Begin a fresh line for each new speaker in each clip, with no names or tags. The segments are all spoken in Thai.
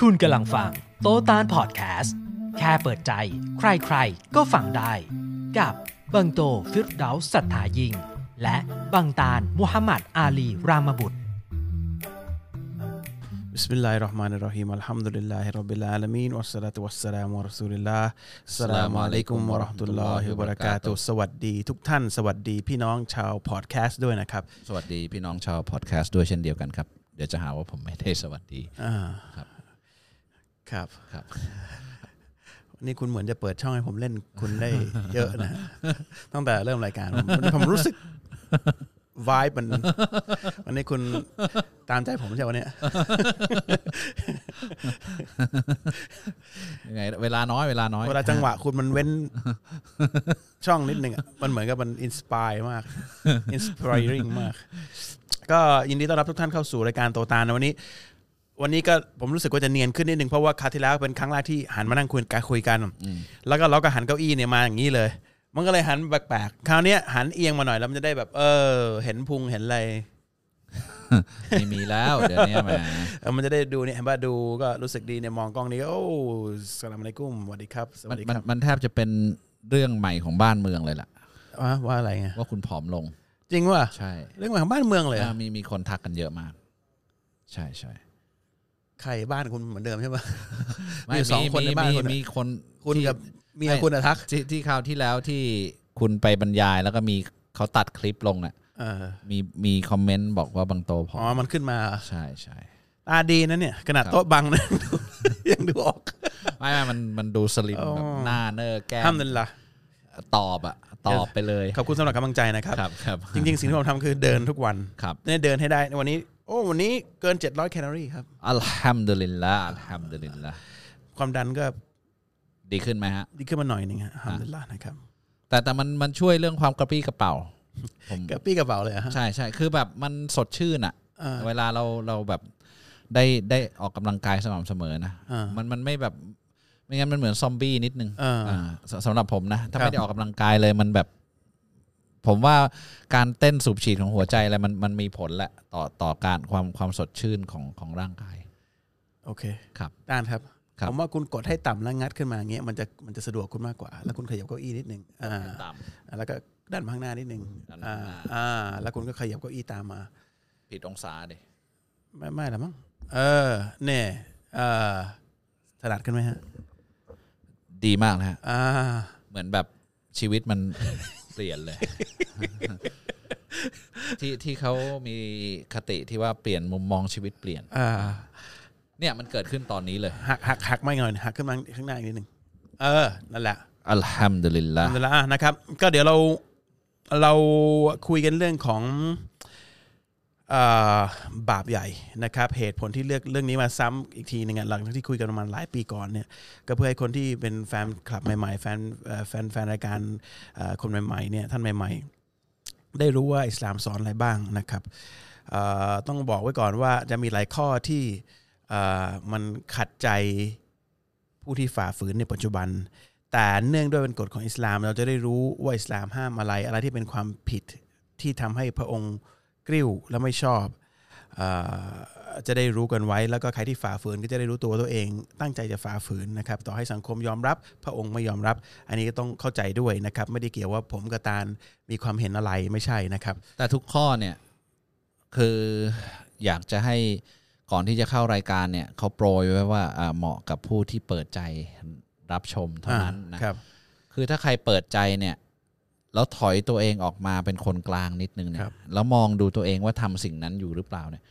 คุณกำลังฟังโตตานพอดแคสต์ แค่เปิดใจ ใครๆ ก็ฟังได้ กับบังโตฟิรดาสัทธายิง และบังตานมุฮัมมัดอาลีรามบุตร
بسم الله الرحمن الرحيم الحمد لله رب العالمين والصلاة والسلام على رسول الله السلام عليكم ورحمة الله وبركاته สวัสดีทุกท่าน สวัสดีพี่น้องชาวพอดแคสต์ด้วยนะครับ
สวัสดีพี่น้องชาวพอดแคสต์ด้วยเช่นเดียวกันครับ เดี๋ยวจะหาว่าผมไม่ได้สวัสดี
อ่า
ครับ
ครับ
ครับ
นี่คุณเหมือนจะเปิดช่องให้ผมเล่นคุณได้เยอะนะตั้งแต่เริ่มรายการผมผมรู้สึกวายมันวันนี้คุณตามใจผมใช่ไหมวันเนี้ย
ยังไงเวลาน้อยเวลาน้อย
เวลาจังหวะคุณมันเว้นช่องนิดนึงอะมันเหมือนกับมันอินสปายมากอินสป i ริงมาก ก็ยินดีต้อนรับทุกท่านเข้าสู่รายการโตตาลนะวันนี้ วันนี้ก็ผมรู้สึกว่าจะเนียนขึ้นนิดนึงเพราะว่าคราวที่แล้วเป็นครั้งแรกที่หันมานั่งคุยกันคุยกัน แล้วก็เราก็หันเก้าอี้เนี่ยมาอย่างนี้เลย มันก็เลยหันแปลกๆคราวเนี้ยหันเอียงมาหน่อยแล้วมันจะได้แบบ เออ เห็นพุงเห็นอะไร
ไม่มีแล้วเดี๋ยวนี้แหม
เออมันจะได้ดูเนี่ยเห็นป่ะดูก็รู้สึกดีเนี่ยมองกล้องนี้ก็โอ้สลามอะลัยกุมสวัสดีครับสวั
มั
ส
น
ดี
มั
คนรับ
มันแทบจะเป็นเรื่องใหม่ของบ้านเมืองเลยล่ะ
ว่าว่าอะไรไง
ว่าคุณผอมลง
จริงว่ะ
ใช่
เรื่องของบ้านเมืองเลยเหรอ
อ่ามีมีคนทักกันเยอะมาก ใช่ใช่
ใครบ้านคุณเหมือนเดิมใช่ปะ
ไม่
มีสองคนในบ้าน
มี
คุณอะ
มีคน
คุณ
ที่
กับเมีย
ไม่
คุณอะทัก
ที่ที่คราวที่แล้วที่คุณไปบรรยายแล้วก็มีเขาตัดคลิปลงน่ะ
เออ
มีมีคอมเมนต์บอกว่าบางโตผอ
อ๋อ
ม
มันขึ้นมา
ใช่ใช่
ตาดีนะเนี่ยขนาด
ครับ
โต๊ะบังนะยังดูออก
ไม่ไม่มันมันดู slim
อ๋อ
แบบหน้าเนอร์แก้
ห้าม
ม
นั่นละ
ตอบอะตอบไปเลย
ขอบคุณสำหรับกำลังใจนะครับ
ครับครับ
จริงๆ สิ่งที่ผมทำคือเดินทุกวัน
ครับ
เนี่ยเดินให้ได้วันนี้ โอ้วันนี้เกิน 700แคลอรี่ครับ
الحمد لله الحمد لله
ความดันก็
ดีขึ้นไหมฮะ
ดีขึ้นมาหน่อยหนึ่งฮะالحمد للهนะครับ
แต่แต่มันมันช่วยเรื่องความกระปรี้กระเปร่าผม
กระปรี้กระเปร่าเลยอะฮะ
ใช่ใช่คือแบบมันสดชื่นอะ
เออ
เวลาเราเราแบบได้ได้ออกกำลังกายสม่ำเสมอนะ
อ่ามั
มันมันไม่แบบไม่งั้นมันเหมือนซอมบี้นิดนึง
เอออ่า
สสำหรับผมนะ ถ้า
ครับ
ไม่ได้ออกกำลังกายเลยมันแบบ ผมว่าการเต้นสูบฉีดของหัวใจอะไรมันมันมีผลแหละต่อต่อการความความสดชื่นของของร่างกาย
โอเค
ครับ
ด้านครับ
ครับ
ผมว่าคุณกดให้ต่ำแล้วงัดขึ้นมาอย่างเงี้ยมันจะมันจะสะดวกคุณมากกว่า แล้วคุณขยับเก้าอี้นิดนึงอ่า
ต่ำ
แล้วก็ด้านมาข้างหน้านิดนึง
ด้านมา
อ่า
ข้างหน้า
อ่า แล้วคุณก็ขยับเก้าอี้ตามมา
ผิดองศาดิ
ไม่ไม่ละมั้งเออเนี่ยเออถนัดขึ้นไหมฮะ
ดีมากนะฮะ
อ่า
เหมือนแบบชีวิตมัน เปลี่ยนเลย ที่ที่เขามีคติที่ว่าเปลี่ยนมุมมองชีวิตเปลี่ยน
อ่า
เนี่ยมันเกิดขึ้นตอนนี้เลย
หักหักหักไม่หน่อยหักขึ้นมาข้างหน้าอีกนิดนึงเออนั่นแหละ
อัลฮัมดุลิลละ
นั่นแหละอะนะครับ ก็เดี๋ยวเราเราคุยกันเรื่องของเอ่อ บาปใหญ่นะครับ เหตุผลที่เลือกเรื่องนี้มาซ้ำอีกทีหนึงหลังจากที่คุยกันประมาณหลายปีก่อนเนี่ยก็เพื่อให้คนที่เป็นแฟนคลับใหม่ๆ แฟนแฟนแฟนรายการคนใหม่ๆเนี่ยท่านใหม่ ๆ ได้รู้ว่าอิสลามสอนอะไรบ้างนะครับต้องบอกไว้ก่อนว่าจะมีหลายข้อที่มันขัดใจผู้ที่ฝ่าฝืนในปัจจุบัน แต่เนื่องด้วยเป็นกฎของอิสลาม เราจะได้รู้ว่าอิสลามห้ามอะไรอะไรที่เป็นความผิดที่ทำให้พระองค์ กริ้วและไม่ชอบเออจะได้รู้กันไว้ แล้วก็ใครที่ฝ่าฝืนก็จะได้รู้ตัวตัวเอง ตั้งใจจะฝ่าฝืนนะครับ ต่อให้สังคมยอมรับ พระองค์ไม่ยอมรับ อันนี้ก็ต้องเข้าใจด้วยนะครับ ไม่ได้เกี่ยวว่าผมกับตาลมีความเห็นอะไรไม่ใช่นะครับ
แต่ทุกข้อเนี่ยคืออยากจะให้ก่อนที่จะเข้ารายการเนี่ยเขาโปรยไว้ว่าอ่าเหมาะกับผู้ที่เปิดใจรับชมเท่านั้นนะครับ คือถ้าใครเปิดใจเนี่ย แล้วถอยตัวเองออกมาเป็นคนกลางนิดนึงเนี่
ครั
ย
บ
แล้วมองดูตัวเองว่าทำสิ่งนั้นอยู่หรือเปล่าเนี่ย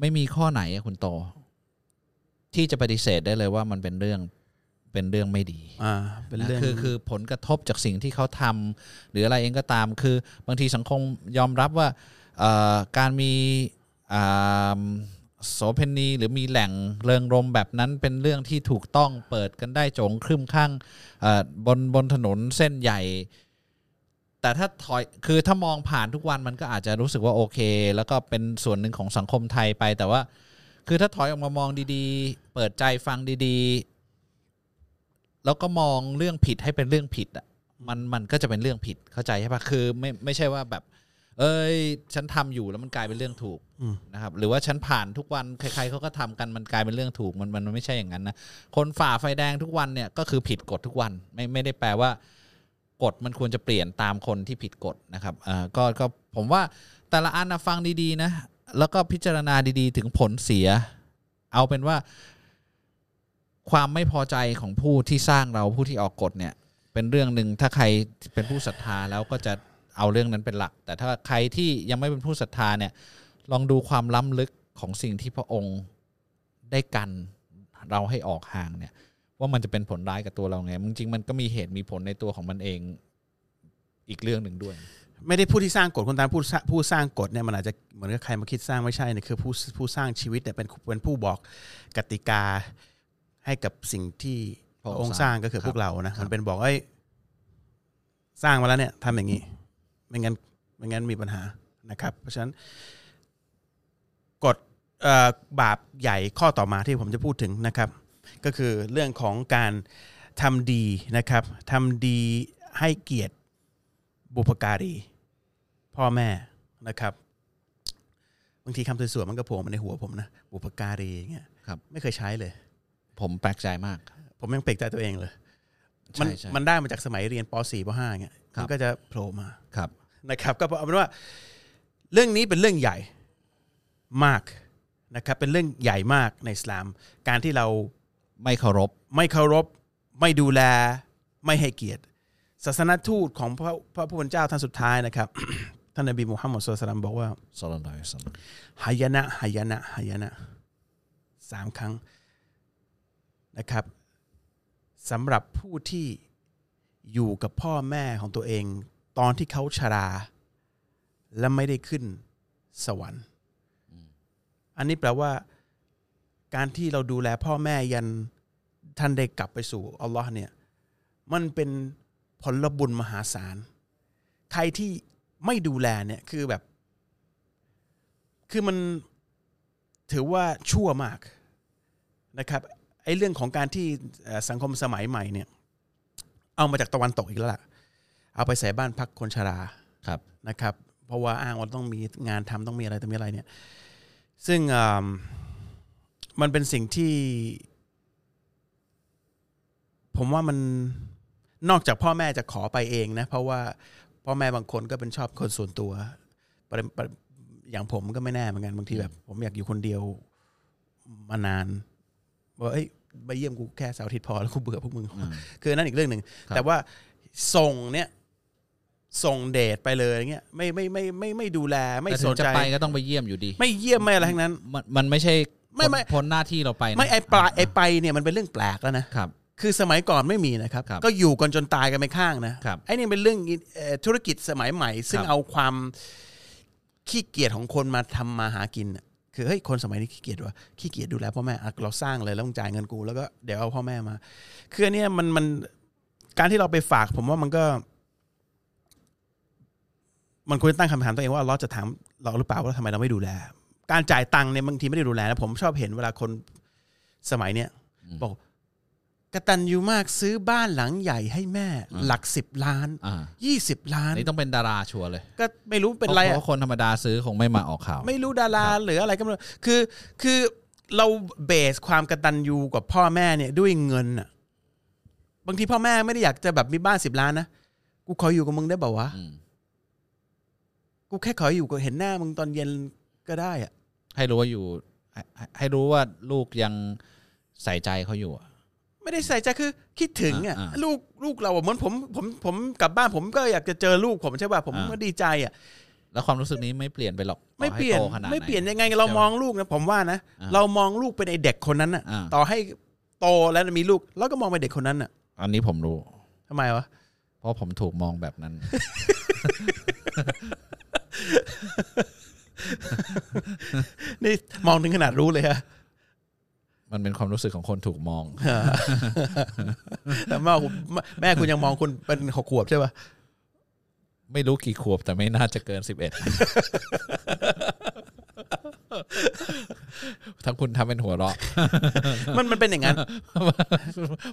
ไม่มีข้อไหนอะคุณโต ที่จะปฏิเสธได้เลยว่ามันเป็นเรื่องเป็นเรื่องไม่ดี
อ่า เป็นเรื่อง
คือคือผลกระทบจากสิ่งที่เขาทำหรืออะไรเองก็ตาม คือบางทีสังคมยอมรับว่าเอ่อการมีอ่าโสเพณีหรือมีแหล่งเริงรมแบบนั้นเป็นเรื่องที่ถูกต้องเปิดกันได้โจงครึ่มข้างเอ่อบนบนถนนเส้นใหญ่ แต่ถ้าถอยคือถ้ามองผ่านทุกวันมันก็อาจจะรู้สึกว่าโอเค แล้วก็เป็นส่วนหนึ่งของสังคมไทยไป แต่ว่า คือถ้าถอยออกมามองดีๆ เปิดใจฟังดีๆ แล้วก็มองเรื่องผิดให้เป็นเรื่องผิดอะมันมันก็จะเป็นเรื่องผิดเข้าใจใช่ปะคือไม่ไม่ใช่ว่าแบบ เอ้ย ฉันทำอยู่แล้วมันกลายเป็นเรื่องถูก
อืม
นะครับ หรือว่าฉันผ่านทุกวันใครๆเขาก็ทำกันมันกลายเป็นเรื่องถูกมันมันมันไม่ใช่อย่างนั้นนะคนฝ่าไฟแดงทุกวันเนี่ยก็คือผิดกฎทุกวันไม่ไม่ได้แปลว่า กฎมันควรจะเปลี่ยนตามคนที่ผิดกฎนะครับอ่าก็ก็ผมว่าแต่ละอันนะฟังดีๆนะ แล้วก็พิจารณาดีๆ ถึงผลเสีย เอาเป็นว่า ความไม่พอใจของผู้ที่สร้างเราผู้ที่ออกกฎเนี่ย เป็นเรื่องหนึ่งถ้าใครเป็นผู้ศรัทธาแล้วก็จะเอาเรื่องนั้นเป็นหลัก แต่ถ้าใครที่ยังไม่เป็นผู้ศรัทธาเนี่ย ลองดูความล้ำลึกของสิ่งที่พระองค์ได้กันเราให้ออกห่างเนี่ย ว่ามันจะเป็นผลร้ายกับตัวเราไง จริงๆมันก็มีเหตุมีผลในตัวของมันเองอีกเรื่องหนึ่งด้วย
ไม่ได้ผู้ที่สร้างกฎคนตามผู้สร้างผู้สร้างกฎเนี่ยมันอาจจะเหมือนกับใครมาคิดสร้างไม่ใช่เนี่ยคือผู้ผู้สร้างชีวิตเนี่ยเป็นเป็นผู้บอกกติกาให้กับสิ่งที่พ
พระ
ระ
อ
องง
ค์
ค์
ส
ส
ร้า
ร้างงก็คือ
ครับ
พวกเรานะ
ครับ
มันเป็นบอกว่าเอ้ยสร้างมาแล้วเนี่ยทำอย่างนี้ ไม่งั้นไม่งั้นมีปัญหานะครับ เพราะฉะนั้นกฎเอ่อบาปใหญ่ข้อต่อมาที่ผมจะพูดถึงนะครับ ก็คือเรื่องของการทำดีนะครับทำดีให้เกียรติบุพการี พ่อแม่นะครับบางทีคำสวยๆมันก็โผล่มาในหัวผมนะบุพการีอย่างเงี้ย
ครับ
ไม่เคยใช้เลย
ผมแปลกใจมาก
ผมยังเปลกใจตัวเองเลย มั
ใช่ใช่
มันได้มาจากสมัยเรียนป .4 ป .5 เงี้ย
ครับ
มันก็จะโผล่มา
ครับ
นะครับ ก็เอาเป็นว่า เรื่องนี้เป็นเรื่องใหญ่มากนะครับ เป็นเรื่องใหญ่มากในอิสลาม การที่เรา
ไม่เคารพ
ไม่เคารพ ไม่ดูแล ไม่ให้เกียรติ ศาสนทูตของพระพระผู้เป็นเจ้าท่านสุดท้ายนะครับ ท่านนบีมุฮัมมัดสุลตัลลัมบอกว่า
สลลัลลอฮุอะลัยฮิวะซัลลัม
หายนะหายนะหายนะสามครั้งนะครับสำหรับผู้ที่อยู่กับพ่อแม่ของตัวเอง ตอนที่เขาชรา และไม่ได้ขึ้นสวรรค์ อันนี้แปลว่า การที่เราดูแลพ่อแม่ยันท่านได้กลับไปสู่อัลลอฮ์เนี่ยมันเป็นผลบุญมหาศาล ใครที่ไม่ดูแลเนี่ยคือแบบ คือมันถือว่าชั่วมากนะครับไอ้เรื่องของการที่เอ่อสังคมสมัยใหม่เนี่ย เอามาจากตะวันตกอีกแล้วล่ะ เอาไปใส่บ้านพักคนชรา
ครับ
นะครับ เพราะว่าอ้างว่าต้องมีงานทำต้องมีอะไรต้องมีอะไรเนี่ย ซึ่งอ่า มันเป็นสิ่งที่ ผมว่ามันนอกจากพ่อแม่จะขอไปเองนะเพราะว่าพ่อแม่บางคนก็เป็นชอบคนส่วนตัวประประอย่างผมก็ไม่แน่เหมือนกันบางทีแบบ ผมอยากอยู่คนเดียวมานานว่าเอ้ยไปเยี่ยมกูแค่เสาร์อาทิตย์พอแล้วกูเบื่อพวกมึง
อืม
คืออนนั่นอีกเรื่องหนึ่ง
ครับ
แต่ว่าส่งเนี่ยส่งเดทไปเลยอย่างเงี้ยไม่ไม่ไม่ไม่ไม่ดูแลไม่
แต่
ส
ถึ
น
งจะ
ใจ
ไปก็ต้องไปเยี่ยมอยู่ดี
ไม่เยี่ยมไม่อะไรทั้งนั้น
มันมันไม่ใช่
ไม่ไม่
พ้นพ้นหน้าที่เราไปนะ
ไม่ไอปลาไอไปเนี่ยมันเป็นเรื่องแปลกแล้วนะ
ครับ
คือสมัยก่อนไม่มีนะครับ
ครับ
ก็อยู่กันจนตายกันไปข้างนะครับไอ้นี่เป็นเรื่องเอ่อธุรกิจสมัยใหม่ ซึ่ง
ครับ
เอาความขี้เกียจของคนมาทำมาหากินน่ะคือเฮ้ยคนสมัยนี้ขี้เกียจวะขี้เกียจดูแลพ่อแม่อะเราสร้างเลยแล้วต้องจ่ายเงินกูแล้วก็เดี๋ยวเอาพ่อแม่มาคืออันเนี้ยมันมันการที่เราไปฝาก ผมว่ามันก็ มันควรจะตั้งคำถามตัวเองว่าเราจะถามเราหรือเปล่าว่าทำไมเราไม่ดูแล การจ่ายตังค์เนี่ยบางทีไม่ได้ดูแลนะผมชอบเห็นเวลาคนสมัยเนี้ย
อืม
บอกกตันยูมากซื้อบ้านหลังใหญ่ให้แม่
อ่า
หลักสิบล้าน
อ่า
ยี่สิบล้าน
นี่ต้องเป็นดาราชัวร์เลย
ก็ไม่รู้เป็นไร
เพ
อะ
ราะคนธรรมดาซื้อคงไม่มาออกข่าว
ไม่รู้ดารา
ครับ
หรืออะไรก็ไม่รู้คือคือเราเบสความกตัญญูกับพ่อแม่เนี่ยด้วยเงินอะบางทีพ่อแม่ไม่ได้อยากจะแบบมีบ้านสิบล้านนะกูขออยู่กับมึงได้เปล่าวะ
อืม
กูแค่ขออยู่กับเห็นหน้ามึงตอนเย็น ก็ได้อะ
ให้รู้ว่าอยู่ให้ให้ให้รู้ว่าลูกยังใส่ใจเขาอยู่อะ
ไม่ได้ใส่ใจคือคิดถึงอะ
อ่าอ่า
ลูกลูกเราอะเหมือนผมผมผมกลับบ้านผมก็อยากจะเจอลูกผมใช่ป่ะผม
อ่า
ก็ดีใจอะ
แล้วความรู้สึกนี้ไม่เปลี่ยนไปหรอก
ไม่
ต่อให้
เปลี่ยน
โตขนาดห
ไม่เปลี่ยนยังไงเรา
ใช่ปะ
มองลูกนะผมว่านะ
อ่า
เรามองลูกเป็นไอเด็กคนนั้นน่ะ
อ่า
ต่อให้โตแล้วมีลูกเราก็มองเป็นเด็กคนนั้นน่ะ
อันนี้ผมรู้
ทำไมวะ
เพราะผมถูกมองแบบนั้น
นี่มองถึงขนาดรู้เลยฮะ
มันเป็นความรู้สึกของคนถูกมอง
แต่แม่คุณแม่คุณยังมองคุณเป็นหกขวบใช่ป่ะ
ไม่รู้กี่ขวบแต่ไม่น่าจะเกินสิบเอ็ดทั้งคุณทำเป็นหัวเราะ
มันมันเป็นอย่างนั้น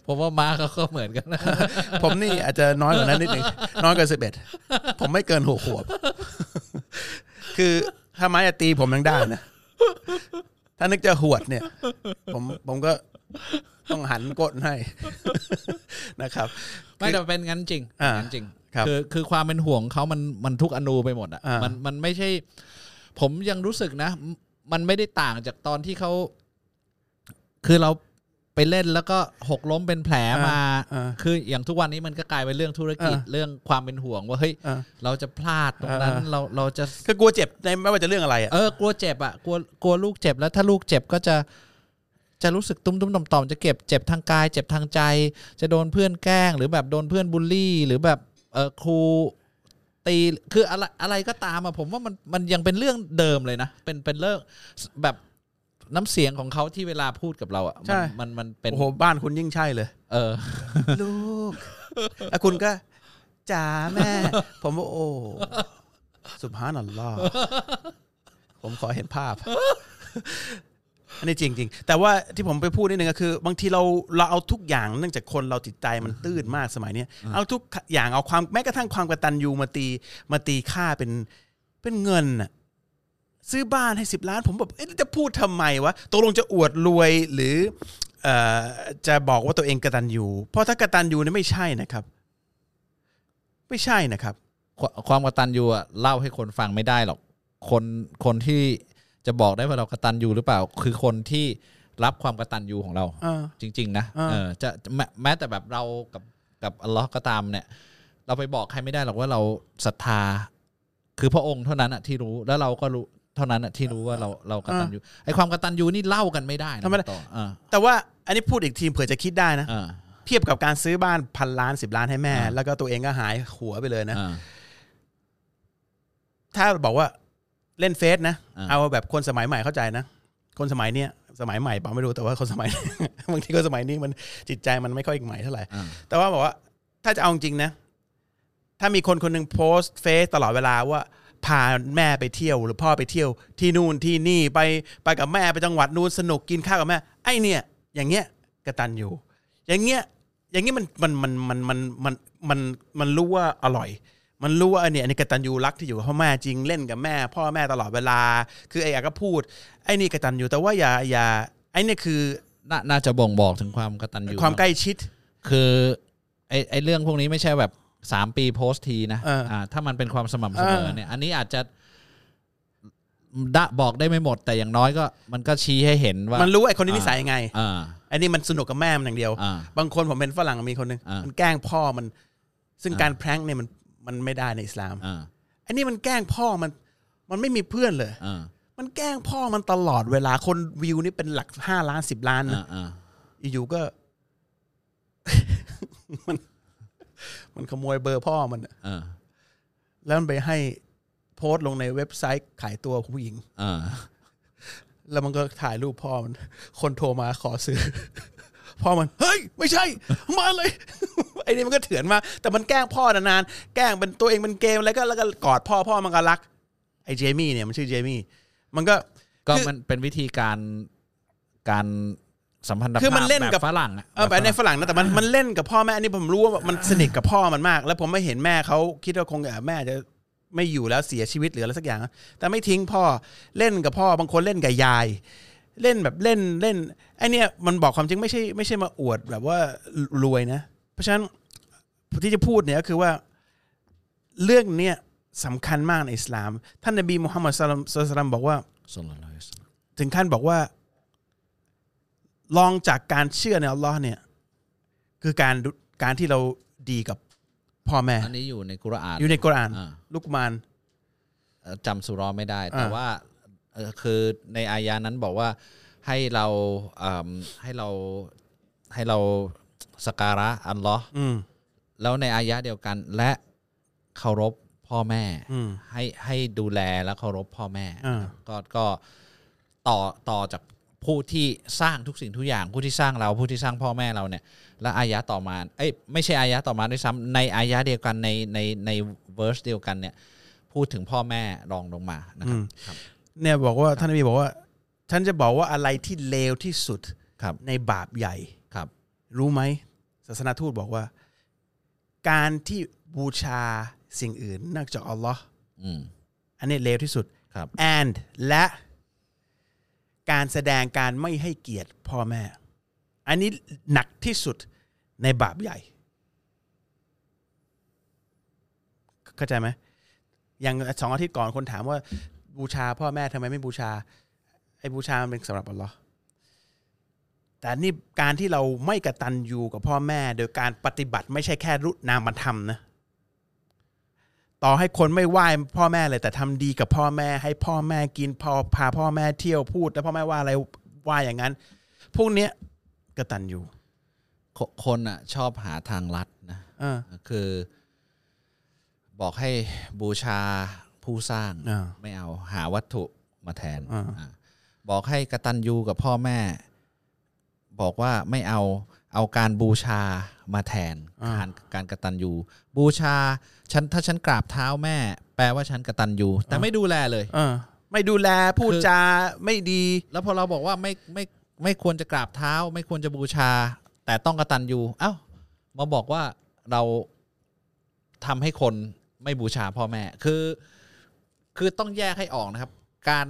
ผมว่าม้าเขาก็เหมือนกันนะ
ผมนี่อาจจะน้อยกว่านั้นนิดหนึ่งน้อยกว่าสิบเอ็ดผมไม่เกินหกขวบ คือ ถ้าไม้จะตีผมยังได้นะถ้านึกจะหวดเนี่ย ผมผมก็ต้องหันก้นให้นะครับ
ไม่แต่เป็นงั้นจริง
อ่า
งั้นจริง
ครับ
คือคือความเป็นห่วงเขามันมันทุกอนูไปหมดอะ
อ่ามั
มันมันไม่ใช่ ผมยังรู้สึกนะ มันไม่ได้ต่างจากตอนที่เขาคือเรา ไปเล่นแล้วก็หกล้มเป็นแผลมา
อ่า
คืออย่างทุกวันนี้มันก็กลายเป็นเรื่องธุรกิจ
อ่า
เรื่องความเป็นห่วงว่าเฮ้ย
อ่า
เราจะพลาดตรงนั้น
อ่า
เราเราจะ
ก็กลัวเจ็บในไม่ว่าจะเรื่องอะไรอะ
เออกลัวเจ็บอะกลัวกลัวลูกเจ็บแล้วถ้าลูกเจ็บก็จะจะรู้สึกตุ้มตุ้มต่อมต่อมๆจะเก็บเจ็บทางกาย เจ็บทางใจ จะโดนเพื่อนแกล้ง หรือแบบโดนเพื่อนบูลลี่ หรือแบบเออครูตีคืออะไรอะไรก็ตามอะผมว่ามันมันยังเป็นเรื่องเดิมเลยนะ เป็นเป็นเรื่องแบบ น้ำเสียงของเขาที่เวลาพูดกับเราอะ
ใช่
มันมันมันเป็น
โอ้โหบ้านคุณยิ่งใช่เลย
เออ
ลูกแล้วคุณก็จ๋าแม่ ผมว่าโอ้สุภาพนัลลอฮ์ผมขอเห็นภาพ อันนี้จริงจริงๆแต่ว่าที่ผมไปพูดนิดนึงก็คือ บางทีเราเราเอาทุกอย่างเนื่องจากคนเราจิตใจมันตื้นมากสมัยเนี้ยเอาทุกอย่างเอาความแม้กระทั่งความกตัญญูมาตีมาตีค่าเป็นเป็นเงินน่ะ ซื้อบ้านให้สิบล้าน ผมแบบเอ๊ะจะพูดทำไมวะตกลงจะอวดรวยหรือเอ่อจะบอกว่าตัวเองกตัญญูเพราะถ้ากตัญญูนี่ไม่ใช่นะครับ ไม่ใช่นะครับ
ความความกตัญญูอะเล่าให้คนฟังไม่ได้หรอกคนคนที่จะบอกได้ว่าเรากตัญญูหรือเปล่า คือคนที่รับความกตัญญูของเรา
เออ
จริง ๆ นะ
อ่า
เออจะแม้แม้แต่แบบเรากับกับอัลลอฮ์ก็ตามเนี่ย เราไปบอกใครไม่ได้หรอกว่าเราศรัทธา คือพระองค์เท่านั้นอะที่รู้แล้วเราก็รู้ เท่านั้นอะที่รู้ว่าเราเรากตัญญูไอ้ความกตัญญูนี่เล่ากันไม่ได้นะ
ทำไม
ต่ออ่า
แต่ว่าอันนี้พูดอีกทีเผื่อจะคิดได้นะ
อ่า
เทียบกับการซื้อบ้านพันล้านสิบล้านให้แม่
อ่า
แล้วก็ตัวเองก็หายหัวไปเลยนะ
อ่า
ถ้าบอกว่าเล่นเฟซนะ
อ่า
เอาแบบคนสมัยใหม่เข้าใจนะคนสมัยเนี้ยสมัยใหม่เปล่าไม่รู้แต่ว่าคนสมัยบางทีคนสมัยนี้มันจิตใจมันไม่ค่อยใหม่เท่าไหร่
อ่า
แต่ว่าบอกว่า ถ้าจะเอาจริงนะ ถ้ามีคนคนหนึ่งโพสต์เฟซตลอดเวลาว่า พาแม่ไปเที่ยว หรือพ่อไปเที่ยวที่นู่นที่นี่ไปไปกับแม่ไปจังหวัดนู่นสนุกกินข้าวกับแม่ ไอ้เนี่ย อย่างเงี้ยกระตันอยู่ อย่างเงี้ยอย่างเงี้ยมันมันมันมันมันมันมันมันรู้ว่าอร่อย มันรู้ว่าอันเนี้ยอันนี้กตัญญูรักที่อยู่กับพ่อแม่จริงเล่นกับแม่ พ่อแม่ตลอดเวลา คือไอ้อยากก็พูดไอ้นี่กตัญญูแต่ว่าอย่าอย่าไอ้เนี่ยคือ
น่าน่าจะบ่งบอกถึงความกตัญญู
ความใกล้ชิด
คือไอ้ไอ้เรื่องพวกนี้ไม่ใช่แบบ สามปีโพสต์ทีนะ
เอออ่า
ถ้ามันเป็นความสม่ำเสมอ
เออ
เนี่ย อันนี้อาจจะดะบอกได้ไม่หมดแต่อย่างน้อยก็ มันก็ชี้ให้เห็นว่า
มันรู้ว่าไอ้คนนี้นิสัยยังไง
อ่า
ไอ้นี่มันสนุกกับแม่มันอย่างเดียว
อ่า
บางคนผมเป็นฝรั่งมีคนหนึ่ง
อ่ามั
มันแกล้งพ่อมัน ซึ่ง
อ่า
การแพร้งเนี่ยมันมันไม่ได้ในอิสลาม
อ่า
ไอ้นี่มันแกล้งพ่อมัน มันไม่มีเพื่อนเลย
อ่า
มันแกล้งพ่อมันตลอดเวลาคนวิวนี่เป็นหลักห้าล้านสิบล้าน
อ่า
นะ
อ่า
อยู่ๆก็มัน มันขโมยเบอร์พ่อมันอะ
อ่า
แล้วมันไปให้โพสต์ลงในเว็บไซต์ขายตัวของผู้หญิง
อ่า
แล้วมันก็ถ่ายรูปพ่อมัน คนโทรมาขอซื้อ พ่อมัน เฮ้ย ไม่ใช่ มาเลย ไอ้นี่มันก็เถื่อนมากแต่มันแกล้งพ่อนานๆแกล้งเป็นตัวเองเป็นเกมแล้วก็แล้วก็กอดพ่อพ่อมันก็รัก ไอ้เจมี่เนี่ยมันชื่อเจมี่ มันก็
ก็
คือ
มันเป็นวิธีการการ สัมพันธภาพ
คือมันเล่นกับ
แบบฝรั่งอะ
เออแบบในฝรั่งนะแต่มันมันเล่นกับพ่อแม่อันนี้ผมรู้ว่ามันสนิทกับพ่อมันมาก แล้วผมไม่เห็นแม่เขาคิดว่าคงแม่จะไม่อยู่แล้วเสียชีวิตหรืออะไรสักอย่างนะแต่ไม่ทิ้งพ่อเล่นกับพ่อบางคนเล่นกับยาย เล่นแบบเล่นเล่นไอเนี่ยมันบอกความจริงไม่ใช่ไม่ใช่มาอวดแบบว่ารวยนะ เพราะฉะนั้นที่จะพูดเนี่ยก็คือว่าเรื่องเนี้ยสำคัญมากในอิสลาม ท่านนบีมุฮัมมัดสุลลัลลอฮุอะลัยฮิวะซัลลัมบอกว่า
ศ็อลลัลลอฮุอะลัยฮิวะซัลลัม
ถึงขั้นบอกว่า ลองจากการเชื่อในอัลลอฮ์เนี่ย คือการดูการที่เราดีกับพ่อแม่
อันนี้อยู่ในกุรอาน
อยู่ในกุรอาน
อ่า
ลุกมาน
เอ่อจำสุเรอไม่ได้ แต่
อ่า
ว่าเอ่อคือในอายานั้นบอกว่าให้เราอืมให้เราให้เราสกการะอัลลอฮ์
อืม
แล้วในอายะเดียวกันและเคารพพ่อแม่
อืม
ให้ให้ดูแลและเคารพพ่อแม่
อ่า
ก็ก็ต่อต่อจาก ผู้ที่สร้างทุกสิ่งทุกอย่างผู้ที่สร้างเราผู้ที่สร้างพ่อแม่เราเนี่ยและอายะต่อมาเอ้ยไม่ใช่อายะต่อมาด้วยซ้ำในอายะเดียวกันในในในเวอร์สเดียวกันเนี่ยพูดถึงพ่อแม่รองลงมานะครับครับ
เนี่ยบอกว่าท่านนบีบอกว่าฉันจะบอกว่าอะไรที่เลวที่สุด
ครับ
ในบาปใหญ่
ครับ
รู้ไหมศาสนาทูตบอกว่า การที่บูชาสิ่งอื่นนอกจากอัลลอฮ์
อืม
อันนี้เลวที่สุด
ครับ
and และ การแสดงการไม่ให้เกียรติพ่อแม่ อันนี้หนักที่สุดในบาปใหญ่ เข้าใจไหมอย่างสองอาทิตย์ก่อนคนถามว่า บูชาพ่อแม่ทำไมไม่บูชา ไอ้บูชามันเป็นสำหรับอัลลอฮ์แต่นี่การที่เราไม่กระตันอยู่กับพ่อแม่ โดยการปฏิบัติไม่ใช่แค่รุนามธรรมนะ ต่อให้คนไม่ไหว้พ่อแม่เลยแต่ทำดีกับพ่อแม่ ให้พ่อแม่กินพอพาพ่อแม่เที่ยวพูด แล้วพ่อแม่ว่าอะไรว่าอย่างนั้น พวกเนี้ยกระตันยู
คคนอะ ชอบหาทางลัดนะ
เออ
คือ บอกให้บูชาผู้สร้าง
อ่า
ไม่เอาหาวัตถุมาแทน
อ่า
อ่าบอกให้กตัญญูกับพ่อแม่ บอกว่าไม่เอา เอาการบูชามาแทน
อ่า
การการกตัญญูบูชาฉันถ้าฉันกราบเท้าแม่ แปลว่าฉันกตัญญูแต่ไม่ดูแลเลย
เออไม่ดูแลพูด
คือ
จาไม่ดี
แล้วพอเราบอกว่าไม่ไม่ไม่ควรจะกราบเท้า ไม่ควรจะบูชา แต่ต้องกตัญญูเอ้ามาบอกว่าเราทำให้คนไม่บูชาพ่อแม่ คือ คือต้องแยกให้ออกนะครับ การ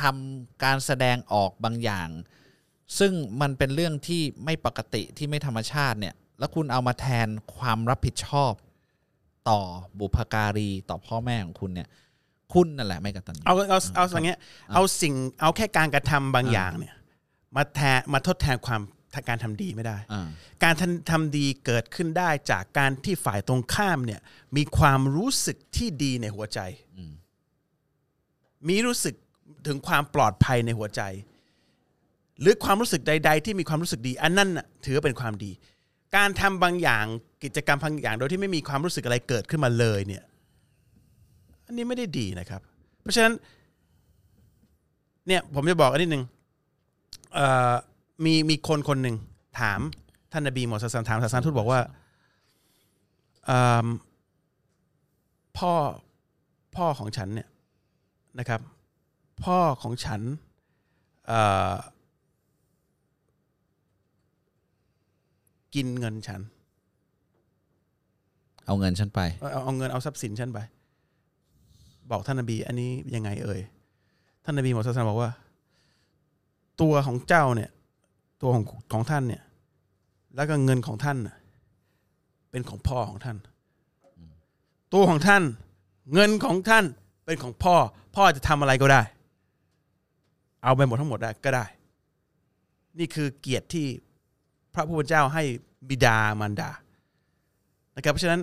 ทำการแสดงออกบางอย่าง ซึ่งมันเป็นเรื่องที่ไม่ปกติที่ไม่ธรรมชาติเนี่ย แล้วคุณเอามาแทนความรับผิดชอบ ต่อบุพการีต่อพ่อแม่ของคุณเนี่ย คุณนั่นแหละไม่กตัญญู
เอาเอาเอาอย่างเงี้ยเอาสิ่งเอาแค่การกระทำบางอย่างเนี่ย มาแทนมาทดแทนความการทำดีไม่ได้
อ่า
การทำทำดีเกิดขึ้นได้จากการที่ฝ่ายตรงข้ามเนี่ย มีความรู้สึกที่ดีในหัวใจมีรู้สึกถึงความปลอดภัยในหัวใจ หรือความรู้สึกใด ๆ ที่มีความรู้สึกดี อันนั้นถือว่าเป็นความดี การทำบางอย่างกิจกรรมบางอย่างโดยที่ไม่มีความรู้สึกอะไรเกิดขึ้นมาเลยเนี่ย อันนี้ไม่ได้ดีนะครับ เพราะฉะนั้น เนี่ยผมจะบอกอันนิดหนึ่งมีมีคนคนหนึ่งถามท่านนบีมอสซันถามศาสนทูตบอกว่าพ่อพ่อของฉันเนี่ยนะครับ พ่อของฉันเอ่อ กินเงินฉัน
เอาเงินฉันไป
เอาเอาเอาเงินเอาทรัพย์สินฉันไป บอกท่านนบี อันนี้ยังไงเอ่ยท่านนบีมอสซันบอกว่า ตัวของเจ้าเนี่ย ตัวของของท่านเนี่ย แล้วก็เงินของท่านน่ะเป็นของพ่อของท่าน ตัวของท่าน เงินของท่านเป็นของพ่อ พ่อจะทำอะไรก็ได้ เอาไปหมดทั้งหมดได้ก็ได้ นี่คือเกียรติที่ พระผู้เป็นเจ้าให้บิดามารดานะครับเพราะฉะนั้น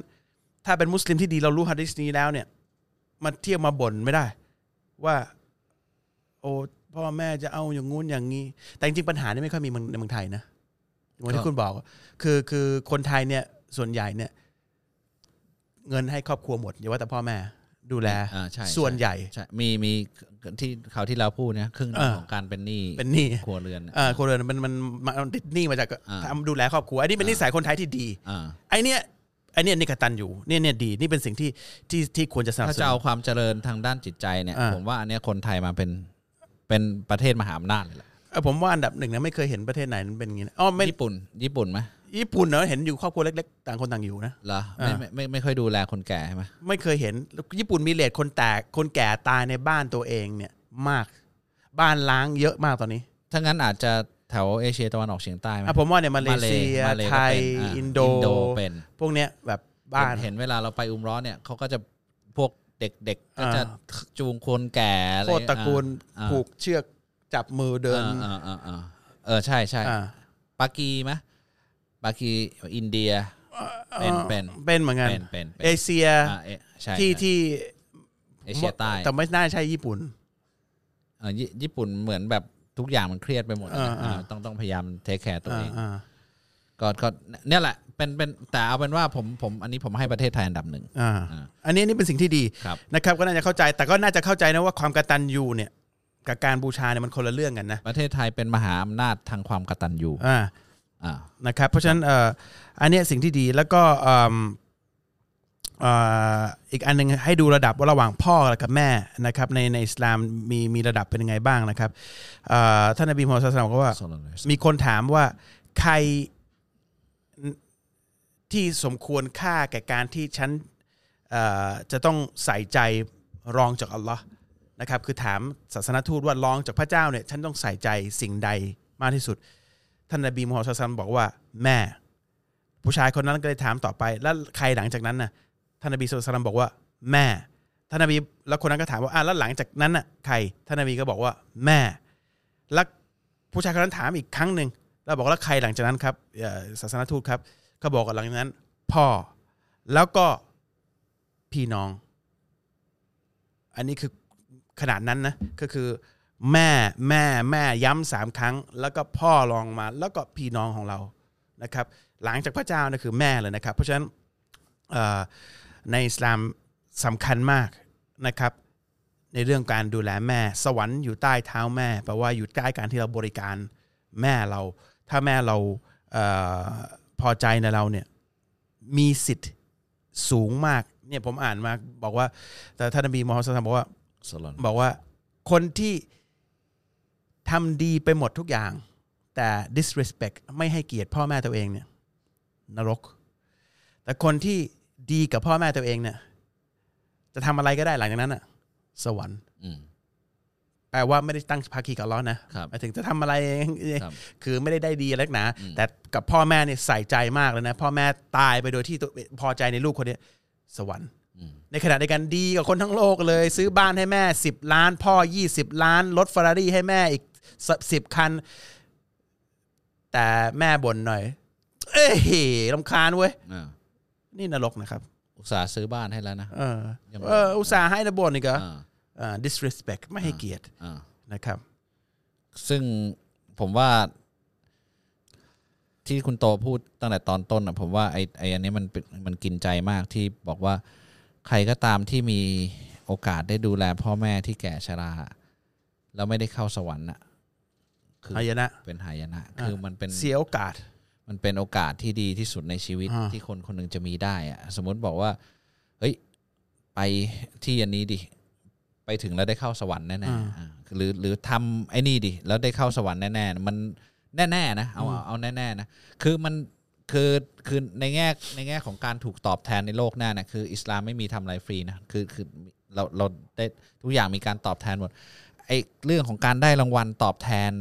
ถ้าเป็นมุสลิมที่ดีเรารู้ฮะดิษนี้แล้วเนี่ยมาเที่ยวมาบ่นไม่ได้ ว่า โอ้พ่อแม่จะเอาอย่างงู้นอย่างนี้ แต่จริงๆปัญหานี่ไม่ค่อยมีในเมืองไทยนะเหมือนที่คุณบอก คือคือคนไทยเนี่ยส่วนใหญ่เนี่ย เงินให้ครอบครัวหมดอย่าว่าแต่พ่อแม่ ดูแล
อ่าใช่
ส่วนใหญ่
ใช่มีมีที่เขาวที่เราพูดเนี่ยครึ่งหนึ่ง
เออ
ของการเป็นหนี้
เป็นหนี้
ครัวเรือน
เออคนเรือนมันมันมันมันติดหนี้มาจาก
อ่า
ทำดูแลครอบครัวอันนี้เป็นนิสัยคนไทยที่ดี
อ่า
ไอเนี้ยไอเนี้ยนี่กตันอยู่เนี่ยเนี่ยดีนี่เป็นสิ่งที่ที่ที่ควรจะสนับ
ถ้า
ส
จะ
นุ
เอา
น
ความเจริญทางด้านจิตใจเนี่ย
อ่า
ผมว่าอันเนี้ยคนไทยมาเป็นเป็นประเทศมหาอำนาจเลยแหละ
เออผมว่าอันดับหนึ่งนะไม่เคยเห็นประเทศไหนมันเป็นอย่างนี้นะอ๋อไม่
ญี่ปุ่น ญี่ปุ่นไหม
ญี่ปุ่นเนอะเห็นอยู่ครอบครัวเล็กๆ ต่างคนต่างอยู่นะ
เหรอไม่
อ่า
ไม่ไม่ไม่ค่อยดูแลคนแก่ใช่ไหม
ไม่เคยเห็น ญี่ปุ่นมีเลทคนแตกคนแก่ตายในบ้านตัวเองเนี่ยมาก บ้านล้างเยอะมากตอนนี้
ถ้างั้นอาจจะแถวเอเชียตะวันออกเฉียงใต้ไหม
อะผมว่าเนี่ยมาเลเซีย
มาเล
ไทย
ก็เป็นอ่า
อินโด
เป็น
พวกเนี้ยแบบบ้าน
เห็นเห็นเวลาเราไปอุมร้อนเนี่ยเขาก็จะพวกเด็กๆก็จะ
อ่
จูงคนแก่อะไร
โคตรตระกูล
อ่า
ผูกเชือกจับมือเดิน
อ่าอ่าอ่าเออใช่ใช่
อ่า
ปากีไหม ปากีอินเดียเป็นเป็น
เป็นเหมือนกัน
เป็นเป็นเป็น
เอเชีย
อ่าเอใช่
ที่
ใช่
ที่
เอเชียใต้
แต่ไม่น่าใช่ญี่ปุ่น
เออญี่ญี่ปุ่นเหมือนแบบทุกอย่างมันเครียดไปหมดนะ
อ่าอ่า
อ่าต้องต้องพยายามเทคแคร์ตัวเอง
อ่า
ก็ก็เนี่ยแหละเป็นเป็นแต่เอาเป็นว่าผมผมอันนี้ผมให้ประเทศไทยอันดับหนึ่ง
อ่า
อ่า
อันนี้นี่เป็นสิ่งที่ดี
ครับ
นะครับก็น่าจะเข้าใจแต่ก็น่าจะเข้าใจนะว่าความกตัญญูเนี่ยกับการบูชาเนี่ยมันคนละเรื่องกันนะ
ประเทศไทยเป็นมหาอำนาจทางความกตัญญู
อ่า
อ่า
นะครับเพราะฉะนั้นเอ่ออันเนี้ยสิ่งที่ดีแล้วก็เอิ่มเอ่ออีกอันหนึงให้ดูระดับว่าระหว่างพ่อกับแม่นะครับในในอิสลามมีมีระดับเป็นยังไงบ้างนะครับเอ่อท่านนบีมูฮัมมัดศ็อลลัลลอฮุอะลัยฮิวะซัลลัมก็ว่า มีคนถามว่าใครที่สมควรค่าแก่การที่ฉันเอ่อจะต้องใส่ใจรองจากอัลลอฮ์นะครับคือถามศาสนทูตว่ารองจากพระเจ้าเนี่ยฉันต้องใส่ใจสิ่งใดมากที่สุด ท่านนบีมูฮัมมัดศ็อลลัลลอฮุอะลัยฮิวะซัลลัมบอกว่าแม่ ผู้ชายคนนั้นก็เลยถามต่อไป แล้วใครหลังจากนั้นน่ะท่านนบีสุลต่านบอกว่าแม่ท่านนบีแล้วคนนั้นก็ถามว่าอะแล้วหลังจากนั้นน่ะใครท่านนบีก็บอกว่าแม่ แล้วผู้ชายคนนั้นถามอีกครั้งหนึ่งแล้วบอกแล้วใครหลังจากนั้นครับเอ่อศาสนทูตครับ ก็บอกว่าหลังจากนั้น พ่อแล้วก็พี่น้อง อันนี้คือขนาดนั้นนะก็คือ แม่แม่แม่ย้ำสามครั้ง แล้วก็พ่อรองมา แล้วก็พี่น้องของเรานะครับ หลังจากพระเจ้านะคือแม่เลยนะครับ เพราะฉะนั้นในอิสลามสำคัญมากนะครับ ในเรื่องการดูแลแม่ สวรรค์อยู่ใต้เท้าแม่แปลว่าอยู่ใกล้การที่เราบริการแม่เรา ถ้าแม่เราเออพอใจในเราเนี่ยมีสิทธิ์สูงมากเนี่ยผมอ่านมาบอกว่าแต่ท่านนบีมูฮัมมัดศ็อลลัลลอฮุอะซัลลัมบอกว่า
สลอน
บอกว่าคนที่ ทำดีไปหมดทุกอย่าง แต่ disrespect ไม่ให้เกียรติพ่อแม่ตัวเองเนี่ยนรก แต่คนที่ดีกับพ่อแม่ตัวเองเนี่ย จะทำอะไรก็ได้หลังจากนั้นอะสวรรค์
อืม
แปลว่าไม่ได้ตั้งภาคีกับอัลล้อฮ์นะครับหมายถึงจะทำอะไร
ครับ
คือไม่ได้ได้ดีอะไรนักหนา
อืม
แต่กับพ่อแม่เนี่ยใส่ใจมากเลยนะ พ่อแม่ตายไปโดยที่ตัวพอใจในลูกคนเนี้ยสวรรค์
อืม
ในขณะเดียวกันดีกับคนทั้งโลกเลย ซื้อบ้านให้แม่ 10 ล้าน พ่อ 20 ล้านรถฟ e รารี่ให้แม่อีก สิบคัน แต่แม่บ่นหน่อย เอ้ยลำคาญเว้ย
อ่า
นี่นรกนะครับ
อุตส่าห์ซื้อบ้านให้แล้วนะ
เออ
ยัง
เอออุตส่าห์ให้นะบ่นอีกเหรอ
อ่า
อ่า disrespect ไม่ให้เกียรติ
อ่า
นะครับ
ซึ่งผมว่าที่คุณโตพูดตั้งแต่ตอนต้นอะผมว่าไอ้ไอ้อันนี้มันเป็นมันกินใจมากที่บอกว่าใครก็ตามที่มีโอกาสได้ดูแลพ่อแม่ที่แก่ชรา แล้วไม่ได้เข้าสวรรค์อะ คือ
หายนะ
เป็นหายนะ คือมันเป็น
เสียโอกาส
มันเป็นโอกาสที่ดีที่สุดในชีวิต
อ่า
ที่คนคนหนึ่งจะมีได้อะสมมติบอกว่า เฮ้ย ไปที่อันนี้ดิ ไปถึงแล้วได้เข้าสวรรค์แน่ๆอ่าหรือหรือทำไอ้นี่ดิ แล้วได้เข้าสวรรค์แน่ๆมันแน่ๆนะเอาเอาเอาแน่ๆนะคือมันคือคือในแง่ในแง่ของการถูกตอบแทนในโลกหน้านะคือ อิสลามไม่มีทำอะไรฟรีนะคือคือเราเราได้ทุกอย่างมีการตอบแทนหมดไอ้เรื่องของการได้รางวัลตอบแทน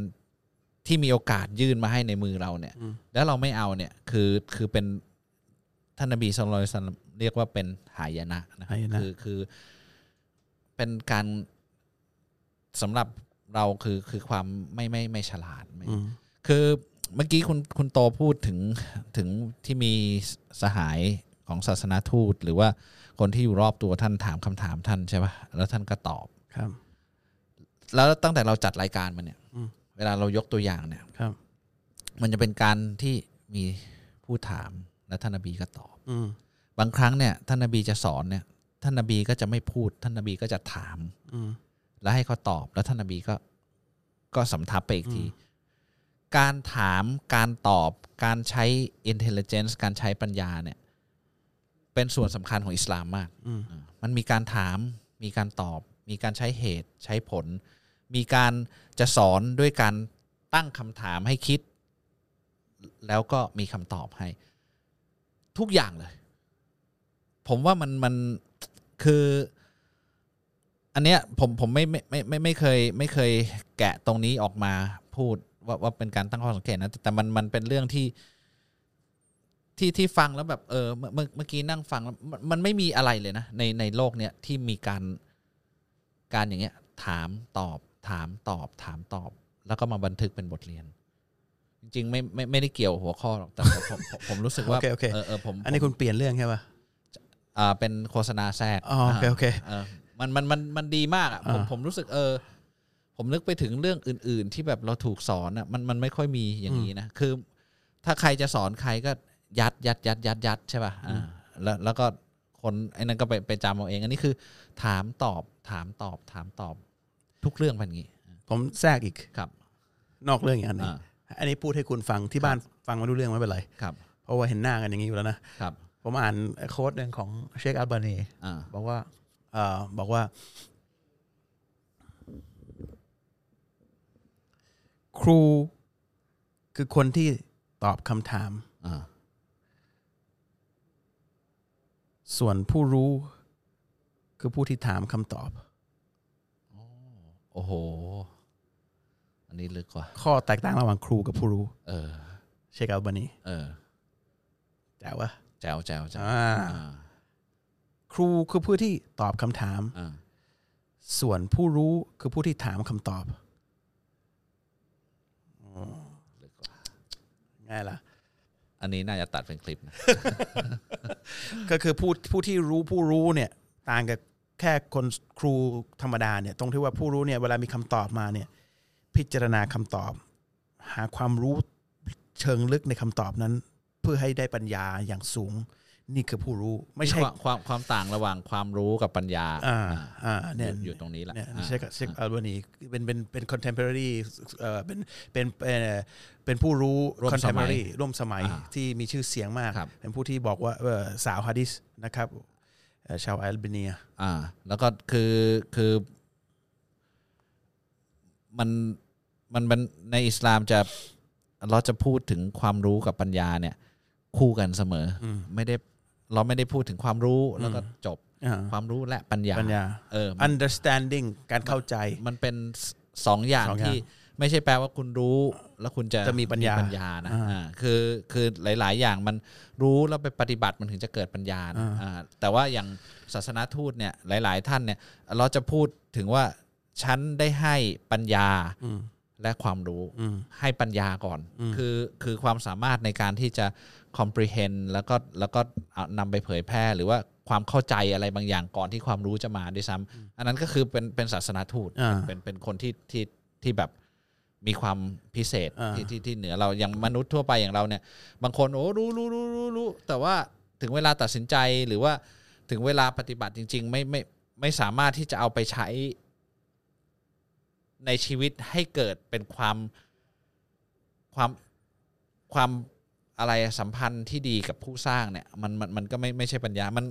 ที่มีโอกาสยื่นมาให้ในมือเราเนี่ย แล้วเราไม่เอาเนี่ยคือคือเป็นท่านนบีสุลต่านเรียกว่าเป็นหายนะนะครั
หา
บ
ยนะ
คือคือเป็นการสำหรับเราคือคือความไม่ไม่ไม่ฉลาดไม่
อืม
คือเมื่อกี้คุณคุณโตพูดถึงถึงที่มีสหายของศาสนาทูต หรือว่าคนที่อยู่รอบตัวท่านถามคำถามท่านใช่ปะแล้วท่านก็ตอบ
ครับ
แล้วตั้งแต่เราจัดรายการมาเนี่ย
อืม
เวลาเรายกตัวอย่างเนี่ย
ครับ
มันจะเป็นการที่มีผู้ถามและท่านนบีก็ตอบ
อืม
บางครั้งเนี่ยท่านนบีจะสอนเนี่ย ท่านนบีก็จะไม่พูด ท่านนบีก็จะถาม
อืม
แล้วให้เขาตอบ แล้วท่านนบีก็ ก็สำทับไปอีกที การถามการตอบ การใช้ intelligence การใช้ปัญญาเนี่ย เป็นส่วนสำคัญของอิสลามมาก
อืม
อ่ามันมีการถาม มีการตอบ มีการใช้เหตุ ใช้ผล มีการจะสอนด้วยการตั้งคำถามให้คิด แล้วก็มีคำตอบให้ ทุกอย่างเลย ผมว่ามันมันคือ อันเนี้ยผมผมไม่ไม่ไม่ไม่ไม่เคย ไม่เคยแกะตรงนี้ออกมาพูดว่าว่าเป็นการตั้งข้อสังเกตนะแต่แต่มันมันเป็นเรื่องที่ที่ที่ฟังแล้วแบบเออเมื่อเมื่อเมื่อกี้นั่งฟังแล้วมันมันไม่มีอะไรเลยนะในในโลกเนี้ยที่มีการการอย่างเงี้ยถามตอบ ถามตอบถามตอบ แล้วก็มาบันทึกเป็นบทเรียน จริงๆไม่ไม่ไม่ได้เกี่ยวหัวข้อหรอกแต่ผมผมผมผมรู้สึกว่า
โอเคโอเค
เออเออผม
อันนี้คุณเปลี่ยนเรื่องใช่ป่ะ
อ่าเป็นโฆษณาแทรก
อ๋อโอเคโอเค
เออมันมันมันมันดีมากอะผม
อ่า
ผมรู้สึกเออ ผมนึกไปถึงเรื่องอื่น ๆ ที่แบบเราถูกสอนอะมันมันไม่ค่อยมีอย่างนี้นะคือ ถ้าใครจะสอนใครก็ยัดยัดยัดยัดยัดใช่ป่ะอ่าแล้วแล้วก็คนไอ้นั่นก็ไปไปจำเอาเอง อันนี้คือ ถามตอบถามตอบถามตอบ ทุกเรื่องเป็นอย่างนี้
ผมแทรกอีก
ครับ
นอกเรื่องอีกอันหนึง
อ่า
อันนี้พูดให้คุณฟังที่บ้านฟังไม่รู้เรื่องไม่เป็นไร
ครับ
เพราะว่าเห็นหน้ากันอย่างนี้อยู่แล้วนะ
ครับ
ผมอ่านโค้ดหนึ่งของเชคอัลบานี
อ่า
บอกว่าเอ่อบอกว่า ครูคือคนที่ตอบคำถาม
อ่า
ส่วนผู้รู้คือผู้ที่ถามคำตอบ
โอ้โห อันนี้ลึกกว่า
ข้อแตกต่างระหว่างครูกับผู้รู้
เออ
เชคอัลบานี
เออ
แจ๋ววะ
แจ๋วแจ๋วแจ๋ว
อ่า
อ่า
ครูคือผู้ที่ตอบคำถาม
อ่า
ส่วนผู้รู้คือผู้ที่ถามคำตอบ
ลึกกว่า
ง่ายละ
อันนี้น่าจะตัดเป็นคลิปนะ
ก็คือผู้ผู้ที่รู้ผู้รู้เนี่ย ต่างกับ แค่คนครูธรรมดาเนี่ยตรงที่ว่าผู้รู้เนี่ยเวลามีคำตอบมาเนี่ยพิจารณาคำตอบ หาความรู้เชิงลึกในคำตอบนั้น เพื่อให้ได้ปัญญาอย่างสูง นี่คือผู้รู้ไม่ใช่
ความความความต่างระหว่างความรู้กับปัญญา
อ่า
อ่า
อ่า
อ
เนี่ย
ยู่อยู่ตรงนี้แหละ
เนี่ย
อ่า
เชคเชคอัลบานีเป็นเป็นเป็น contemporary เอ่อเป็นเป็นเป็นเป็นผู้รู้
ร่วมสมัย
contemporary ร่วมสมัย
อ่า
ที่มีชื่อเสียงมาก
ครับ
เป็นผู้ที่บอกว่าเอ่อสาวฮะดิษนะครับเอ่อ ชาวอัลเบเนีย
อ่า แล้วก็คือคือ มันมันมันในอิสลามจะเราจะพูดถึงความรู้กับปัญญาเนี่ย คู่กันเสมออไม่ได้เราไม่ได้พูดถึงความรู้แล้วก็จบ
อ่า
ความรู้และปัญญา
ปัญญา
เออ
understanding การเข้าใจ
มันเป็นสสองอย่าง
สองอย่าง
ที่ ไม่ใช่แปลว่าคุณรู้ แล้วคุณจะ
จะมีปัญญา
ปัญญานะ
อ่า
อ่าคือคือหลาย ๆ อย่างมันรู้แล้วไปปฏิบัติมันถึงจะเกิดปัญญานะอ่าแต่ว่าอย่างศาสนาทูตเนี่ยหลาย ๆ ท่านเนี่ยเราจะพูดถึงว่าฉันได้ให้ปัญญาและความรู้
อืม
ให้ปัญญาก่อน คือคือความสามารถในการที่จะ comprehend แล้วก็แล้วก็เอานำไปเผยแพร่หรือว่าความเข้าใจอะไรบางอย่างก่อนที่ความรู้จะมาด้วยซ้ำอันนั้นก็คือเป็นเป็นศาสนาทูต
อ่า
เป็นเป็นคนที่ที่ที่แบบ มีความพิเศษ
อ่า
ที่ที่ที่เหนือเราอย่างมนุษย์ทั่วไปอย่างเราเนี่ย บางคนโอ้รู้รู้รู้รู้รู้แต่ว่าถึงเวลาตัดสินใจหรือว่าถึงเวลาปฏิบัติจริง ๆ ไม่ไม่ไม่สามารถที่จะเอาไปใช้ ในชีวิตให้เกิดเป็นความความความอะไรสัมพันธ์ที่ดีกับผู้สร้างเนี่ยมันมันมันก็ไม่ไม่ใช่ปัญญา มัน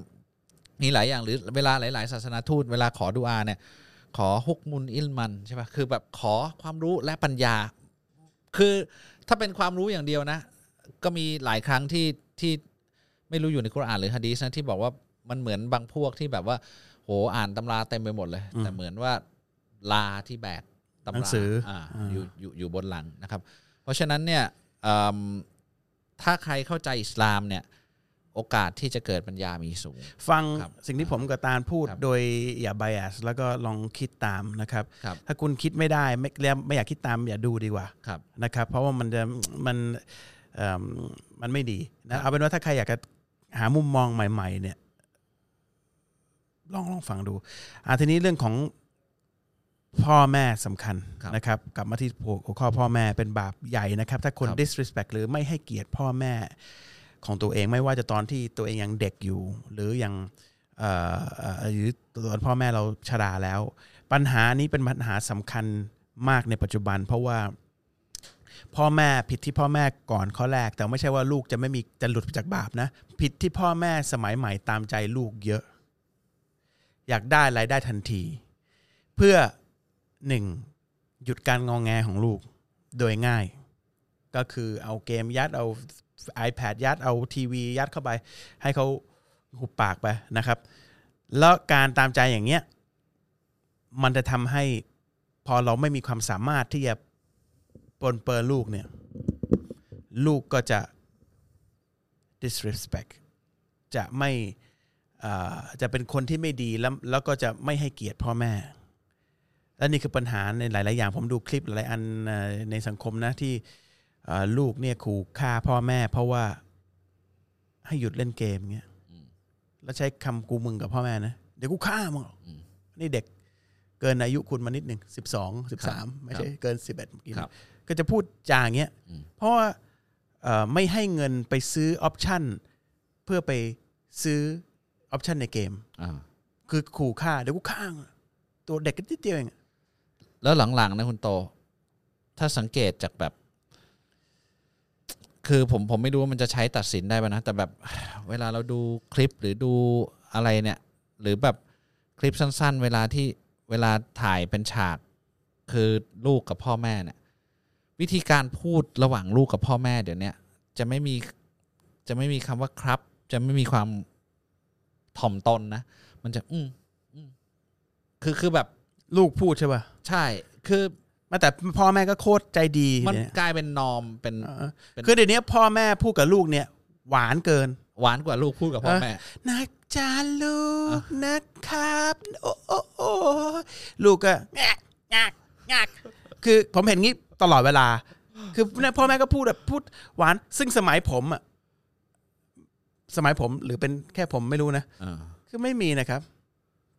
มีหลายอย่างหรือเวลาหลาย ๆ ศาสนาทูตเวลาขอดุอาเนี่ย ขอฮุกมุนอิลมันใช่ปะคือแบบขอความรู้และปัญญา คือถ้าเป็นความรู้อย่างเดียวนะ ก็มีหลายครั้งที่ที่ไม่รู้อยู่ในกุรอานหรือฮะดีษนะที่บอกว่ามันเหมือนบางพวกที่แบบว่า โหอ่านตำราเต็มไปหมดเลย แต่เหมือนว่าลาที่แบกตำรา
หนังสืออ่า
อยู่อยู่อยู่บนหลังนะครับ เพราะฉะนั้นเนี่ยเอิ่มถ้าใครเข้าใจอิสลามเนี่ย โอกาสที่จะเกิดปัญญามีสูง
ฟัง
ครับ
สิ่งที่ผมกับตาลพูด
ครับ
โดยอย่า bias แล้วก็ลองคิดตามนะครับ
ครับ
ถ้าคุณคิดไม่ได้ไม่แล้วไม่อยากคิดตามอย่าดูดีกว่า
ครับ
นะครับ เพราะว่ามันจะมันเอิ่มมันไม่ดีนะเอาเป็นว่าถ้าใครอยากจะหามุมมองใหม่ ๆ เนี่ย ลองลองฟังดูอ่าทีนี้เรื่องของพ่อแม่สำคัญ
ครับ
นะครับกลับมาที่หัวข้อพ่อแม่เป็นบาปใหญ่นะครับ ถ้าคน
ครับ
disrespect หรือไม่ให้เกียรติพ่อแม่ ของตัวเองไม่ว่าจะตอนที่ตัวเองยังเด็กอยู่ หรือยังหรือตอนพ่อแม่เราชราแล้ว ปัญหานี้เป็นปัญหาสำคัญมากในปัจจุบัน เพราะว่าพ่อแม่ผิดที่พ่อแม่ก่อนข้อแรก แต่ไม่ใช่ว่าลูกจะไม่มีจะหลุดจากบาปนะ ผิดที่พ่อแม่สมัยใหม่ตามใจลูกเยอะ อยากได้รายได้ทันที เพื่อหนึ่งหยุดการงองแงของลูกโดยง่าย ก็คือเอาเกมยัดเอา iPad ยัดเอาทีวียัดเข้าไป ให้เขาหุบปากไปนะครับ แล้วการตามใจอย่างเงี้ยมันจะทำให้พอเราไม่มีความสามารถที่จะปลนเปิดลูกเนี่ยลูกก็จะ disrespect จะไม่อ่าจะเป็นคนที่ไม่ดีแล้วแล้วก็จะไม่ให้เกียรติพ่อแม่ และนี่คือปัญหาในหลาย ๆ อย่างผมดูคลิปหลายอันในสังคมนะที่ ลูกเนี่ยขู่ฆ่าพ่อแม่ เพราะว่าให้หยุดเล่นเกมเงี้ยแล้วใช้คำกูมึงกับพ่อแม่นะเดี๋ยวกูฆ่ามึงหรอกนี่เด็กเกินอายุคุณมานิดหนึ่งสิบสองสิบสามไม่ใช่เกินสิบเอ็ด
ครับ
ก็จะพูดจาอย่างเงี้ยเพราะว่าเอ่อไม่ให้เงินไปซื้อออปชันเพื่อไปซื้อออปชันในเกม
อ่า
คือขู่ฆ่าเดี๋ยวกูฆ่ามึงตัวเด็กก็นิดเดียวเอง
แล้วหลังๆนะคุณโต ถ้าสังเกตจากแบบ คือผมผมไม่รู้ว่ามันจะใช้ตัดสินได้ป่ะนะ แต่แบบเวลาเราดูคลิปหรือดูอะไรเนี่ย หรือแบบคลิปสั้น ๆ เวลาที่เวลาถ่ายเป็นฉากคือลูกกับพ่อแม่เนี่ยวิธีการพูดระหว่างลูกกับพ่อแม่เดี๋ยวเนี้ยจะไม่มีจะไม่มีคำว่าครับ จะไม่มีความถ่อมตนนะ มันจะ อืมอืมคือคือแบบ
ลูกพูดใช่ป่ะ
ใช่ คือ
แม้แต่พ่อแม่ก็โคตรใจดี
มัน
เนี่ย
กลายเป็นนอมเป็น
เออ
เป็น
คือเดี๋ยวนี้พ่อแม่พูดกับลูกเนี่ย หวานเกิน
หวานกว่าลูกพูดกับพ่อแม่
นะจ้าลูกนะครับโอ้โอ้โอ้ลูกก็แงกแงกแงกคือผมเห็นงี้ตลอดเวลา คือพ่อแม่ก็พูดแบบพูดหวาน ซึ่งสมัยผมอะสมัยผมหรือเป็นแค่ผมไม่รู้นะ
อ่า
คือไม่มีนะครับ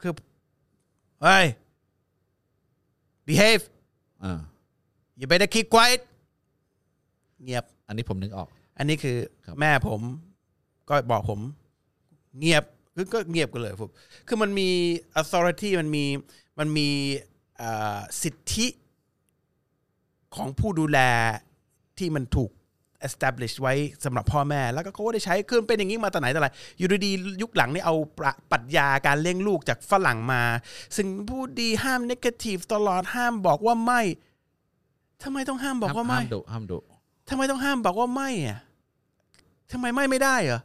คือเฮ้ย behave
อ่า
you better keep quiet เงียบ
อันนี้ผมนึกออก
อันนี้คือ
ครับ
แม่ผมก็บอกผม เงียบคือก็เงียบกันเลยผมคือมันมี authority มันมีมันมีเอ่อสิทธิของผู้ดูแลที่มันถูก establish ไว้สำหรับพ่อแม่ แล้วก็เขาก็ได้ใช้คือมันเป็นอย่างนี้มาแต่ไหนแต่ไรอยู่ดีๆยุคหลังนี่เอาประปรัชญาการเลี้ยงลูกจากฝรั่งมา ซึ่งพูดดีห้าม negative ตลอดห้ามบอกว่าไม่ทำไมต้องห้ามบอกว่าไม่
ห้ามดุห้ามดุ
ทำไมต้องห้ามบอกว่าไม่อะทำไมไม่ไม่ได้เหรอ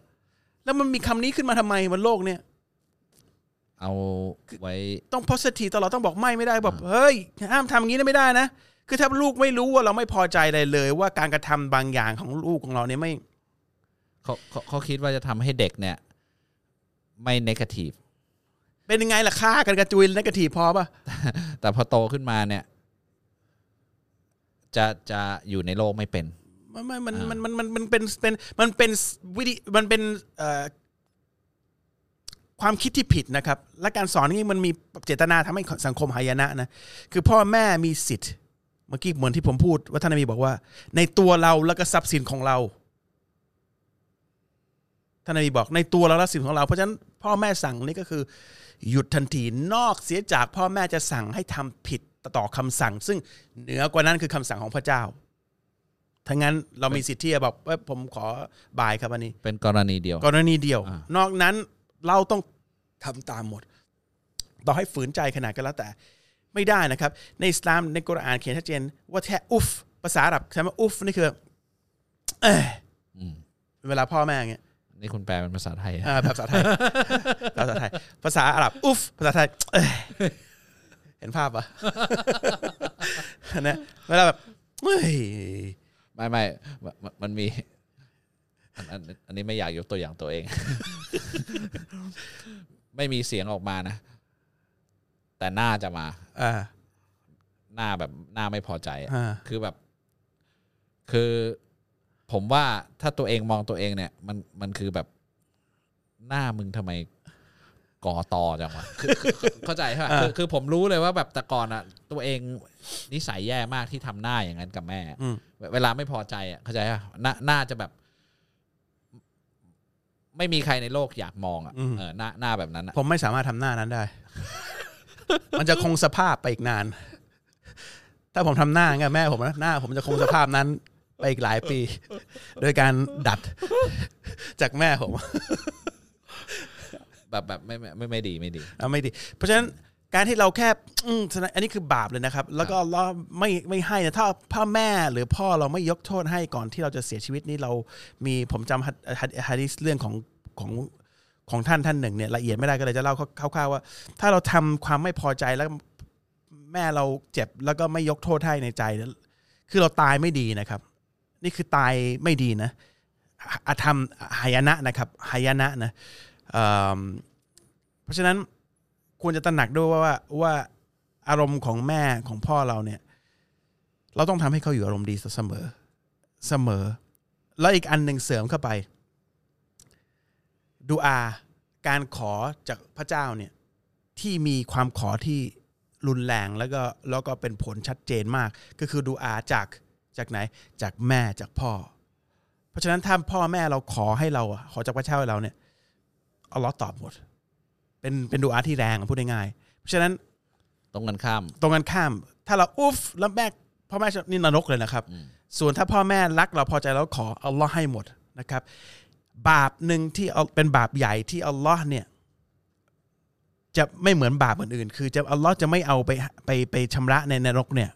แล้วมันมีคำนี้ขึ้นมาทำไมบนโลกเนี่ย
เอาไว้
ต้อง positive ตลอดต้องบอกไม่ไม่ได้แบบเฮ้ยห้ามทำอย่างนี้นะไม่ได้นะ คือถ้าลูกไม่รู้ว่าเราไม่พอใจอะไรเลย ว่าการกระทำบางอย่างของลูกของเราเนี่ยไม่
เขาเขาเขาคิดว่าจะทำให้เด็กเนี่ย ไม่เนกาทีฟ
เป็นยังไงล่ะฆ่ากันกระจุยนักทีพอป่ะ
แต่พอโตขึ้นมาเนี่ย จะจะอยู่ในโลกไม่เป็น
ไม่ไม่มัน
อ่ามั
มันมันมันมันเป็นเป็นมันเป็นวิธีมันเป็นเอ่อความคิดที่ผิดนะครับ และการสอนนี้มันมีเจตนาทำให้สังคมหายนะนะ คือพ่อแม่มีสิทธิ์ เมื่อกี้เหมือนที่ผมพูดว่าท่านนบีบอกว่า ในตัวเราแล้วก็ทรัพย์สินของเราท่านนบีบอกในตัวเราและทรัพย์สินของเรา เพราะฉะนั้นพ่อแม่สั่งนี่ก็คือ หยุดทันทีนอกเสียจากพ่อแม่จะสั่งให้ทำผิดต่อคำสั่ง ซึ่งเหนือกว่านั้นคือคำสั่งของพระเจ้าถ้างั้นเรามีสิทธิ์ที่จะบอกว่าผมขอบายครับอันนี้
เป็นกรณีเดียว
กรณีเดียว
อ่าน
นอกนั้นเราต้องทำตามหมด ต่อให้ฝืนใจขนาดก็แล้วแต่ ไม่ได้นะครับ ในอิสลามในกุรอานเขียนชัดเจน ว่าแค่อุฟภาษาอาหรับคำว่าอุฟนี่คือเอยเวลาพ่อแม่อย่างเงี้ย
นี่คุณแปลเป็นภาษาไทย
อ่าภาษาไทย ภาษาไทย ภาษาอาหรับอุฟภาษาไทยเอ้ยเห็นภาพปะนะเวลาแบบเฮ้ย
ไม่ไม่มันมันมีอันอันอันนี้ไม่อยากยกตัวอย่างตัวเอง ไม่มีเสียงออกมานะ แต่หน้าจะมา
อ่า
หน้าแบบหน้าไม่พอใจอะ
อ่า
คือแบบ คือ ผมว่าถ้าตัวเองมองตัวเองเนี่ย มันมันคือแบบ หน้ามึงทำไมก่อตอจังวะคือคือคือเข้าใจใช่ไหมคือคือผมรู้เลยว่าแบบแต่ก่อนอะตัวเองนิสัยแย่มากที่ทำหน้าอย่างนั้นกับแม่
อืม
เวเวลาไม่พอใจอะเข้าใจป่ะหน้าหน้าจะแบบ ไม่มีใครในโลกอยากมองอะเออหน้าหน้าแบบนั้นอะ
ผมไม่สามารถทำหน้านั้นได้ มันจะคงสภาพไปอีกนาน ถ้าผมทำหน้าไงแม่ผมนะหน้า ผมจะคงสภาพนั้นไปอีกหลายปี โดยการดัดจากแม่ผม
แบบแบบไม่ไม่ไม่ไม่ดีไม่ดี
เอาไม่ดี เพราะฉะนั้นการที่เราแค่อืมอันนี้คือบาปเลยนะครับ แล้วก็เราไม่ไม่ให้นะถ้าพ่อแม่หรือพ่อเราไม่ยกโทษให้ก่อนที่เราจะเสียชีวิตนี้เรามีผมจำฮัดฮัดฮัดดิสเรื่องของของ ของท่านท่านหนึ่งเนี่ยละเอียดไม่ได้ก็เลยจะเล่าคร่าวๆว่า ถ้าเราทำความไม่พอใจแล้วแม่เราเจ็บแล้วก็ไม่ยกโทษให้ในใจ คือเราตายไม่ดีนะครับ นี่คือตายไม่ดีนะอาธรรมหายนะนะครับหายนะนะเเพราะฉะนั้นควรจะตระหนักด้วยว่าว่าอารมณ์ของแม่ของพ่อเราเนี่ย เราต้องทำให้เขาอยู่อารมณ์ดีเสมอเสมอ แล้วอีกอันหนึ่งเสริมเข้าไป ดูอาการขอจากพระเจ้าเนี่ยที่มีความขอที่รุนแรงแล้วก็แล้วก็เป็นผลชัดเจนมาก ก็คือดูอาจากจากไหนจากแม่จากพ่อ เพราะฉะนั้นถ้าพ่อแม่เราขอให้เราอะขอจากพระเจ้าให้เราเนี่ยอัลลอฮ์ตอบหมด เป็นเป็นดูอาที่แรงอะพูดง่ายๆเพราะฉะนั้น
ตรงกันข้าม
ตรงกันข้าม ถ้าเราอุฟแล้วแม่พ่อแม่นี่นรกเลยนะครับ ส่วนถ้าพ่อแม่รักเราพอใจแล้วขออัลลอฮ์ให้หมดนะครับ บาปหนึ่งที่เอาเป็นบาปใหญ่ที่อัลลอฮ์เนี่ยจะไม่เหมือนบาปอื่นๆ คือจะอัลลอฮ์จะไม่เอาไปไปไปชำระในนรกเนี่ย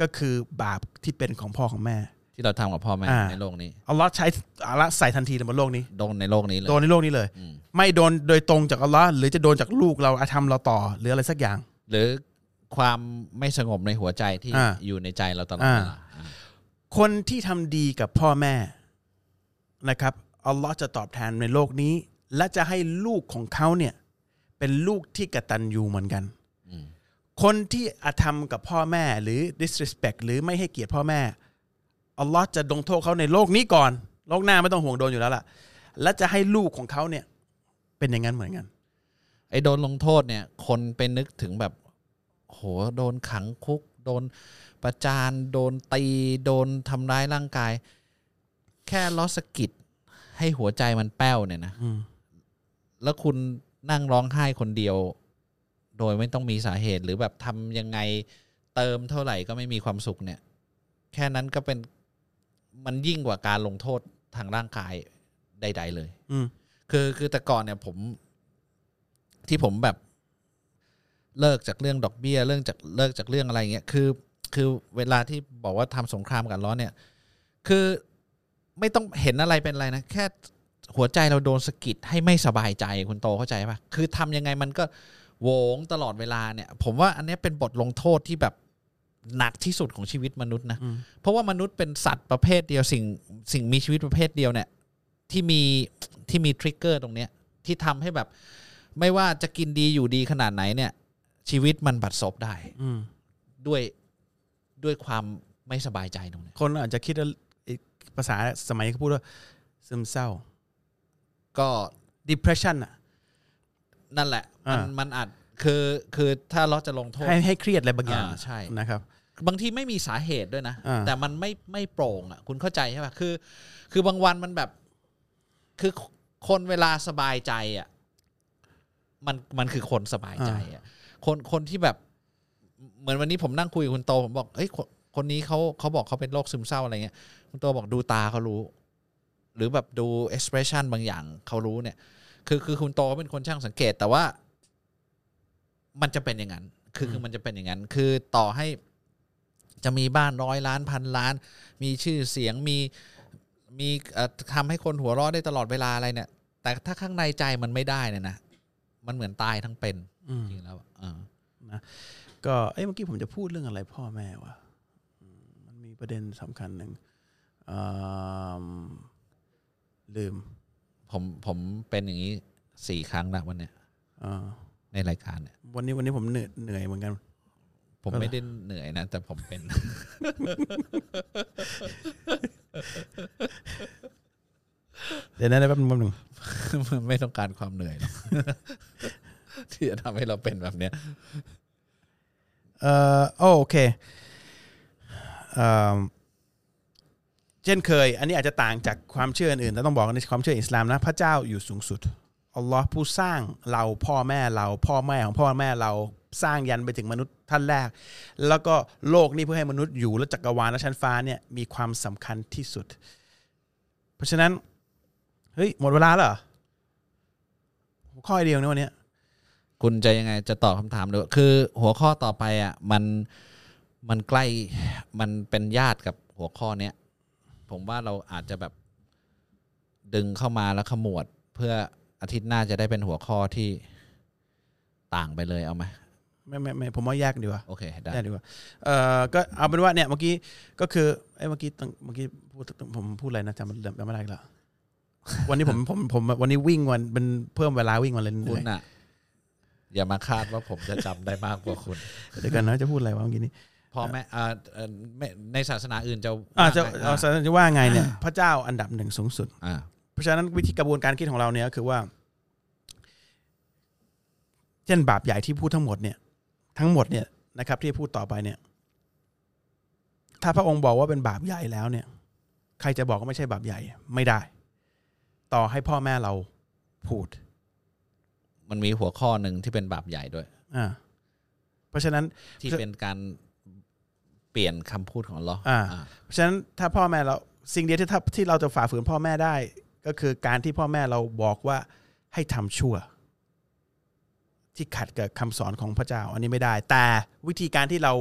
ก็คือบาปที่เป็นของพ่อของแม่
ที่เราทำกับพ่อแม่
อ่า
ในโลกนี้
อัลลอฮ์ใช้อัลลอฮ์ใส่ทันทีในบนโลกนี้
โดนในโลกนี้เลย
โดนในโลกนี้เลยไม่โดนโดยตรงจากอัลลอฮ์หรือจะโดนจากลูกเราอาธรรมเราต่อ หรืออะไรสักอย่าง
หรือความไม่สงบในหัวใจที่
อ่า
อยู่ในใจเราตลอดเวลาอ่า
คนที่ทำดีกับพ่อแม่นะครับ อัลลอฮ์จะตอบแทนในโลกนี้ และจะให้ลูกของเขาเนี่ยเป็นลูกที่กตัญญูเหมือนกัน คนที่อาธรรมกับพ่อแม่หรือ disrespect หรือไม่ให้เกียรติพ่อแม่อัลลอฮ์จะลงโทษเขาในโลกนี้ก่อน โลกหน้าไม่ต้องห่วงโดนอยู่แล้วล่ะ และจะให้ลูกของเขาเนี่ย เป็นอย่างนั้นเหมือนกัน
ไอ้โดนลงโทษเนี่ย คนไปนึกถึงแบบ โหโดนขังคุก โดนประจาน โดนตี โดนทำร้ายร่างกาย แค่ล้อสะกิด ให้หัวใจมันแป้วเนี่ยนะ
อืม
แล้วคุณนั่งร้องไห้คนเดียว โดยไม่ต้องมีสาเหตุหรือแบบทำยังไงเติมเท่าไหร่ก็ไม่มีความสุขเนี่ย แค่นั้นก็เป็นมันยิ่งกว่าการลงโทษทางร่างกายใด ๆ เลย
อืม
คือคือแต่ก่อนเนี่ยผม ที่ผมแบบเลิกจากเรื่องดอกเบี้ย เรื่องจากเลิกจากเรื่องอะไรเงี้ยคือ คือเวลาที่บอกว่าทำสงครามกันร้อนเนี่ย คือ ไม่ต้องเห็นอะไรเป็นอะไรนะ แค่หัวใจเราโดนสะกิดให้ไม่สบายใจคุณโตเข้าใจปะคือทำยังไงมันก็โหวงตลอดเวลาเนี่ย ผมว่าอันเนี้ยเป็นบทลงโทษที่แบบหนักที่สุดของชีวิตมนุษย์นะ
อืม
เพราะว่ามนุษย์เป็นสัตว์ประเภทเดียวสิ่งสิ่งมีชีวิตประเภทเดียวเนี่ยที่มีที่มีทริกเกอร์ตรงเนี้ยที่ทำให้แบบไม่ว่าจะกินดีอยู่ดีขนาดไหนเนี่ย ชีวิตมันบัดซบได้
อืม
ด้วยด้วยความไม่สบายใจตรงเนี้ย
คนอาจจะคิดว่าอีก ภาษาสมัยเขาพูดว่าซึมเศร้า
ก็
depression อะ
นั่นแหละ มัน
อ่า
มันอาจคือคือถ้าเราจะลงโทษ
ให้ให้เครียดอะไรบางอย่าง
อ่าใช่
นะครับ
บางทีไม่มีสาเหตุด้วยนะ
อ่า
แต่มันไม่ไม่โปร่งอะ คุณเข้าใจใช่ป่ะคือ คือบางวันมันแบบ คือคนเวลาสบายใจอะมันมันคือคนสบายใจอะคนคนที่แบบ เหมือนวันนี้ผมนั่งคุยกับคุณโตผมบอกเอ้ยคนคนนี้เขาเขาบอกเขาเป็นโรคซึมเศร้าอะไรเงี้ย คุณโตบอกดูตาเขารู้ หรือแบบดู expression บางอย่างเขารู้เนี่ย คือคือคุณโตเขาเป็นคนช่างสังเกต แต่ว่า มันจะเป็นอย่างนั้น คือคือมันจะเป็นอย่างนั้น คือต่อให้จะมีบ้านร้อยล้านพันล้าน มีชื่อเสียงมีมีเอ่อทำให้คนหัวเราะได้ตลอดเวลาอะไรเนี่ย แต่ถ้าข้างในใจมันไม่ได้เนี่ยนะมันเหมือนตายทั้งเป็น
อืม
จริงแล้วอะเออ
ก็เอ้ยเมื่อกี้ผมจะพูดเรื่องอะไรพ่อแม่วะอืมมันมีประเด็นสำคัญหนึ่งอืม ลืม
ผมผมเป็นอย่างนี้สี่ครั้งละวันเนี้ย
อ่า
ในรายการเนี่ย
วันนี้วันนี้ผมเหนื่อยเหนื่อยเหมือนกัน
ผม
ก็เหรอ
ไม่ได้เหนื่อยนะ แต่ผมเป็น
เดี๋ยวนะแป๊บนึงแป๊บนึง
ไม่ต้องการความเหนื่อยหรอกที่จะทำให้เราเป็นแบบเนี้ย
เอ่อโอเคเอ่อ เช่นเคย อันนี้อาจจะต่างจากความเชื่ออื่นๆแต่ต้องบอกในความเชื่ออิสลามนะ พระเจ้าอยู่สูงสุดอัลลอฮ์ผู้สร้างเราพ่อแม่เราพ่อแม่ของพ่อแม่เราสร้างยันไปถึงมนุษย์ท่านแรก แล้วก็โลกนี้เพื่อให้มนุษย์อยู่และจักรวาลและชั้นฟ้าเนี่ยมีความสำคัญที่สุด เพราะฉะนั้นเฮ้ยหมดเวลาแล้วหัวข้อเดียวนะวันนี้
คุณจะยังไงจะตอบคำถามด้วยคือหัวข้อต่อไปอะมันมันใกล้มันเป็นญาติกับหัวข้อเนี้ย ผมว่าเราอาจจะแบบดึงเข้ามาแล้วขมวด เพื่ออาทิตย์หน้าจะได้เป็นหัวข้อที่ต่างไปเลยเอาไหม
ไม่ไม่ไม่ผมว่าแยกดีกว่า
โอเคได้
ได้ดีกว่าเอ่อก็เอาเป็นว่าเนี่ยเมื่อกี้ก็คือเอ้ยเมื่อกี้ต้องเมื่อกี้พูดผมพูดอะไรนะจำจำไม่ได้อีกแล้ววันนี้ผมผมผมวันนี้วิ่งวันเป็นเพิ่มเวลาวิ่งวันเลยเห
คุ
นื่
ณ
อย
อะอย่ามาคาดว่าผมจะจำได้มากกว่าคุณ
เดี๋ยวกันนะจะพูดอะไรวะเมื่อกี้นี้
พ่อแม่อ่าเอ่อไม่ในศาสนาอื่นจะ
อ่าจะ
ว่าไง
เอาจะว่าไงเนี่ยพระเจ้าอันดับหนึ่งสูงสุด
อ่า
เพราะฉะนั้นวิธีกระบวนการคิดของเราเนี่ยก็คือว่า เช่นบาปใหญ่ที่พูดทั้งหมดเนี่ย ทั้งหมดเนี่ยนะครับ ที่พูดต่อไปเนี่ย ถ้าพระองค์บอกว่าเป็นบาปใหญ่แล้วเนี่ย ใครจะบอกว่าไม่ใช่บาปใหญ่ ไม่ได้ ต่อให้พ่อแม่เราพูด
มันมีหัวข้อหนึ่งที่เป็นบาปใหญ่ด้วย
อ่า เพราะฉะนั้น
ที่
คือ
เป็นการ เปลี่ยนคำพูดของเรา
อ่า
อ่า
เพราะฉะนั้นถ้าพ่อแม่เราสิ่งเดียวที่ถ้าที่เราจะฝ่าฝืนพ่อแม่ได้ ก็คือการที่พ่อแม่เราบอกว่าให้ทำชั่ว ที่ขัดกับคำสอนของพระเจ้า อันนี้ไม่ได้ แต่วิธีการที่เรา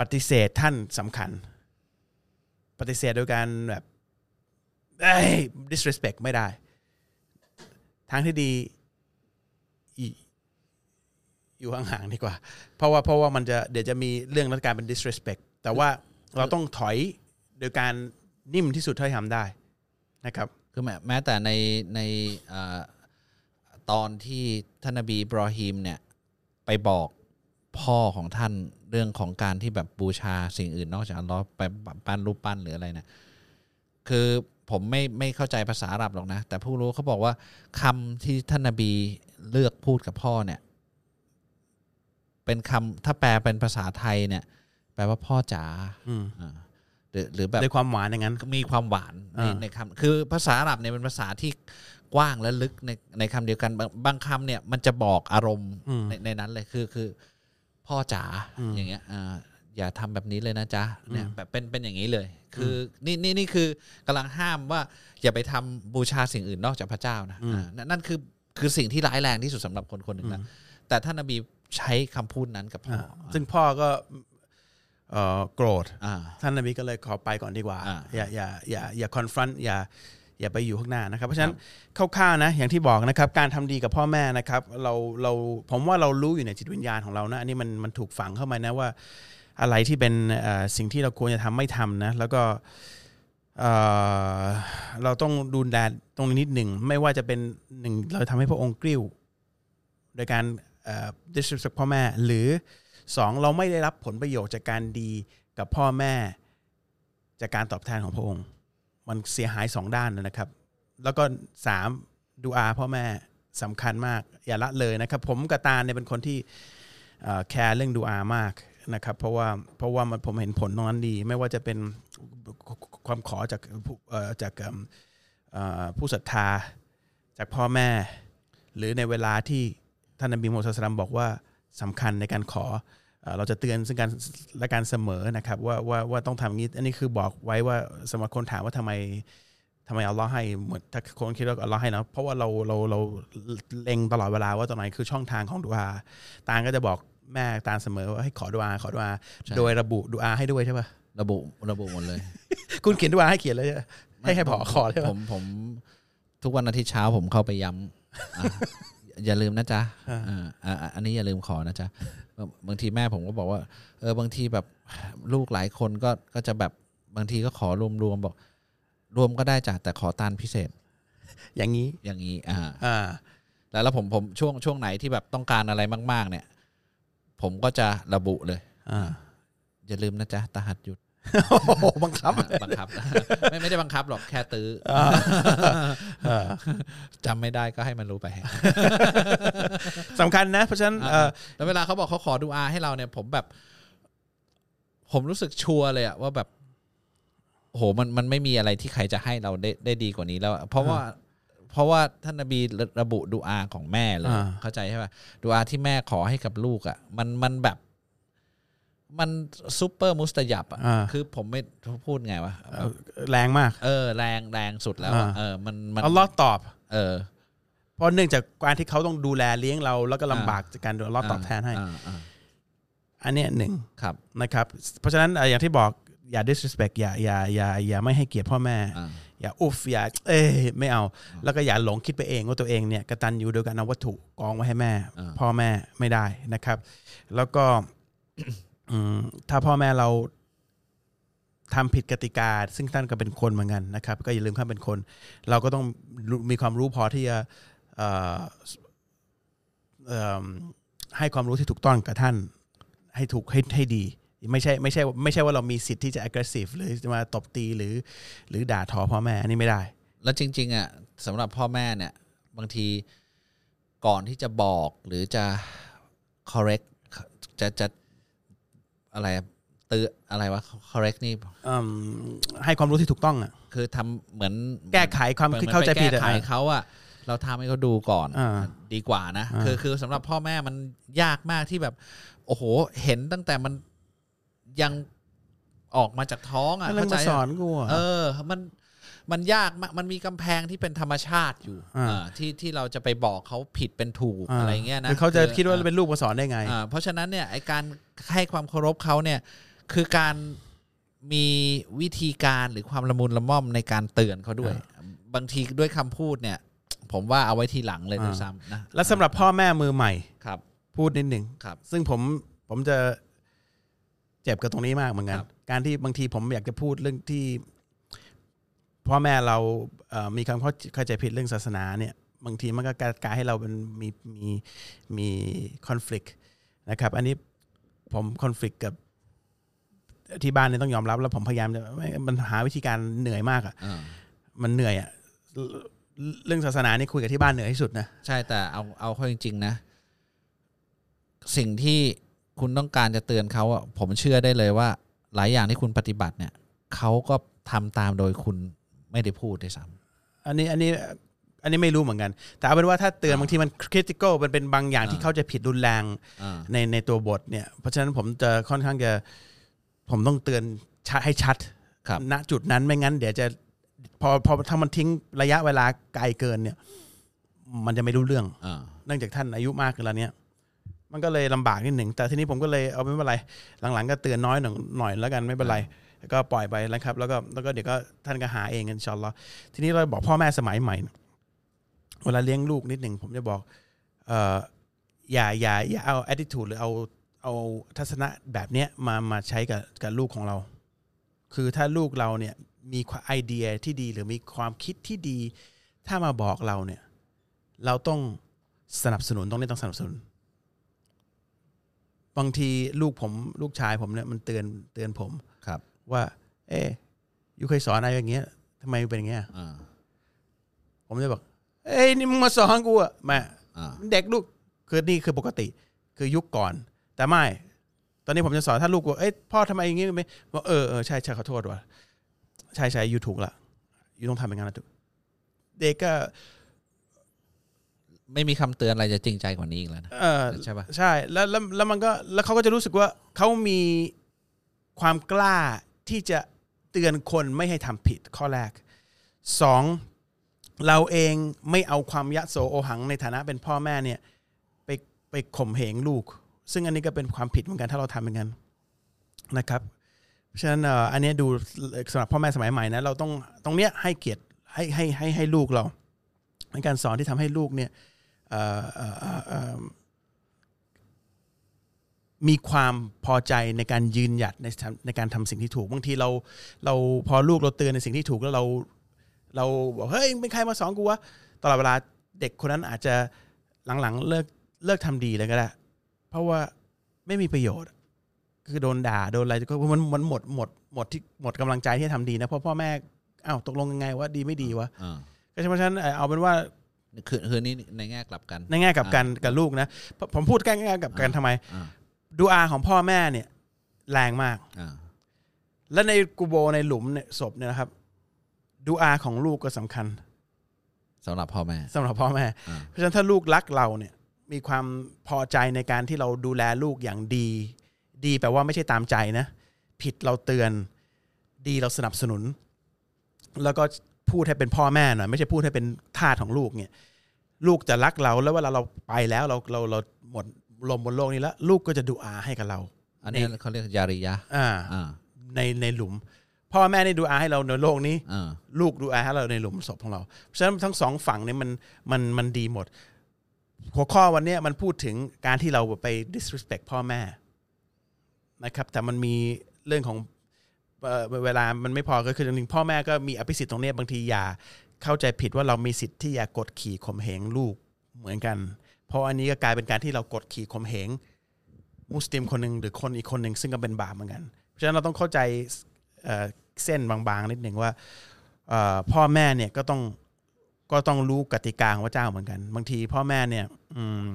ปฏิเสธท่านสำคัญ ปฏิเสธโดยการแบบเอ้ย disrespect ไม่ได้ ทางที่ดี อยู่ห่างๆดีกว่า เพราะว่าเพราะว่ามันจะเดี๋ยวจะมีเรื่องรัฐการเป็น disrespect แต่ว่าเราต้องถอยโดยการนิ่มที่สุดเท่าที่ทำได้นะครับ
คือแม้แต่ในในอตอนที่ท่านนบีบรอฮีมเนี่ยไปบอกพ่อของท่านเรื่องของการที่แบบบูชาสิ่งอื่นนอกจากอัลลอฮ์ไปปั้นรูปปั้นหรืออะไรเนี่ยคือผมไม่ไม่เข้าใจภาษาอาหรับหรอกนะ แต่ผู้รู้เขาบอกว่าคำที่ท่านนบีเลือกพูดกับพ่อเนี่ย เป็นคำถ้าแปลเป็นภาษาไทยเนี่ย แปลว่าพ่อจ๋า
อืม
อ่าหรือหรือแบบ
ด้วยความหวานอย่างนั้น
มีความหวานใน
อ่า
ในคำคือภาษาอาหรับเนี่ยเป็นภาษาที่กว้างและลึกในในคำเดียวกันบางบางคำเนี่ยมันจะบอกอารมณ์ในในนั้นเลยคือคือ พ่อจ๋าอย่างเงี้ยอ่าอย่าทำแบบนี้เลยนะจ๊ะเนี่ยแบบเป็นเป็นอย่างนี้เลย คือนี่นี่นี่คือกำลังห้ามว่าอย่าไปทำบูชาสิ่งอื่นนอกจากพระเจ้านะอ่านั่นนั่นคือคือสิ่งที่ร้ายแรงที่สุดสำหรับคนคนหนึ่งนะแต่ท่านนบี ใช้คำพูดนั้นกับพ่ออ
ซึ่งพ่อก็เอ่อโกรธ
อ่า
ท่านนบีก็เลยขอไปก่อนดีกว่า
อ่า
อย่าอย่าอย่าอย่าคอนฟรอนต์อย่าอย่าไปอยู่ข้างหน้านะครับ เพราะฉะนั้นคร่าวๆนะอย่างที่บอกนะครับ การทำดีกับพ่อแม่นะครับเราเราผมว่าเรารู้อยู่ในจิตวิญญาณของเรานะอันนี้มันมันถูกฝังเข้ามานะว่า อะไรที่เป็นเอ่อสิ่งที่เราควรจะทำไม่ทำนะแล้วก็เอ่อเราต้องดูแลตรงนี้นิดหนึ่งไม่ว่าจะเป็นหนึ่งเราทำให้พระองค์กริ้ว โดยการ เอ่อ disrespect พ่อแม่ หรือสองเราไม่ได้รับผลประโยชน์จากการดีกับพ่อแม่ จากการตอบแทนของพระองค์ มันเสียหายสองด้านนะครับ แล้วก็สามดูอาพ่อแม่สำคัญมาก อย่าละเลยนะครับ ผมกับตาเนี่ยเป็นคนที่แคร์เรื่องดูอามากนะครับเพราะว่าเพราะว่ามันผมเห็นผลตรงนั้นดี ไม่ว่าจะเป็นความขอจากจากผู้ศรัทธาจากพ่อแม่ หรือในเวลาที่ ท่านนบีมูฮัมมัดศ็อลลัลลอฮุอะลัยฮิวะซัลลัมบอกว่าสำคัญในการขอเอ่อเราจะเตือนซึ่งกันและการเสมอนะครับว่าว่าว่าต้องทำอย่างนี้อันนี้คือบอกไว้ว่าสำหรับคนถามว่าทำไมทำไมอัลลอฮ์ให้เหมือนถ้าคนคิดว่าอัลลอฮ์ให้นะเพราะว่าเราเราเราเล็งตลอดเวลาว่าตรงไหนคือช่องทางของดูอาตางก็จะบอกแม่ตางเสมอว่าให้ขอดูอาขอดูอา
ใช่
โดยระบุดูอาให้ด้วยใช่ปะ
ระบุระบุหมดเลย
คุณเขียนดูอาให้เขียนเลยใช่ปะให้ให้พอขอใช่ปะ
ผมผม ทุกวันอาทิตย์เช้าผมเข้าไปย้ำ อะอย่าลืมนะจ๊ะ
อ่า
อ่าอ่าอ่าอันนี้อย่าลืมขอนะจ๊ะบางทีแม่ผมก็บอกว่า เออบางทีแบบลูกหลายคนก็ก็จะแบบบางทีก็ขอรวมรวมๆบอก รวมก็ได้จ้ะแต่ขอตานพิเศษ
อย่างนี้
อย่างนี้ อ่า
อ่า
แล้วแล้วผมผมช่วงช่วงไหนที่แบบต้องการอะไรมาก ๆ เนี่ย ผมก็จะระบุเลย
อ่า
อย่าลืมนะจ๊ะตาหัดหยุด
โอ้โห บังคับ
บังคับ ไม่ไม่ได้บังคับหรอกแค่ตื้ออจำไม่ได้ก็ให้มันรู้ไป
สำคัญนะ เพราะฉะนั้นเอ่อ
แล้วเวลาเขาบอกเขาขอดูอาให้เราเนี่ย ผมแบบ ผมรู้สึกชัวร์เลยอะว่าแบบโอ้โหมันมันไม่มีอะไรที่ใครจะให้เราได้ได้ดีกว่านี้แล้วอะเพราะว่าเพราะว่าท่านนบีระระบุดูอาของแม่เลย
อ่า
เข้าใจใช่ป่ะดูอาที่แม่ขอให้กับลูกอะมันมันแบบ มันซูเปอร์มุสตยับอะ
อ่า
คือผมไม่พูดไงวะ
เอ่อแรงมาก
เออแรงแรงสุดแล้วอะ
อ่า
เออมันมัน
อัลลอฮ์ตอบ
เออ
เพราะเนื่องจากการที่เขาต้องดูแลเลี้ยงเราแล้วก็ลำบากจากการดูอัลลอฮ์ตอบแทนให้
อ่าอ่า
อันเนี้ยหนึ่ง
ครับ
นะครับ เพราะฉะนั้นเอ่ออย่างที่บอกอย่า disrespect อย่าอย่าอย่าอย่าไม่ให้เกียรติพ่อแม่
อ่า
อย่าอุฟอย่าเอ้ยไม่เอา แล้วก็อย่าหลงคิดไปเองว่าตัวเองเนี่ยกตัญญูโดยการเอาวัตถุกองไว้ให้แม่
อ่า
พ่อแม่ไม่ได้นะครับ แล้วก็อืม ถ้าพ่อแม่เราทำผิดกติกา ซึ่งท่านก็เป็นคนเหมือนกันนะครับ ก็อย่าลืมท่านเป็นคน เราก็ต้องมีความรู้พอที่จะให้ความรู้ที่ถูกต้องกับท่าน ให้ถูกให้ให้ดี ไม่ใช่ไม่ใช่ไม่ใช่ว่าเรามีสิทธิ์ที่จะ aggressive หรือมาตบตีหรือ หรือด่าทอพ่อแม่อันนี้ไม่ได้
แล้วจริง ๆอะสำหรับพ่อแม่เนี่ยบางทีก่อนที่จะบอกหรือจะ correct จะจะ อะไรอะเตือนอะไรวะ correct นี่
อืมให้ความรู้ที่ถูกต้องอะ
คือทำเหมือน
แก้ไขความ
หอน
คิดเข้าใจผิด
ไปแก้
อะ
ไขเขาอะเราทำให้เขาดูก่อน
อ่า
ดีกว่านะ
อ่า
คือคือสำหรับพ่อแม่มันยากมากที่แบบ โอ้โห เห็นตั้งแต่มันยังออกมาจากท้องอะ
อะไร
เข้าใจ
มา
อะ
สอนกูอะ
เออ มัน มันยากมากมันมีกำแพงที่เป็นธรรมชาติอยู่
อ่า
อ่าที่ที่เราจะไปบอกเขาผิดเป็นถูกอะไรเงี้ยนะ
คือเขาจะคิดว่า
อ
เป็นลูกมาสอนได้ไง
อ่าเพราะฉะนั้นเนี่ยไอการให้ความเคารพเขาเนี่ยคือการมีวิธีการหรือความละมุนละม่อมในการเตือนเขาด้วย บางทีด้วยคำพูดเนี่ย ผมว่าเอาไว้ทีหลังเลยด้วยซ้ำนะ
แล้วสำหรับพ่อแม่มือใหม่
ครับ
พูดนิดหนึ่ง
ครับ
ซึ่งผมผมจะเจ็บกับตรงนี้มากเหมือนกัน
ครับ
การที่บางทีผมอยากจะพูดเรื่องที่ พ่อแม่เราเอ่อมีความเข้าเข้าใจผิดเรื่องศาสนาเนี่ยบางทีมันก็กลายให้เราเป็นมีมีมีคอน FLICT นะครับอันนี้ผมคอน FLICT กับที่บ้านเนี่ยต้องยอมรับ แล้วผมพยายามจะไม่มันหาวิธีการเหนื่อยมากอะ่ะ
อ่า
มันเหนื่อยอะ่ะเรื่องศาสนานี่คุยกับที่บ้านเหนื่อยที่สุดนะ
ใช่แต่เอาเอาเข้าจริง ๆ นะ สิ่งที่คุณต้องการจะเตือนเขาอะผมเชื่อได้เลยว่า หลายอย่างที่คุณปฏิบัติเนี่ยเขาก็ทำตามโดยคุณ ไม่ได้พูดด้วยซ้
อันนี้อันนี้อันนี้ไม่รู้เหมือนกัน แต่เอาเป็นว่าถ้าเตือนบางทีมันคริติคอลมันเป็นบางอย่างที่เขาใจะผิดรุนแรงำ
อ่า
ในในตัวบทเนี่ย เพราะฉะนั้นผมจะค่อนข้างจะผมต้องเตือนชัดให้ชัด
ครับ
ณจุดนั้นไม่งั้น เดี๋ยวจะพอพอถ้ามันทิ้งระยะเวลาไกลเกินเนี่ย มันจะไม่รู้เรื่อง
อ่า
เนื่องจากท่านอายุมากขึ้นแล้วเนี่ยมันก็เลยลำบากนิดหนึ่งแต่ทีนี้ผมก็เลยเอาไม่เป็นไร หลังๆ ก็เตือนน้อยหน่อยหน่อยแล้วกันไม่เป็นไร แล้วก็ปล่อยไปแล้วครับ แล้วก็แล้วก็เดี๋ยวก็ท่านก็หาเองอินชอนลอฮ์ทีนี้เราบอกพ่อแม่สมัยใหม่ เวลาเลี้ยงลูกนิดหนึ่งผมจะบอกเอออย่าอย่าอย่าเอา attitude หรือเอาเอาทัศนะแบบเนี้ยมามาใช้กับกับลูกของเรา คือถ้าลูกเราเนี่ยมีไอเดียที่ดีหรือมีความคิดที่ดี ถ้ามาบอกเราเนี่ย เราต้องสนับสนุนต้องเล่นต้องสนับสนุน บางทีลูกผมลูกชายผมเนี่ยมันเตือนเตือนผม ว่า เอ๊ะยูเคยสอนอะไรอย่างเงี้ยทำไมเป็นอย่างเงี้ย
อ่า
ผมจะบอกเอ้ยนี่มึงมาสอนกูอะแม่
อ่า
เด็กลูกคือนี่คือปกติ คือยุคก่อน แต่ไม่ ตอนนี้ผมจะสอนถ้าลูกว่าเอ้ยพ่อทำไมอย่างงี้ไม่บอกเออเออใช่ใช่ขอโทษว่ะใช่ใช่ยูถูกละยูต้องทำอย่างนั้นนะทุกเด็กก็
ไม่มีคำเตือนอะไรจะจริงใจกว่านี้อีกแล้วนะ
เออ
ใช่ปะ
ใช่แล้วแล้วแล้วมันก็แล้วเขาก็จะรู้สึกว่าเขามีความกล้า ที่จะเตือนคนไม่ให้ทำผิดข้อแรกสองเราเองไม่เอาความยะโสโอหังในฐานะเป็นพ่อแม่เนี่ยไปไปข่มเหงลูก ซึ่งอันนี้ก็เป็นความผิดเหมือนกันถ้าเราทำอย่างนั้นนะครับเพราะฉะนั้นอันนี้ดูสำหรับพ่อแม่สมัยใหม่นะเราต้องตรงเนี้ยให้เกียรติให้ให้ให้ให้ลูกเราในการสอนที่ทำให้ลูกเนี่ยเอ่อเอ่อเอ่อเอ่อ มีความพอใจในการยืนหยัดในทำในการทำสิ่งที่ถูกบางทีเรา เราพอลูกเราเตือนในสิ่งที่ถูกแล้วเรา เราบอกเฮ้ยมึงเป็นใครมาสอนกูวะตลอดเวลาเด็กคนนั้นอาจจะหลังๆเลิกเลิกทำดีเลยก็ได้ เพราะว่าไม่มีประโยชน์ คือโดนด่าโดนอะไรก็มันมันหมดหมดหมดที่หมดกำลังใจที่จะทำดีนะเพราะพ่อแม่อ้าวตกลงยังไงว่าดีไม่ดีวะ
อ่า
ก็เพราะฉะนั้นเอ่อเอาเป็นว่า
คือคือนี่ในแง่กลับกัน
ในแง่กับการกับลูกนะผมผมพูดแง่ๆกับกันทำไม
อ่า
ดูอาของพ่อแม่เนี่ย แรงมาก
อ่า
และในกูโบในหลุมเนี่ยศพเนี่ยนะครับ ดูอาของลูกก็สำคัญ
สำหรับพ่อแม่
สำหรับพ่อแม่
อ่า
เพราะฉะนั้นถ้าลูกรักเราเนี่ย มีความพอใจในการที่เราดูแลลูกอย่างดี ดีแปลว่าไม่ใช่ตามใจนะ ผิดเราเตือน ดีเราสนับสนุน แล้วก็พูดให้เป็นพ่อแม่หน่อยไม่ใช่พูดให้เป็นทาสของลูกเนี่ย ลูกจะรักเราแล้วเวลาเราไปแล้วเราเราเราหมด ลมบนโลกนี้แล้ว ลูกก็จะดูอาให้กับเรา
อันนี้เขาเรียกยาริยะ
อ่า
อ่า
ในในหลุมพ่อแม่นี่ดูอาให้เราในโลกนี้
อ่า
ลูกดูอาให้เราในหลุมศพของเราเพราะฉะนั้นทั้งสองฝั่งเนี่ยมันมันมันดีหมด หัวข้อวันเนี้ยมันพูดถึงการที่เราไป disrespect พ่อแม่นะครับ แต่มันมีเรื่องของเอ่อเวลามันไม่พอก็คือจริงๆพ่อแม่ก็มีอภิสิทธิ์ตรงเนี้ยบางทีอย่าเข้าใจผิดว่าเรามีสิทธิ์ที่จะกดขี่ข่มเหงลูกเหมือนกัน เพราะอันนี้ก็กลายเป็นการที่เรากดขี่ข่มเหงมุสลิมคนหนึ่งหรือคนอีกคนหนึ่งซึ่งก็เป็นบาปเหมือนกัน เพราะฉะนั้นเราต้องเข้าใจเเส้นบางๆนิดหนึ่งว่าพ่อแม่เนี่ยก็ต้องก็ต้องรู้กติกาของพระเจ้าเหมือนกัน บางทีพ่อแม่เนี่ยอืม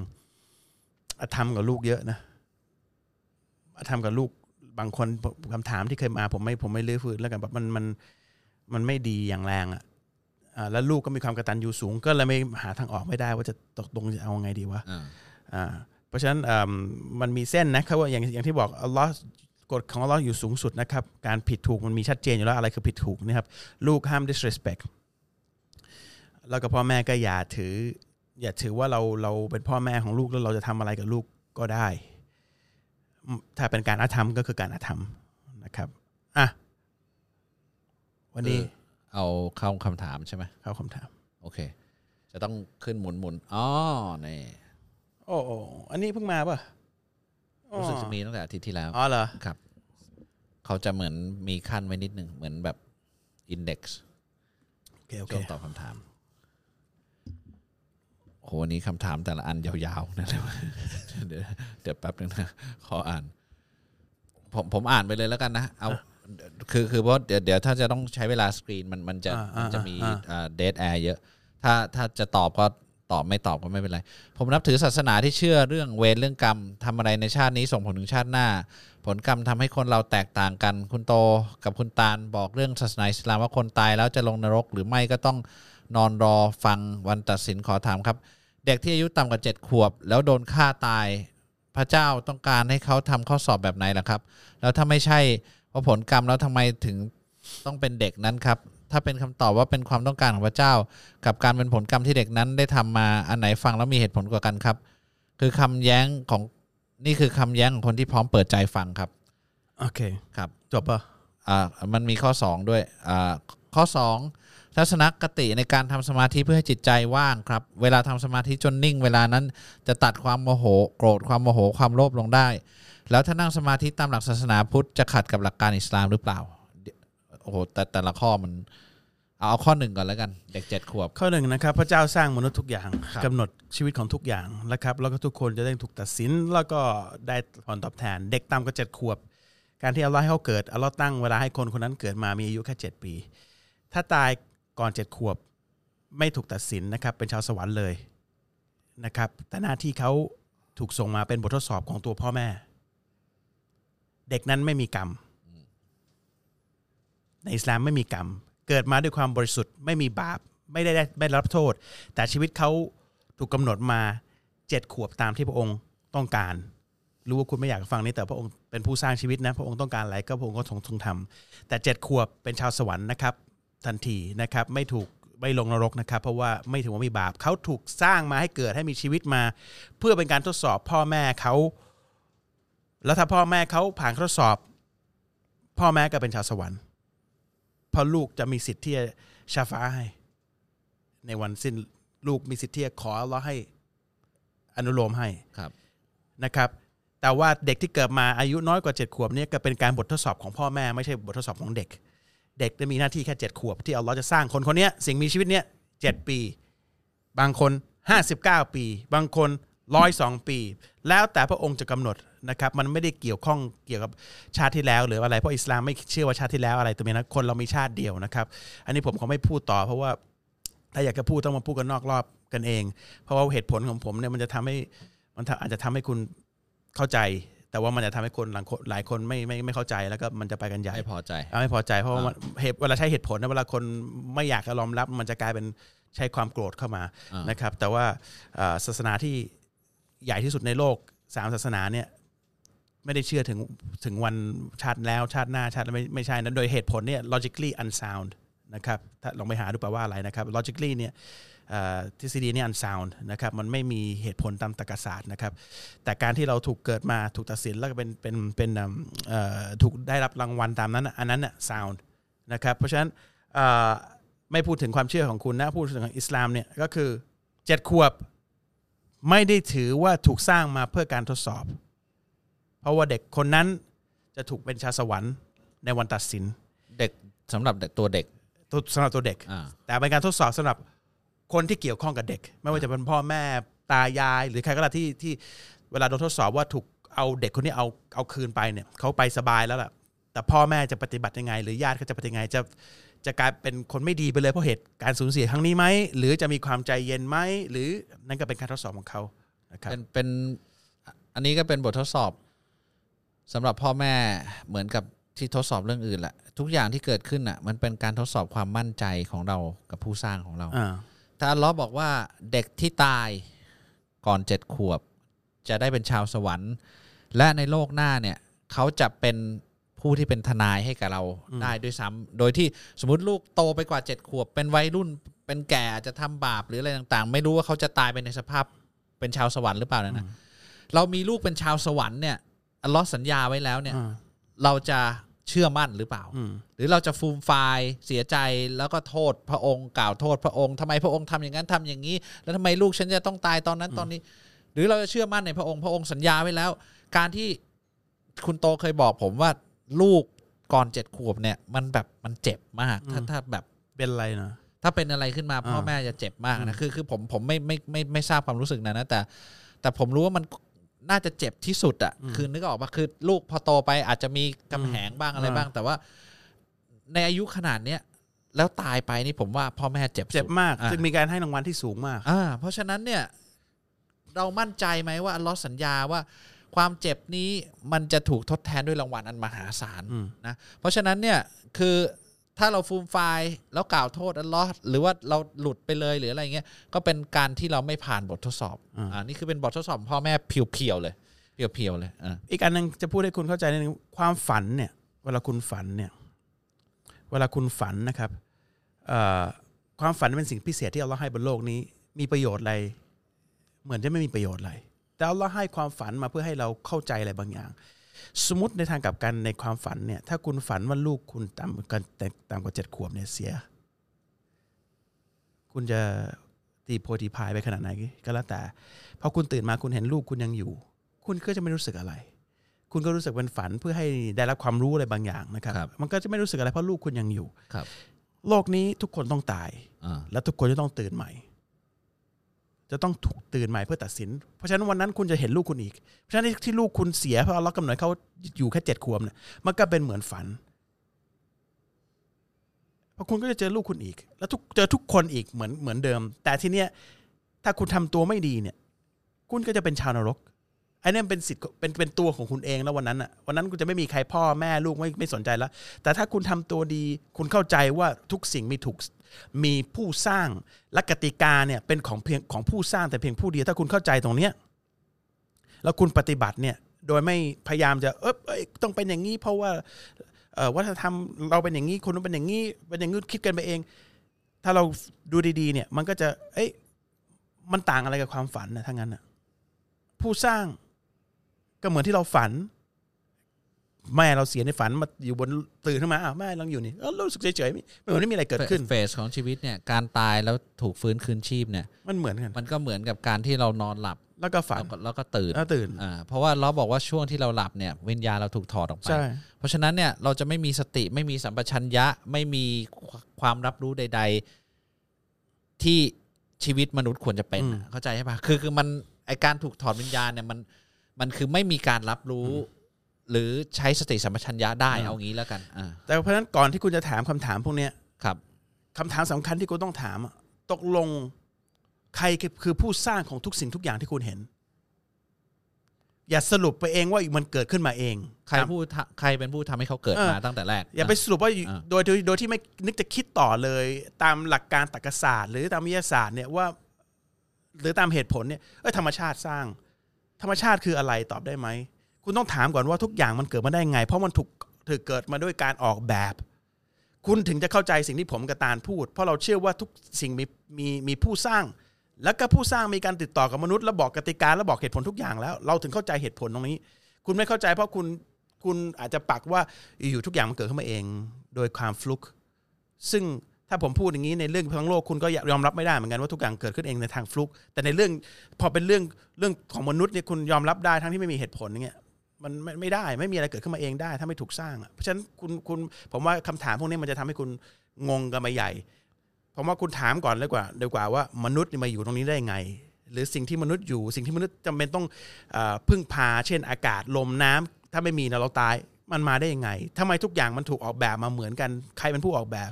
อธรรมกับลูกเยอะนะอธรรมกับลูกบางคนคำถามที่เคยมาผมไม่ผมไม่ลื้อฟื้นแล้วกันแบบมันมันมันไม่ดีอย่างแรงอะ่ะ แล้วลูกก็มีความกตัญญูสูง ก็เลยไม่หาทางออกไม่ได้ว่าจะตกลงจะเอาไงดีวะ
อ่า
อ่าเพราะฉะนั้นอ่ามันมีเส้นนะครับว่าอย่างอย่างที่บอกอัลลอฮ์กฎของอัลลอฮ์อยู่สูงสุดนะครับ การผิดถูกมันมีชัดเจนอยู่แล้วอะไรคือผิดถูกนะครับลูกห้าม disrespect แล้วก็พ่อแม่ก็อย่าถือ อย่าถือว่าเราเราเป็นพ่อแม่ของลูกแล้วเราจะทำอะไรกับลูกก็ได้อืมถ้าเป็นการอาธรรมก็คือการอาธรรมนะครับอะวันนี้
เอาเข้าคำถามใช่ไหม
เข้าคำถาม
โอเค จะต้องขึ้นหมุนหมุนอ๋อนี่
โอ้โอ้อันนี้เพิ่งมาป่ะอ๋อ
รู้สึกจะมีตั้งแต่อาทิตย์ที่แล้ว
อ๋อเหรอ
ครับ เขาจะเหมือนมีขั้นไว้นิดหนึ่งเหมือนแบบอินเด็กซ์
โอเคโอเค
ช่วงตอบคำถามโหวันนี้คำถามแต่ละอันยาวๆนะเดี๋ยวเดี๋ยวแป๊บนึงนะขออ่าน ผมผมอ่านไปเลยแล้วกันนะ เอา คือคือเพราะเดี๋ยวเดี๋ยวถ้าจะต้องใช้เวลาสกรีนมันมันจะ
อ่าอ่า
มันจะมี
อ่า
เดทแอร์เยอะ ถ้าถ้าจะตอบก็ตอบไม่ตอบก็ไม่เป็นไร ผมนับถือศาสนาที่เชื่อเรื่องเวรเรื่องกรรมทำอะไรในชาตินี้ส่งผลถึงชาติหน้า ผลกรรมทำให้คนเราแตกต่างกัน คุณโตกับคุณตาลบอกเรื่องศาสนาอิสลามว่าคนตายแล้วจะลงนรกหรือไม่ก็ต้องนอนรอฟังวันตัดสินขอถามครับ เด็กที่อายุต่ำกว่าเจ็ดขวบ แล้วโดนฆ่าตาย พระเจ้าต้องการให้เขาทำข้อสอบแบบไหนล่ะครับ แล้วถ้าไม่ใช่ เพราะผลกรรมแล้วทำไมถึงต้องเป็นเด็กนั้นครับ ถ้าเป็นคำตอบว่าเป็นความต้องการของพระเจ้า กับการเป็นผลกรรมที่เด็กนั้นได้ทำมาอันไหนฟังแล้วมีเหตุผลกว่ากันครับ คือคำแย้งของนี่คือคำแย้งของคนที่พร้อมเปิดใจฟังครับ
โอเค
ครับ
จบป่ะ
อ่ามันมีข้อ 2 ด้วยอ่าข้อ 2 ทัศนคติในการทำสมาธิเพื่อให้จิตใจว่างครับ เวลาทำสมาธิจนนิ่ง เวลานั้นจะตัดความโมโห โกรธความโมโหความโลภลงได้ แล้วถ้านั่งสมาธิตามหลักศาสนาพุทธจะขัดกับหลักการอิสลามหรือเปล่าเดี๋ยวโอ้โหแต่แต่ละข้อมันเอาเอาข้อหนึ่งก่อนแล้วกันเด็กเจ็ดขวบ
ข้อหนึ่งนะครับ พระเจ้าสร้างมนุษย์ทุกอย่าง
ครับ
กำหนดชีวิตของทุกอย่างนะครับแล้วก็ทุกคนจะได้ถูกตัดสิน แล้วก็ได้ผลตอบแทน เด็กต่ำกว่าเจ็ดขวบ การที่อัลลอฮ์ให้เขาเกิดอัลลอฮ์ตั้งเวลาให้คนคนนั้นเกิดมามีอายุแค่เจ็ดปี ถ้าตายก่อนเจ็ดขวบ ไม่ถูกตัดสินนะครับ เป็นชาวสวรรค์เลยนะครับแต่หน้าที่เขาถูกส่งมาเป็นบททดสอบของตัวพ่อแม่ เด็กนั้นไม่มีกรรม ในอิสลามไม่มีกรรม เกิดมาด้วยความบริสุทธิ์ไม่มีบาป ไม่ได้ไม่รับโทษ แต่ชีวิตเขาถูกกำหนดมาเจ็ดขวบตามที่พระองค์ต้องการ รู้ว่าคุณไม่อยากฟังนี้แต่พระองค์เป็นผู้สร้างชีวิตนะ พระองค์ต้องการอะไรก็พระองค์ก็ทรงทรงทำแต่เจ็ดขวบเป็นชาวสวรรค์นะครับ ทันทีนะครับไม่ถูกไม่ลงนรกนะครับ เพราะว่าไม่ถือว่ามีบาปเขาถูกสร้างมาให้เกิดให้มีชีวิตมา เพื่อเป็นการทดสอบพ่อแม่เขา แล้วถ้าพ่อแม่เขาผ่านทดสอบ พ่อแม่ก็เป็นชาวสวรรค์เพราะลูกจะมีสิทธิ์ที่จะชาฟ้าให้ ในวันสิ้นลูกมีสิทธิ์ที่จะขออัลเลาะห์ให้อนุโลมให้
ครับ
นะครับ แต่ว่าเด็กที่เกิดมาอายุน้อยกว่าเจ็ดขวบเนี่ยก็เป็นการบททดสอบของพ่อแม่ไม่ใช่บททดสอบของเด็ก เด็กจะมีหน้าที่แค่เจ็ดขวบ ที่อัลเลาะห์จะสร้างคนคนเนี้ยสิ่งมีชีวิตเนี้ยเจ็ดปี บางคนห้าสิบเก้าปี บางคนร้อยสองปี แล้วแต่พระองค์จะกำหนด นะครับมันไม่ได้เกี่ยวข้องเกี่ยวกับชาติที่แล้ว หรืออะไรเพราะอิสลามไม่เชื่อว่าชาติที่แล้วอะไรตัวนี้นะคนเรามีชาติเดียวนะครับ อันนี้ผมขอไม่พูดต่อ เพราะว่าถ้าอยากจะพูดต้องมาพูดกันนอกรอบกันเอง เพราะว่าเหตุผลของผมเนี่ยมันจะทำให้มันทำอาจจะทำให้คุณเข้าใจ แต่ว่ามันจะทำให้คนหลังคนหลายคนไม่ไม่ไม่เข้าใจแล้วก็มันจะไปกันใหญ่
ไม่พอใจ
เอาไม่พอใจ เพราะว่ามันเหตุเวลาใช้เหตุผลนะเวลาคนไม่อยากจะยอมรับ มันจะกลายเป็นใช้ความโกรธเข้ามา
อ่าน
นะครับ แต่ว่าเอ่อศาสนาที่ใหญ่ที่สุดในโลกสามศาสนาเนี่ย ไม่ได้เชื่อถึงถึงวันชาติแล้วชาติหน้าชาติไม่ไม่ใช่นะโดยเหตุผลเนี่ย logically unsound นะครับถ้าลองไปหาดูแปลว่าอะไรนะครับ logically เนี่ยทฤษฎีเนี่ย unsound นะครับมันไม่มีเหตุผลตามตรรกศาสตร์นะครับ แต่การที่เราถูกเกิดมาถูกตัดสินแล้วก็เป็นเป็นเป็นถูกได้รับรางวัลตามนั้นอันนั้นน่ะ sound นะครับเพราะฉะนั้นไม่พูดถึงความเชื่อของคุณนะพูดถึงอิสลามเนี่ยก็คือเจ็ดขวบไม่ได้ถือว่าถูกสร้างมาเพื่อการทดสอบ เพราะว่าเด็กคนนั้นจะถูกเป็นชาวสวรรค์ในวันตัดสิน
เด็กสำหรับเด็กตัวเด็ก
ตัวสำหรับตัวเด็ก
อ่า
แต่เป็นการทดสอบสำหรับคนที่เกี่ยวข้องกับเด็ก ไม่ว่าจะเป็นพ่อแม่ตายาย หรือใครก็ตามที่ที่เวลาโดนทดสอบว่าถูกเอาเด็กคนนี้เอาเอาคืนไปเนี่ยเขาไปสบายแล้วล่ะ แต่พ่อแม่จะปฏิบัติยังไง หรือญาติเขาจะปฏิบัติยังไงจะจะกลายเป็นคนไม่ดีไปเลยเพราะเหตุการสูญเสียครั้งนี้ไหมหรือจะมีความใจเย็นไหมหรือนั่นก็เป็นการทดสอบของเขานะครับ
เป็นเป็นอันนี้ก็เป็นบททดสอบ สำหรับพ่อแม่เหมือนกับที่ทดสอบเรื่องอื่นแหละทุกอย่างที่เกิดขึ้นอะ มันเป็นการทดสอบความมั่นใจของเรากับผู้สร้างของเรา
อ่า
ถ้าอัลเลอฮ์บอกว่าเด็กที่ตายก่อนเจ็ดขวบ จะได้เป็นชาวสวรรค์ และในโลกหน้าเนี่ยเขาจะเป็นผู้ที่เป็นทนายให้กับเราได้ด้วยซ้ำโดยที่สมมติลูกโตไปกว่าเจ็ดขวบ เป็นวัยรุ่นเป็นแก่อาจจะทำบาปหรืออะไรต่างๆ ไม่รู้ว่าเขาจะตายไปในสภาพเป็นชาวสวรรค์หรือเปล่านะนะเรามีลูกเป็นชาวสวรรค์เนี่ย อัลเลอฮ์สัญญาไว้แล้วเนี่ย
อ่า
เราจะเชื่อมั่นหรือเปล่า
อืม
หรือเราจะฟูมไฟายเสียใจแล้วก็โทษพระองค์กล่าวโทษพระองค์ทำไมพระองค์ทำอย่างนั้นทำอย่างนี้ แล้วทำไมลูกฉันจะต้องตายตอนนั้นตอนนี้ หรือเราจะเชื่อมั่นในพระองค์พระองค์สัญญาไว้แล้ว การที่คุณโตเคยบอกผมว่าลูกก่อนเจ็ดขวบเนี่ย มันแบบมันเจ็บมากถ้าถ้าแบบ
เป็นไรนะ
ถ้าเป็นอะไรขึ้นมาพ่อ
อ่า
แม่จะเจ็บมากนะคือคือผมผมไม่ไม่ไม่ไม่ทราบความรู้สึกนั้นนะแต่ แต่ผมรู้ว่ามัน น่าจะเจ็บที่สุดอะคือนึกออกปะคือลูกพอโตไปอาจจะมีกำแหงบ้างอะไรบ้าง แต่ว่า ในอายุขนาดเนี้ยแล้วตายไปนี่ผมว่าพ่อแม่เจ็บสุด
เจ็บมาก
อะ
จึงมีการให้รางวัลที่สูงมาก
อ่าเพราะฉะนั้นเนี่ย เรามั่นใจไหมว่าอัลลอฮ์สัญญาว่า ความเจ็บนี้มันจะถูกทดแทนด้วยรางวัลอันมหาศาล
อืม
นะเพราะฉะนั้นเนี่ยคือ ถ้าเราฟูมไฟล์แล้วกล่าวโทษอัลลอฮ์หรือว่าเราหลุดไปเลยหรืออะไรเงี้ยก็เป็นการที่เราไม่ผ่านบททดสอบอ่านี่คือเป็นบททดสอบพ่อแม่เพียวๆเลยเพียวๆเลยอ่า
อีกอันหนึงจะพูดให้คุณเข้าใจนิดนึงความฝันเนี่ย เวลาคุณฝันเนี่ย เวลาคุณฝันนะครับเอ่อความฝันเป็นสิ่งพิเศษที่เราให้บนโลกนี้ มีประโยชน์อะไร เหมือนจะไม่มีประโยชน์อะไรแต่เราให้ความฝันมาเพื่อให้เราเข้าใจอะไรบางอย่าง สมมติในทางกลับกันในความฝันเนี่ย ถ้าคุณฝันว่าลูกคุณต่ำกันแต่ต่ำกว่าเจ็ดขวบเนี่ยเสีย คุณจะตีโพตีพายไปขนาดไหนก็แล้วแต่พอคุณตื่นมาคุณเห็นลูกคุณยังอยู่ คุณก็จะไม่รู้สึกอะไร คุณก็รู้สึกเป็นฝันเพื่อให้ได้รับความรู้อะไรบางอย่างนะครับ
ครับ
มันก็จะไม่รู้สึกอะไรเพราะลูกคุณยังอยู่
ครับ
โลกนี้ทุกคนต้องตาย
อ่า
และทุกคนจะต้องตื่นใหม่ จะต้องถูกตื่นใหม่เพื่อตัดสิน เพราะฉะนั้นวันนั้นคุณจะเห็นลูกคุณอีก เพราะฉะนั้นที่ลูกคุณเสียเพราะเรากำหนดเขาอยู่แค่เจ็ดขวบเนี่ยมันก็เป็นเหมือนฝันเพราะคุณก็จะเจอลูกคุณอีก แล้วทุกเจอทุกคนอีกเหมือนเหมือนเดิม แต่ทีเนี้ยถ้าคุณทำตัวไม่ดีเนี่ย คุณก็จะเป็นชาวนรก อ้นี่เป็นสิทธิ์เป็นเป็นตัวของคุณเองแล้ววันนั้นอะวันนั้นคุณจะไม่มีใครพ่อแม่ลูกไม่ไม่สนใจแล้ว แต่ถ้าคุณทำตัวดี คุณเข้าใจว่าทุกสิ่งมีถูกมีผู้สร้างและกติกาเนี่ยเป็นของเพียงของผู้สร้างแต่เพียงผู้เดียวถ้าคุณเข้าใจตรงเนี้ยแล้วคุณปฏิบัติเนี่ยโดยไม่พยายามจะเอยเอยต้องเป็นอย่างนี้เพราะว่าวัฒนธรรมเราเป็นอย่างนี้คนนู้นเป็นอย่างนี้เป็นอย่างนี้คิดกันไปเอง ถ้าเราดูดีๆเนี่ยมันก็จะเอ้ยมันต่างอะไรกับความฝันนะถ้างั้นอะผู้สร้าง ก็เหมือนที่เราฝัน แม่เราเสียในฝันมาอยู่บนตื่นขึ้นมาอ้าวแม่เราอยู่นี่เอ้ารู้สึกเฉยๆไม่ไม่เหมือนไม่มีอะไรเกิดขึ้น
เฟสของชีวิตเนี่ยการตายแล้วถูกฟื้นคืนชีพเนี่ย
มันเหมือนกัน
มันก็เหมือนกับการที่เรานอนหลับ
แล้วก็ฝัน
แล้วก็แล้วก็ตื่น
แล้วตื่น
อ่าเพราะว่าเราบอกว่าช่วงที่เราหลับเนี่ยวิญญาณเราถูกถอดออกไป
ใช่
เพราะฉะนั้นเนี่ยเราจะไม่มีสติไม่มีสัมปชัญญะไม่มีความรับรู้ใด ๆ ที่ชีวิตมนุษย์ควรจะเป็นอะเข้าใจใช่ปะคือคือมันไอการถูกถอดวิญญาณเนี่ยมัน มันคือไม่มีการรับรู้ หรือใช้สติสัมปชัญญะได้เอางี้แล้วกันอ่า
แต่เพราะฉะนั้นก่อนที่คุณจะถามคำถามพวกเนี้ย
ครับ
คำถามสำคัญที่คุณต้องถามอะตกลงใครคือคือผู้สร้างของทุกสิ่งทุกอย่างที่คุณเห็น อย่าสรุปไปเองว่ามันเกิดขึ้นมาเอง
ใครผู้ทำใครเป็นผู้ทำให้เขาเกิด
เออ
มาตั้งแต่แรก
อย่าไปสรุปว่าอยู่
อ่า
โดยโดยโดยที่ไม่นึกจะคิดต่อเลย ตามหลักการตรรกศาสตร์ หรือตามวิทยาศาสตร์เนี่ยว่า หรือตามเหตุผลเนี่ยเออธรรมชาติสร้าง ธรรมชาติคืออะไรตอบได้ไหม คุณต้องถามก่อนว่าทุกอย่างมันเกิดมาได้ไง เพราะมันถูกถือเกิดมาด้วยการออกแบบ คุณถึงจะเข้าใจสิ่งที่ผมกับตาลพูด เพราะเราเชื่อว่าทุกสิ่งมีมีมีผู้สร้าง แล้วก็ผู้สร้างมีการติดต่อกับมนุษย์ แล้วบอกกติกาแล้วบอกเหตุผลทุกอย่างแล้ว เราถึงเข้าใจเหตุผลตรงนี้ คุณไม่เข้าใจเพราะคุณคุณอาจจะปักว่าอยู่ทุกอย่างมันเกิดขึ้นมาเอง โดยความฟลุกซึ่ง ถ้าผมพูดอย่างนี้ในเรื่องทั้งโลกคุณก็ยอมรับไม่ได้เหมือนกันว่าทุกอย่างเกิดขึ้นเองในทางฟลุก แต่ในเรื่องพอเป็นเรื่องเรื่องของมนุษย์เนี่ยคุณยอมรับได้ทั้งที่ไม่มีเหตุผลอย่างเงี้ยมันไม่ไม่ได้ไม่มีอะไรเกิดขึ้นมาเองได้ ถ้าไม่ถูกสร้างอะเพราะฉะนั้นคุณคุณผมว่าคำถามพวกนี้มันจะทำให้คุณงงกันไปใหญ่ผมว่าคุณถามก่อนเลยกว่าดีกว่าว่ามนุษย์มาอยู่ตรงนี้ได้ไง หรือสิ่งที่มนุษย์อยู่ สิ่งที่มนุษย์จำเป็นต้องอพึ่งพา เช่น อากาศลมน้ำถ้าไม่มีนะเราตายมันมาได้ยังไงทำไมทุกอย่างมันถูกออกแบบมาเหมือนกัน ใครเป็นผู้ออกแบบ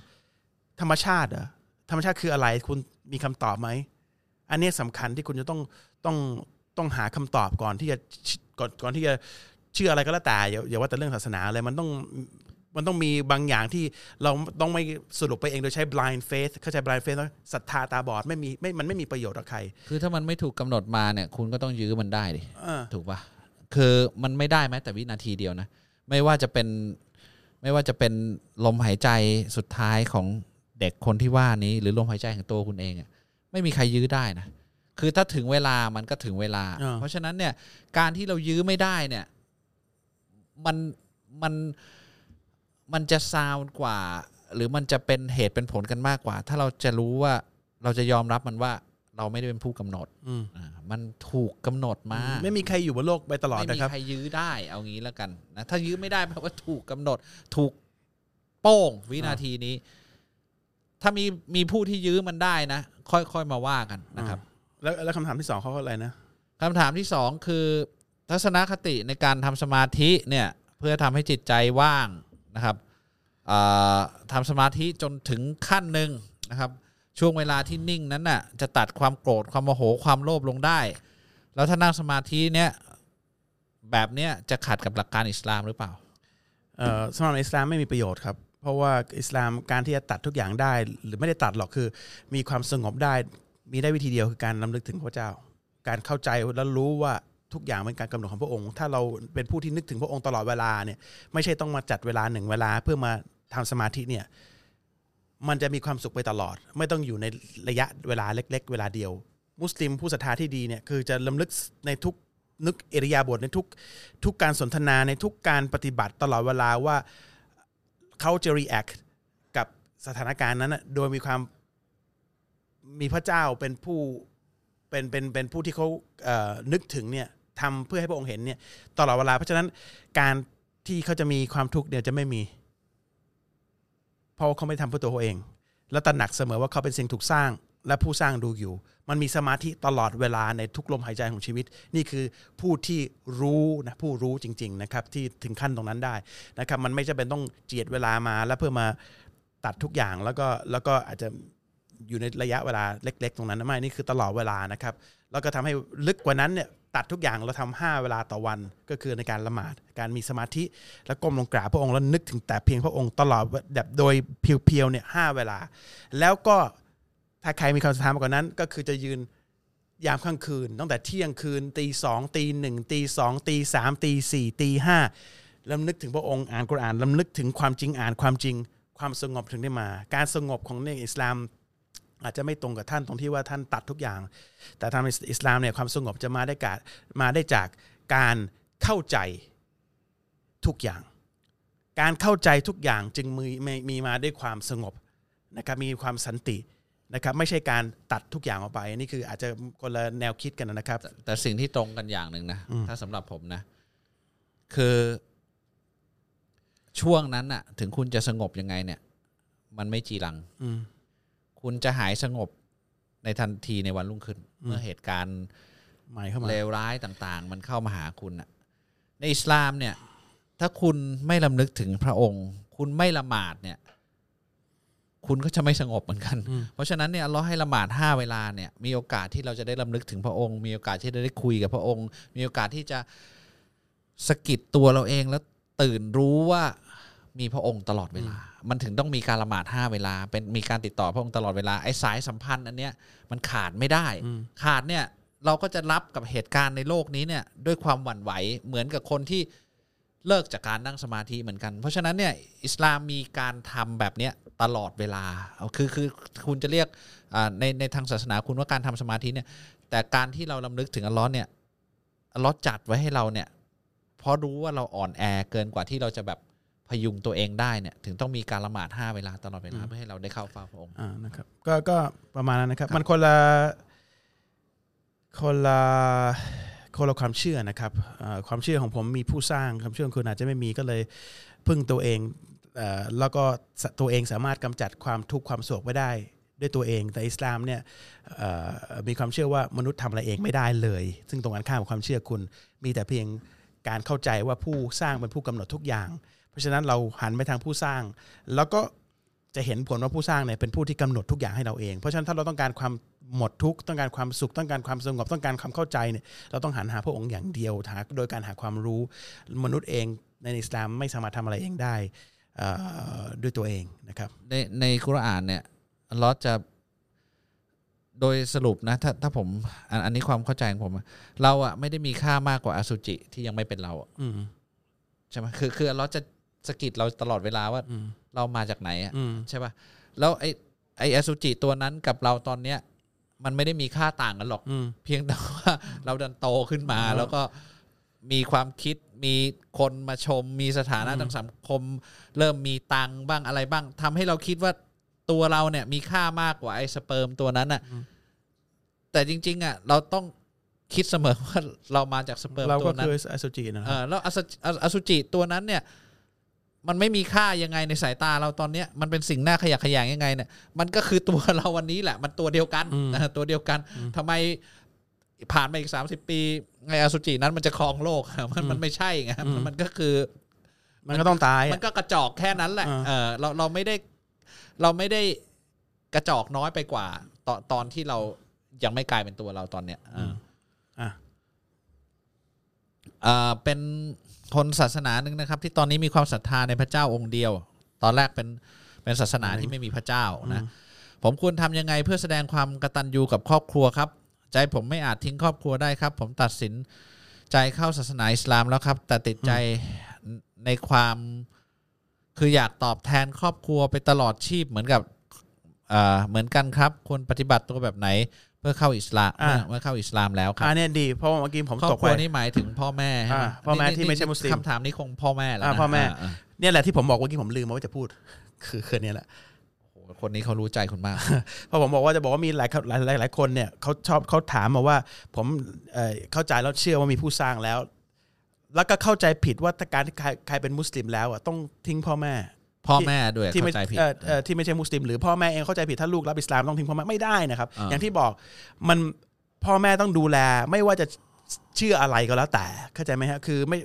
ธรรมชาติเหรอธรรมชาติคืออะไร คุณมีคำตอบไหมอันนี้สำคัญที่คุณจะต้องต้องต้องหาคำตอบก่อนที่จะก่อนก่อนที่จะเชื่ออะไรก็แล้วแต่อย่าอย่าว่าแต่เรื่องศาสนาเลยมันต้องมันต้องมีบางอย่างที่เราต้องไม่สรุปไปเองโดยใช้ blind faith เข้าใจ blind faith ไหมศรัทธาตาบอดไม่มีไม่มันไม่มีประโยชน์กับใคร
คือถ้ามันไม่ถูกกำหนดมาเนี่ย คุณก็ต้องยื้อมันได้ดิ
เออ
ถูกปะคือมันไม่ได้แม้แต่วินาทีเดียวนะ ไม่ว่าจะเป็นไม่ว่าจะเป็นลมหายใจสุดท้ายของ เด็กคนที่ว่านี้หรือลมหายใจของตัวคุณเองอะไม่มีใครยื้อได้นะคือถ้าถึงเวลามันก็ถึงเวลา
อ่า
เพราะฉะนั้นเนี่ยการที่เรายื้อไม่ได้เนี่ย มันมันมันจะซาวกว่า หรือมันจะเป็นเหตุเป็นผลกันมากกว่า ถ้าเราจะรู้ว่าเราจะยอมรับมันว่าเราไม่ได้เป็นผู้กำหนด
อืม
อ่ามันถูกกำหนดมา
ไม่มีใครอยู่บนโลกไปตลอด
ไม่
นะ
มี
ครับ
ใครยื้อได้เอางี้แล้วกันนะถ้ายื้อไม่ได้แปลว่าถูกกำหนดถูกโป้งวินาทีนี้ ถ้ามีมีผู้ที่ยื้อมันได้นะ ค่อยๆมาว่ากันนะครับ
แล้วแล้วคำถามที่สองเขาอะไรนะ
คำถามที่สองคือทัศนคติในการทำสมาธิเนี่ยเพื่อทำให้จิตใจว่างนะครับอ่าทำสมาธิจนถึงขั้นหนึ่งนะครับ ช่วงเวลาที่นิ่งนั้นน่ะจะตัดความโกรธความโมโหความโลภลงได้ แล้วถ้านั่งสมาธิเนี่ยแบบเนี้ยจะขัดกับหลักการอิสลามหรือเปล่า
เอ่อสำหรับอิสลามไม่มีประโยชน์ครับ เพราะว่าอิสลามการที่จะตัดทุกอย่างได้ หรือไม่ได้ตัดหรอกคือ มีความสงบได้มีได้วิธีเดียวคือการนำลึกถึงพระเจ้า การเข้าใจและรู้ว่าทุกอย่างเป็นการกำหนดของพระองค์ ถ้าเราเป็นผู้ที่นึกถึงพระองค์ตลอดเวลาเนี่ยไม่ใช่ต้องมาจัดเวลาหนึ่งเวลาเพื่อมาทำสมาธิเนี่ยมันจะมีความสุขไปตลอด ไม่ต้องอยู่ในระยะเวลาเล็ก ๆ เวลาเดียว มุสลิมผู้ศรัทธาที่ดีเนี่ยคือจะลำลึกในทุกนึกเอริยาบทในทุกทุกการสนทนาในทุกการปฏิบัติตลอดเวลาว่า เขาจะ react กับสถานการณ์นั้นนะโดยมีความมีพระเจ้าเป็นผู้เป็นเป็นเป็นผู้ที่เขาเอ่อนึกถึงเนี่ยทำเพื่อให้พระองค์เห็นเนี่ยตลอดเวลา เพราะฉะนั้นการที่เขาจะมีความทุกข์เนี่ยจะไม่มี เพราะเขาไม่ทำเพื่อตัวเขาเอง แล้วตระหนักเสมอว่าเขาเป็นสิ่งถูกสร้าง และผู้สร้างดูอยู่ มันมีสมาธิตลอดเวลาในทุกลมหายใจของชีวิต นี่คือผู้ที่รู้นะผู้รู้จริง ๆ นะครับ ที่ถึงขั้นตรงนั้นได้นะครับ มันไม่จำเป็นต้องเจียดเวลามา แล้วเพื่อมาตัดทุกอย่างแล้วก็แล้วก็อาจจะอยู่ในระยะเวลาเล็ก ๆ ตรงนั้นนะไม่นี่คือตลอดเวลานะครับแล้วก็ทำให้ลึกกว่านั้นเนี่ยตัดทุกอย่างเราทำห้าเวลาต่อวันก็คือในการละหมาด การมีสมาธิ แล้วก้มลงกราบพระองค์แล้วนึกถึงแต่เพียงพระองค์ตลอดแบบโดยเพียวๆเนี่ยห้าเวลา แล้วก็ ถ้าใครมีความศรัทธามากกว่านั้น ก็คือจะยืนยามค่ำคืน ตั้งแต่เที่ยงคืนตีสองตีหนึ่งตีสองตีสามตีสี่ตีห้าลำนึกถึงพระองค์อ่านกุรอานลำนึกถึงความจริงอ่านความจริง ความสงบถึงได้มา การสงบของในอิสลาม อาจจะไม่ตรงกับท่านตรงที่ว่าท่านตัดทุกอย่าง แต่ทางอิสลามเนี่ยความสงบจะมาได้กามาได้จากการเข้าใจทุกอย่าง การเข้าใจทุกอย่างจึงมีมีมาด้วยความสงบนะครับมีความสันติ นะครับไม่ใช่การตัดทุกอย่างออกไปอันนี่คืออาจจะคนละแนวคิดกันนะครับ
แต่สิ่งที่ตรงกันอย่างหนึ่งนะ
อืม
ถ้าสำหรับผมนะ คือช่วงนั้นน่ะถึงคุณจะสงบยังไงเนี่ย มันไม่จีรัง
อืม
คุณจะหายสงบในทันทีในวันรุ่งขึ้น เมื่อเหตุการณ์
หมายเข้ามา
เลวร้ายต่าง ๆ มันเข้ามาหาคุณน่ะในอิสลามเนี่ย ถ้าคุณไม่ลำลึกถึงพระองค์ คุณไม่ละหมาดเนี่ย คุณก็จะไม่สงบเหมือนกัน
อืม
เพราะฉะนั้นเนี่ยเราให้ละหมาดห้าเวลาเนี่ยมีโอกาสที่เราจะได้ลำลึกถึงพระองค์ มีโอกาสที่จะได้คุยกับพระองค์ มีโอกาสที่จะสะกิดตัวเราเองแล้วตื่นรู้ว่ามีพระองค์ตลอดเวลา มันถึงต้องมีการละหมาดห้าเวลา เป็นมีการติดต่อพระองค์ตลอดเวลา ไอ้สายสัมพันธ์อันเนี้ยมันขาดไม่ได้
อืม
ขาดเนี่ยเราก็จะรับกับเหตุการณ์ในโลกนี้เนี่ยด้วยความหวั่นไหว เหมือนกับคนที่ เลิกจากการนั่งสมาธิเหมือนกัน เพราะฉะนั้นเนี่ยอิสลามมีการทำแบบเนี้ยตลอดเวลาเอาคือคือคุณจะเรียกอ่าในในทางศาสนาคุณว่าการทำสมาธิเนี่ยแต่การที่เราลำลึกถึงอัลลอฮ์เนี่ยอัลลอฮ์จัดไว้ให้เราเนี่ยเพราะรู้ว่าเราอ่อนแอเกินกว่าที่เราจะแบบพยุงตัวเองได้เนี่ยถึงต้องมีการละหมาดห้าเวลาตลอดเวลาเพื่อให้เราได้เข้าเฝ้าพระองค์
อ่านะครับก็ก็ประมาณนั้นนะครับ มันคนละคนละ คนละความเชื่อนะครับความเชื่อของผมมีผู้สร้างความเชื่อของคุณอาจจะไม่มีก็เลยพึ่งตัวเองแล้วก็ตัวเองสามารถกำจัดความทุกข์ความโศกไว้ได้ด้วยตัวเอง แต่อิสลามเนี่ยมีความเชื่อว่ามนุษย์ทำอะไรเองไม่ได้เลย ซึ่งตรงกันข้ามกับความเชื่อคุณ มีแต่เพียงการเข้าใจว่าผู้สร้างเป็นผู้กำหนดทุกอย่าง เพราะฉะนั้นเราหันไปทางผู้สร้าง แล้วก็จะเห็นผลว่าผู้สร้างเนี่ยเป็นผู้ที่กำหนดทุกอย่างให้เราเอง เพราะฉะนั้นถ้าเราต้องการความ หมดทุกข์ต้องการความสุขต้องการความสงบต้องการความเข้าใจเนี่ยเราต้องหันหาพระองค์อย่างเดียวหาโดยการหาความรู้มนุษย์เองในอิสลามไม่สามารถทำอะไรเองได้เอ่อด้วยตัวเองนะครับ
ในในกุรอานเนี่ยอัลลอฮ์จะโดยสรุปนะถ้าถ้าผมอันอันนี้ความเข้าใจของผมอะเราอะไม่ได้มีค่ามากกว่าอสุจิที่ยังไม่เป็นเราอะ
อืม
ใช่ไหมคือคืออัลลอฮ์จะสะกิดเราตลอดเวลาว่า
อืม
เรามาจากไหนอะ
อืม
ใช่ป่ะแล้วไอ้ไอ้อสุจิตัวนั้นกับเราตอนเนี้ย มันไม่ได้มีค่าต่างกันหรอก
อืม
เพียงแต่ว่าเราดันโตขึ้นมา
อืม
แล้วก็มีความคิดมีคนมาชม มีสถานะ
อืม
ทางสังคม เริ่มมีตังค์บ้างอะไรบ้างทำให้เราคิดว่าตัวเราเนี่ยมีค่ามากกว่าไอ้สเปิร์มตัวนั้นน่ะแต่จริง ๆอะเราต้องคิดเสมอว่าเรามาจากสเปิร์ม
เรา
ตั
ก็
วนั้
คื
น
ออสุจินะ
เออแล้วอสุออสุจิตัวนั้นเนี่ย มันไม่มีค่ายังไงในสายตาเราตอนเนี้ยมันเป็นสิ่งน่าขยะแขยงยังไงเนี่ยมันก็คือตัวเราวันนี้แหละ มันตัวเดียวกันนะตัวเดียวกันทำไมผ่านมาอีกสามสิบปีไงอสุจินั้นมันจะครองโลกอะมันมันไม่ใช่ไงมันมันก็คือ
มันก็ต้องตาย
มันก็กระจอกแค่นั้นแหละ
อ่า
เออเราเราไม่ได้ เราไม่ได้กระจอกน้อยไปกว่า ตอนตอนที่เรายังไม่กลายเป็นตัวเราตอนเนี้ยเออ
อะ
เอ่อเป็น คนศาสนาหนึ่งนะครับ ที่ตอนนี้มีความศรัทธาในพระเจ้าองค์เดียว ตอนแรกเป็นเป็นศาสนาที่ไม่มีพระเจ้านะผมควรทำยังไงเพื่อแสดงความกตัญญูกับครอบครัวครับ ใจผมไม่อาจทิ้งครอบครัวได้ครับ ผมตัดสินใจเข้าศาสนาอิสลามแล้วครับ แต่ติดใจในความคืออยากตอบแทนครอบครัวไปตลอดชีพเหมือนกับเอ่อเหมือนกันครับ ควรปฏิบัติตัวแบบไหน เพื่อเข้าอิสลาม
อ่า
เมื่อเข้าอิสลามแล้วครับ
อันเนี้ยดีเพราะว่าเมื่อกี้ผม
ครอ
ต
บ
ก
ครัว
ไป
นี่หมายถึงพ่อแม่ใช่ไหม
อ่าพ่อแม่
นี่
ที่ไม่ใช่มุสลิม
คำถามนี้คงพ่อแม่แล้ว
อ่า
นะ
พ่อแม่าเนี่ยแหละที่ผมบอกเมื่อกี้ผมลืมมาว่าจะพูด คือคือเนี่ยแหละ
โอ้โหคนนี้เขารู้ใจคุณมาก
เพราะผมบอกว่าจะบอกว่ามีหลายหลายหลายหลายคนเนี่ยเขาชอบเขาถามมาว่า ผมเอ่อเข้าใจแล้วเชื่อว่ามีผู้สร้างแล้ว แล้วก็เข้าใจผิดว่าถ้าการที่ใครใครเป็นมุสลิมแล้วอะต้องทิ้งพ่อแม่
พ่อแม่ด้วย
ที่ไม่
เข้าใจผิด
เอ่อเอ่อที่ไม่ใช่มุสลิมหรือพ่อแม่เองเข้าใจผิดถ้าลูกรับอิสลามต้องทิ้งพ่อแม่ไม่ได้นะครับ
อ่า
อย่างที่บอกมันพ่อแม่ต้องดูแลไม่ว่าจะเชื่ออะไรก็แล้วแต่เข้าใจไหมฮะคือไม่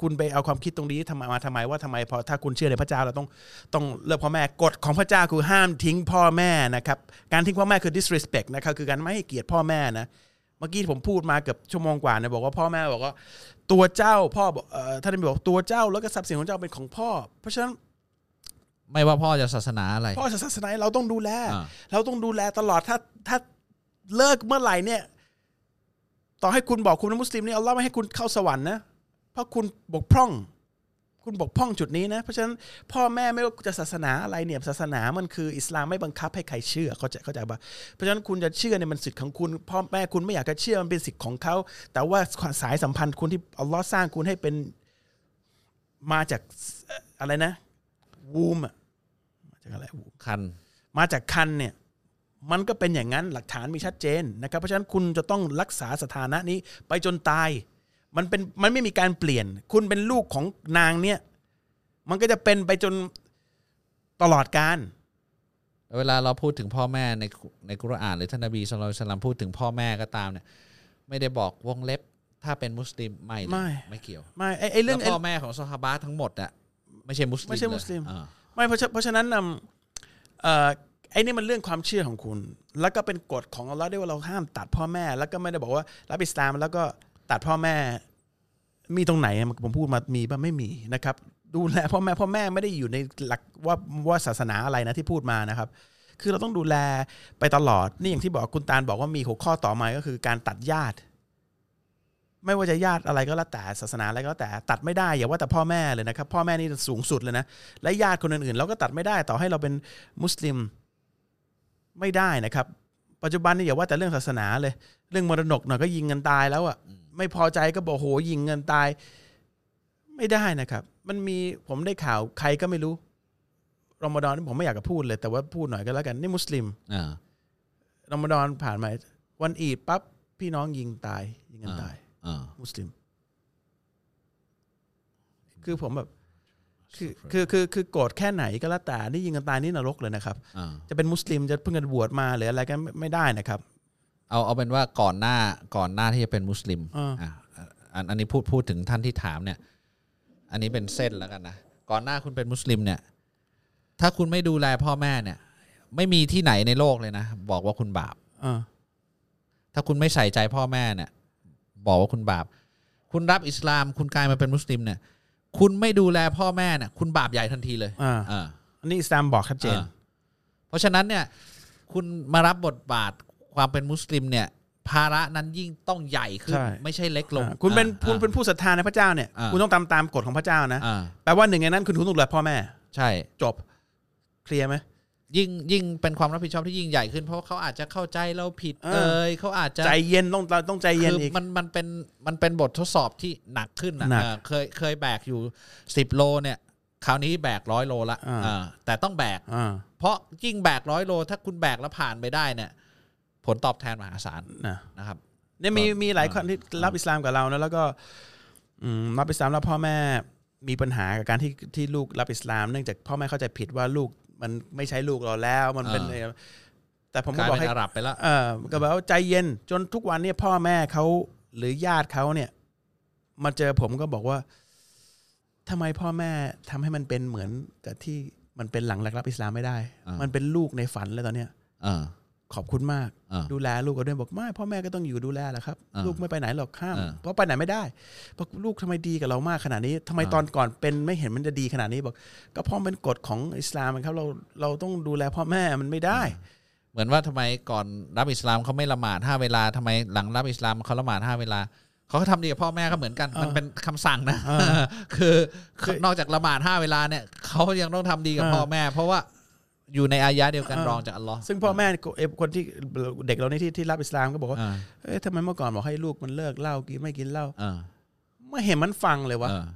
คุณไปเอาความคิดตรงนี้ทำไมมาทำไมว่าทำไมพอถ้าคุณเชื่อในพระเจ้าเราต้องต้องเลิกพ่อแม่กฎของพระเจ้าคือห้ามทิ้งพ่อแม่นะครับการทิ้งพ่อแม่คือ disrespect นะครับคือการไม่ให้เกียรติพ่อแม่นะ เมื่อกี้ผมพูดมาเกือบชั่วโมงกว่าเนี่ยบอกว่าพ่อแม่บอกว่าตัวเจ้าพ่อบอกเอ่อท่านบอกตัวเจ้าแล้วก็ทรัพย์สินของเจ้าเป็นของพ่อ เพราะฉะนั้น
ไม่ว่าพ่อจะศาสนาอะไร
พ่อศาสนาเราต้องดูแล
อ่า
เราต้องดูแลตลอดถ้าถ้าเลิกเมื่อไหร่เนี่ย ต่อให้คุณบอกคุณเป็นมุสลิมเนี่ยอัลลอฮ์ไม่ให้คุณเข้าสวรรค์นะเพราะคุณบกพร่อง คุณบกพร่องจุดนี้นะ เพราะฉะนั้นพ่อแม่ไม่ว่าจะศาสนาอะไรเนี่ยศาสนามันคืออิสลามไม่บังคับให้ใครเชื่อเข้าใจเข้าใจปะเพราะฉะนั้นคุณจะเชื่อเนี่ยมันสิทธิ์ของคุณพ่อแม่คุณไม่อยากจะเชื่อมันเป็นสิทธิ์ของเขาแต่ว่าสายสัมพันธ์คุณที่อัลลอฮ์สร้างคุณให้เป็นมาจากเอ่ออะไรนะ วูมอะมาจากอะไร
คัน
มาจากคันเนี่ย มันก็เป็นอย่างนั้นหลักฐานมีชัดเจนนะครับ เพราะฉะนั้นคุณจะต้องรักษาสถานะนี้ไปจนตาย มันเป็นมันไม่มีการเปลี่ยน คุณเป็นลูกของนางเนี่ย มันก็จะเป็นไปจนตลอดการ
เวลาเราพูดถึงพ่อแม่ในในกุรอานหรือท่านนบีสุลต่านสลัมพูดถึงพ่อแม่ก็ตามเนี่ย ไม่ได้บอกวงเล็บถ้าเป็นมุสลิมไม่นะ
ไม่
ไม่เกี่ยว
ไม่ไอ้ไอ้เรื่
แล้
อง
ว
ไอ้
พ่อแม่ของซอฮาบะห์ทั้งหมดอะ ไม่ใช่มุสลิม
ไม่ใช่
เลย
มุสลิม
อ่า
ไม่เพราะฉะเพราะฉะนั้นนำเอ่อไอ้นี่มันเรื่องความเชื่อของคุณ แล้วก็เป็นกฎของอัลลอฮ์ด้วยว่าเราห้ามตัดพ่อแม่ แล้วก็ไม่ได้บอกว่ารับอิสลามแล้วก็ตัดพ่อแม่ มีตรงไหนอะผมพูดมามีป่ะไม่มีนะครับ ดูแลพ่อแม่พ่อแม่ไม่ได้อยู่ในหลักว่าว่าศาสนาอะไรนะที่พูดมานะครับคือเราต้องดูแลไปตลอด นี่อย่างที่บอกคุณตาลบอกว่ามีหัวข้อต่อมาก็คือการตัดญาติ ไม่ว่าจะญาติอะไรก็แล้วแต่ศาสนาอะไรก็แล้วแต่ตัดไม่ได้อย่าว่าแต่พ่อแม่เลยนะครับ พ่อแม่นี่สูงสุดเลยนะและญาติคนอื่นๆ เราก็ตัดไม่ได้ต่อให้เราเป็นมุสลิมไม่ได้นะครับ ปัจจุบันนี่อย่าว่าแต่เรื่องศาสนาเลย เรื่องมรดกหน่อยก็ยิงกันตายแล้วอะไม่พอใจก็บอกโหยิงกันตาย ไม่ได้นะครับ มันมีผมได้ข่าวใครก็ไม่รู้รอมฎอนนี่ผมไม่อยากจะพูดเลย แต่ว่าพูดหน่อยก็แล้วกันนี่มุสลิม
อ่าร
อมฎอนผ่านมาวันอีดปั๊บพี่น้องยิงตายยิงกันตาย
อ่า
มุสลิม คือผมแบบ คือคือคือคือโกรธแค่ไหนก็แล้วแต่นี่ยิงกันตายนี่นรกเลยนะครับ
อ่า
จะเป็นมุสลิมจะเพิ่งจะบวชมาหรืออะไรก็ไม่ไม่ได้นะครับ
เอาเอาเป็นว่าก่อนหน้าก่อนหน้าที่จะเป็นมุสลิม
อ่า
อะอันอันนี้พูดพูดถึงท่านที่ถามเนี่ย อันนี้เป็นเส้นแล้วกันนะก่อนหน้าคุณเป็นมุสลิมเนี่ย ถ้าคุณไม่ดูแลพ่อแม่เนี่ย ไม่มีที่ไหนในโลกเลยนะ บอกว่าคุณบาป
อ่า
ถ้าคุณไม่ใส่ใจพ่อแม่เนี่ย บอกว่าคุณบาป คุณรับอิสลาม คุณกลายมาเป็นมุสลิมเนี่ย คุณไม่ดูแลพ่อแม่เนี่ยคุณบาปใหญ่ทันทีเลย
อ่า
อ่า
อันนี้อิสลามบอกชัดเจน
อ่าเพราะฉะนั้นเนี่ย คุณมารับบทบาทความเป็นมุสลิมเนี่ย ภาระนั้นยิ่งต้องใหญ่ขึ้น
ใช่
ไม่ใช่เล็กลง
อ่าคุณเป็น
อ่า
คุณเป็นผู้ศรัทธาในพระเจ้าเนี่ย
อ่า
คุณต้องตามตามกฎของพระเจ้านะ
อ่า
แปลว่าหนึ่งในนั้นคุณคุณต้องดูแลพ่อแม่
ใช่
จบเคลียร์ไหม
ยิ่งยิ่งเป็นความรับผิดชอบที่ยิ่งใหญ่ขึ้นเพราะเขาอาจจะเข้าใจเราผิด
เออ
เอยเขาอาจจะ
ใจเย็นต้องเราต้องใจเย็น
คือ
อีก
มันมันเป็นมันเป็นบททดสอบที่หนักขึ้นนะ
หนัก
เออเคยเคยแบกอยู่สิบโลเนี่ยคราวนี้แบกร้อยโลละ
อ่า
อ่าแต่ต้องแบก
อ่า
เพราะยิ่งแบกร้อยโล ถ้าคุณแบกแล้วผ่านไปได้เนี่ย ผลตอบแทนมหาศาล
นะ
นะครับ
เนี่ยมี
ก็
มีหลายคนที่รับอิสลามกับเรานะแล้วก็อืมรับอิสลามแล้วพ่อแม่มีปัญหากับการที่ที่ลูกรับอิสลาม เนื่องจากพ่อแม่เข้าใจผิดว่าลูก มันไม่ใช่ลูกเราแล้ว มันเป็น
อ่า
แต่ผม
ก
ก็
ลาย
บอก
เป็น
ให้
อาหรับไปแล้ว
เออก็แบบว่าใจเย็นจนทุกวันเนี่ยพ่อแม่เขาหรือญาติเขาเนี่ย มาเจอผมก็บอกว่าทำไมพ่อแม่ทำให้มันเป็นเหมือนกับที่มันเป็นหลังรับอิสลามไม่ได้
อ่ามั
มันเป็นลูกในฝันเลยตอนเนี้ย
เออ
ขอบคุณมาก
เออ
ดูแลลูกก็ด้วยบอกไม่พ่อแม่ก็ต้องอยู่ดูแลแหละครับ
อ่า
ลูกไม่ไปไหนหรอกข้าม
อ่า
เพราะไปไหนไม่ได้บอกลูกทำไมดีกับเรามากขนาดนี้ทำไม
อ่า
ตอนก่อนเป็นไม่เห็นมันจะดีขนาดนี้บอก ก็เพราะมันเป็นกฎของอิสลามครับเราเราต้องดูแลพ่อแม่มันไม่ได้
เหมือนว่าทำไมก่อนรับอิสลามเขาไม่ละหมาดห้าเวลาทำไมหลังรับอิสลามเขาละหมาดห้าเวลาเขาก็ทำดีกับพ่อแม่ก็เหมือนกัน มันเป็นคำสั่งนะ
เออ
คือคือนอกจากละหมาดห้าเวลาเนี่ยเขายังต้องทำดีกับ
เออ
พ่อแม่ เพราะว่า อยู่ในอายะเดียวกัน
เออ
รองจากอัลลอฮ์
ซึ่งพ่อแม่เอ่อคนที่เด็กเรานี่ที่ที่รับอิสลามก็บอกว่า
อ่า
เอ้ยทำไมเมื่อก่อนบอกให้ลูกมันเลิกเหล้ากินไม่กินเหล้า
อ่า
ไม่เห็นมันฟังเลยวะ
อ่า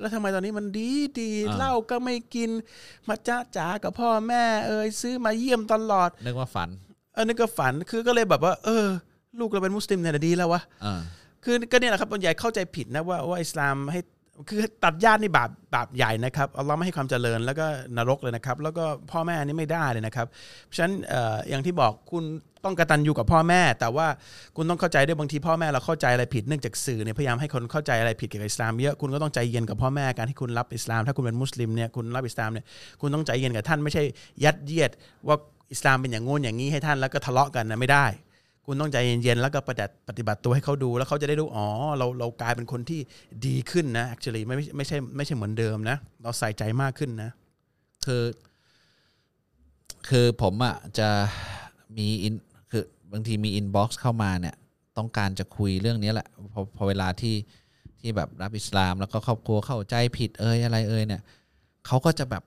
แล้วทำไมตอนนี้มันดีดี
อ่า
เหล้าก็ไม่กินมาจ้าจ๋ากับพ่อแม่เอยซื้อมาเยี่ยมตลอด
นึกว่าฝัน
เออนึกก็ฝันคือก็เลยแบบว่า เออ ลูกเราเป็นมุสลิมเนี่ยดีแล้ววะ
อ่า
คือก็เนี่ยแหละครับบางใหญ่เข้าใจผิดนะว่าว่าอิสลามให้ คือตัดญาตินี่บาปบาปใหญ่นะครับอัลลอฮ์ไม่ให้ความเจริญแล้วก็นรกเลยนะครับ แล้วก็พ่อแม่นนี้ไม่ได้เลยนะครับเพราะฉะนั้นออย่างที่บอกคุณต้องกระตัญญูกับพ่อแม่ แต่ว่าคุณต้องเข้าใจด้วยบางทีพ่อแม่เราเข้าใจอะไรผิดเนื่องจากสื่อเนี่ยพยายามให้คนเข้าใจอะไรผิดเกี่ยวกับอิสลามเยอะคุณก็ต้องใจเย็นกับพ่อแม่การที่คุณรับอิสลาม ถ้าคุณเป็นมุสลิมเนี่ยคุณรับอิสลามเนี่ยคุณต้องใจเย็นกับท่านไม่ใช่ยัดเยียดว่าอิสลามเป็นอย่างงู้นอย่างนี้ให้ท่านแล้วก็ทะเลาะกันนะไม่ได้ คุณต้องใจเย็นๆแล้วก็ปฏิบัติปฏิบัติตัวให้เขาดูแล้วเขาจะได้รู้อ๋อเราเรากลายเป็นคนที่ดีขึ้นนะ actually ไม่ไม่ไม่ใช่ไม่ใช่เหมือนเดิมนะ เราใส่ใจมากขึ้นนะ
คือ คือผมอะจะมีอินคือบางทีมีอินบ็อกซ์เข้ามาเนี่ย ต้องการจะคุยเรื่องนี้แหละพอพอเวลาที่ที่แบบรับอิสลาม แล้วก็ครอบครัวเข้าใจผิดเอ่ยอะไรเอ่ยเนี่ยเขาก็จะแบบ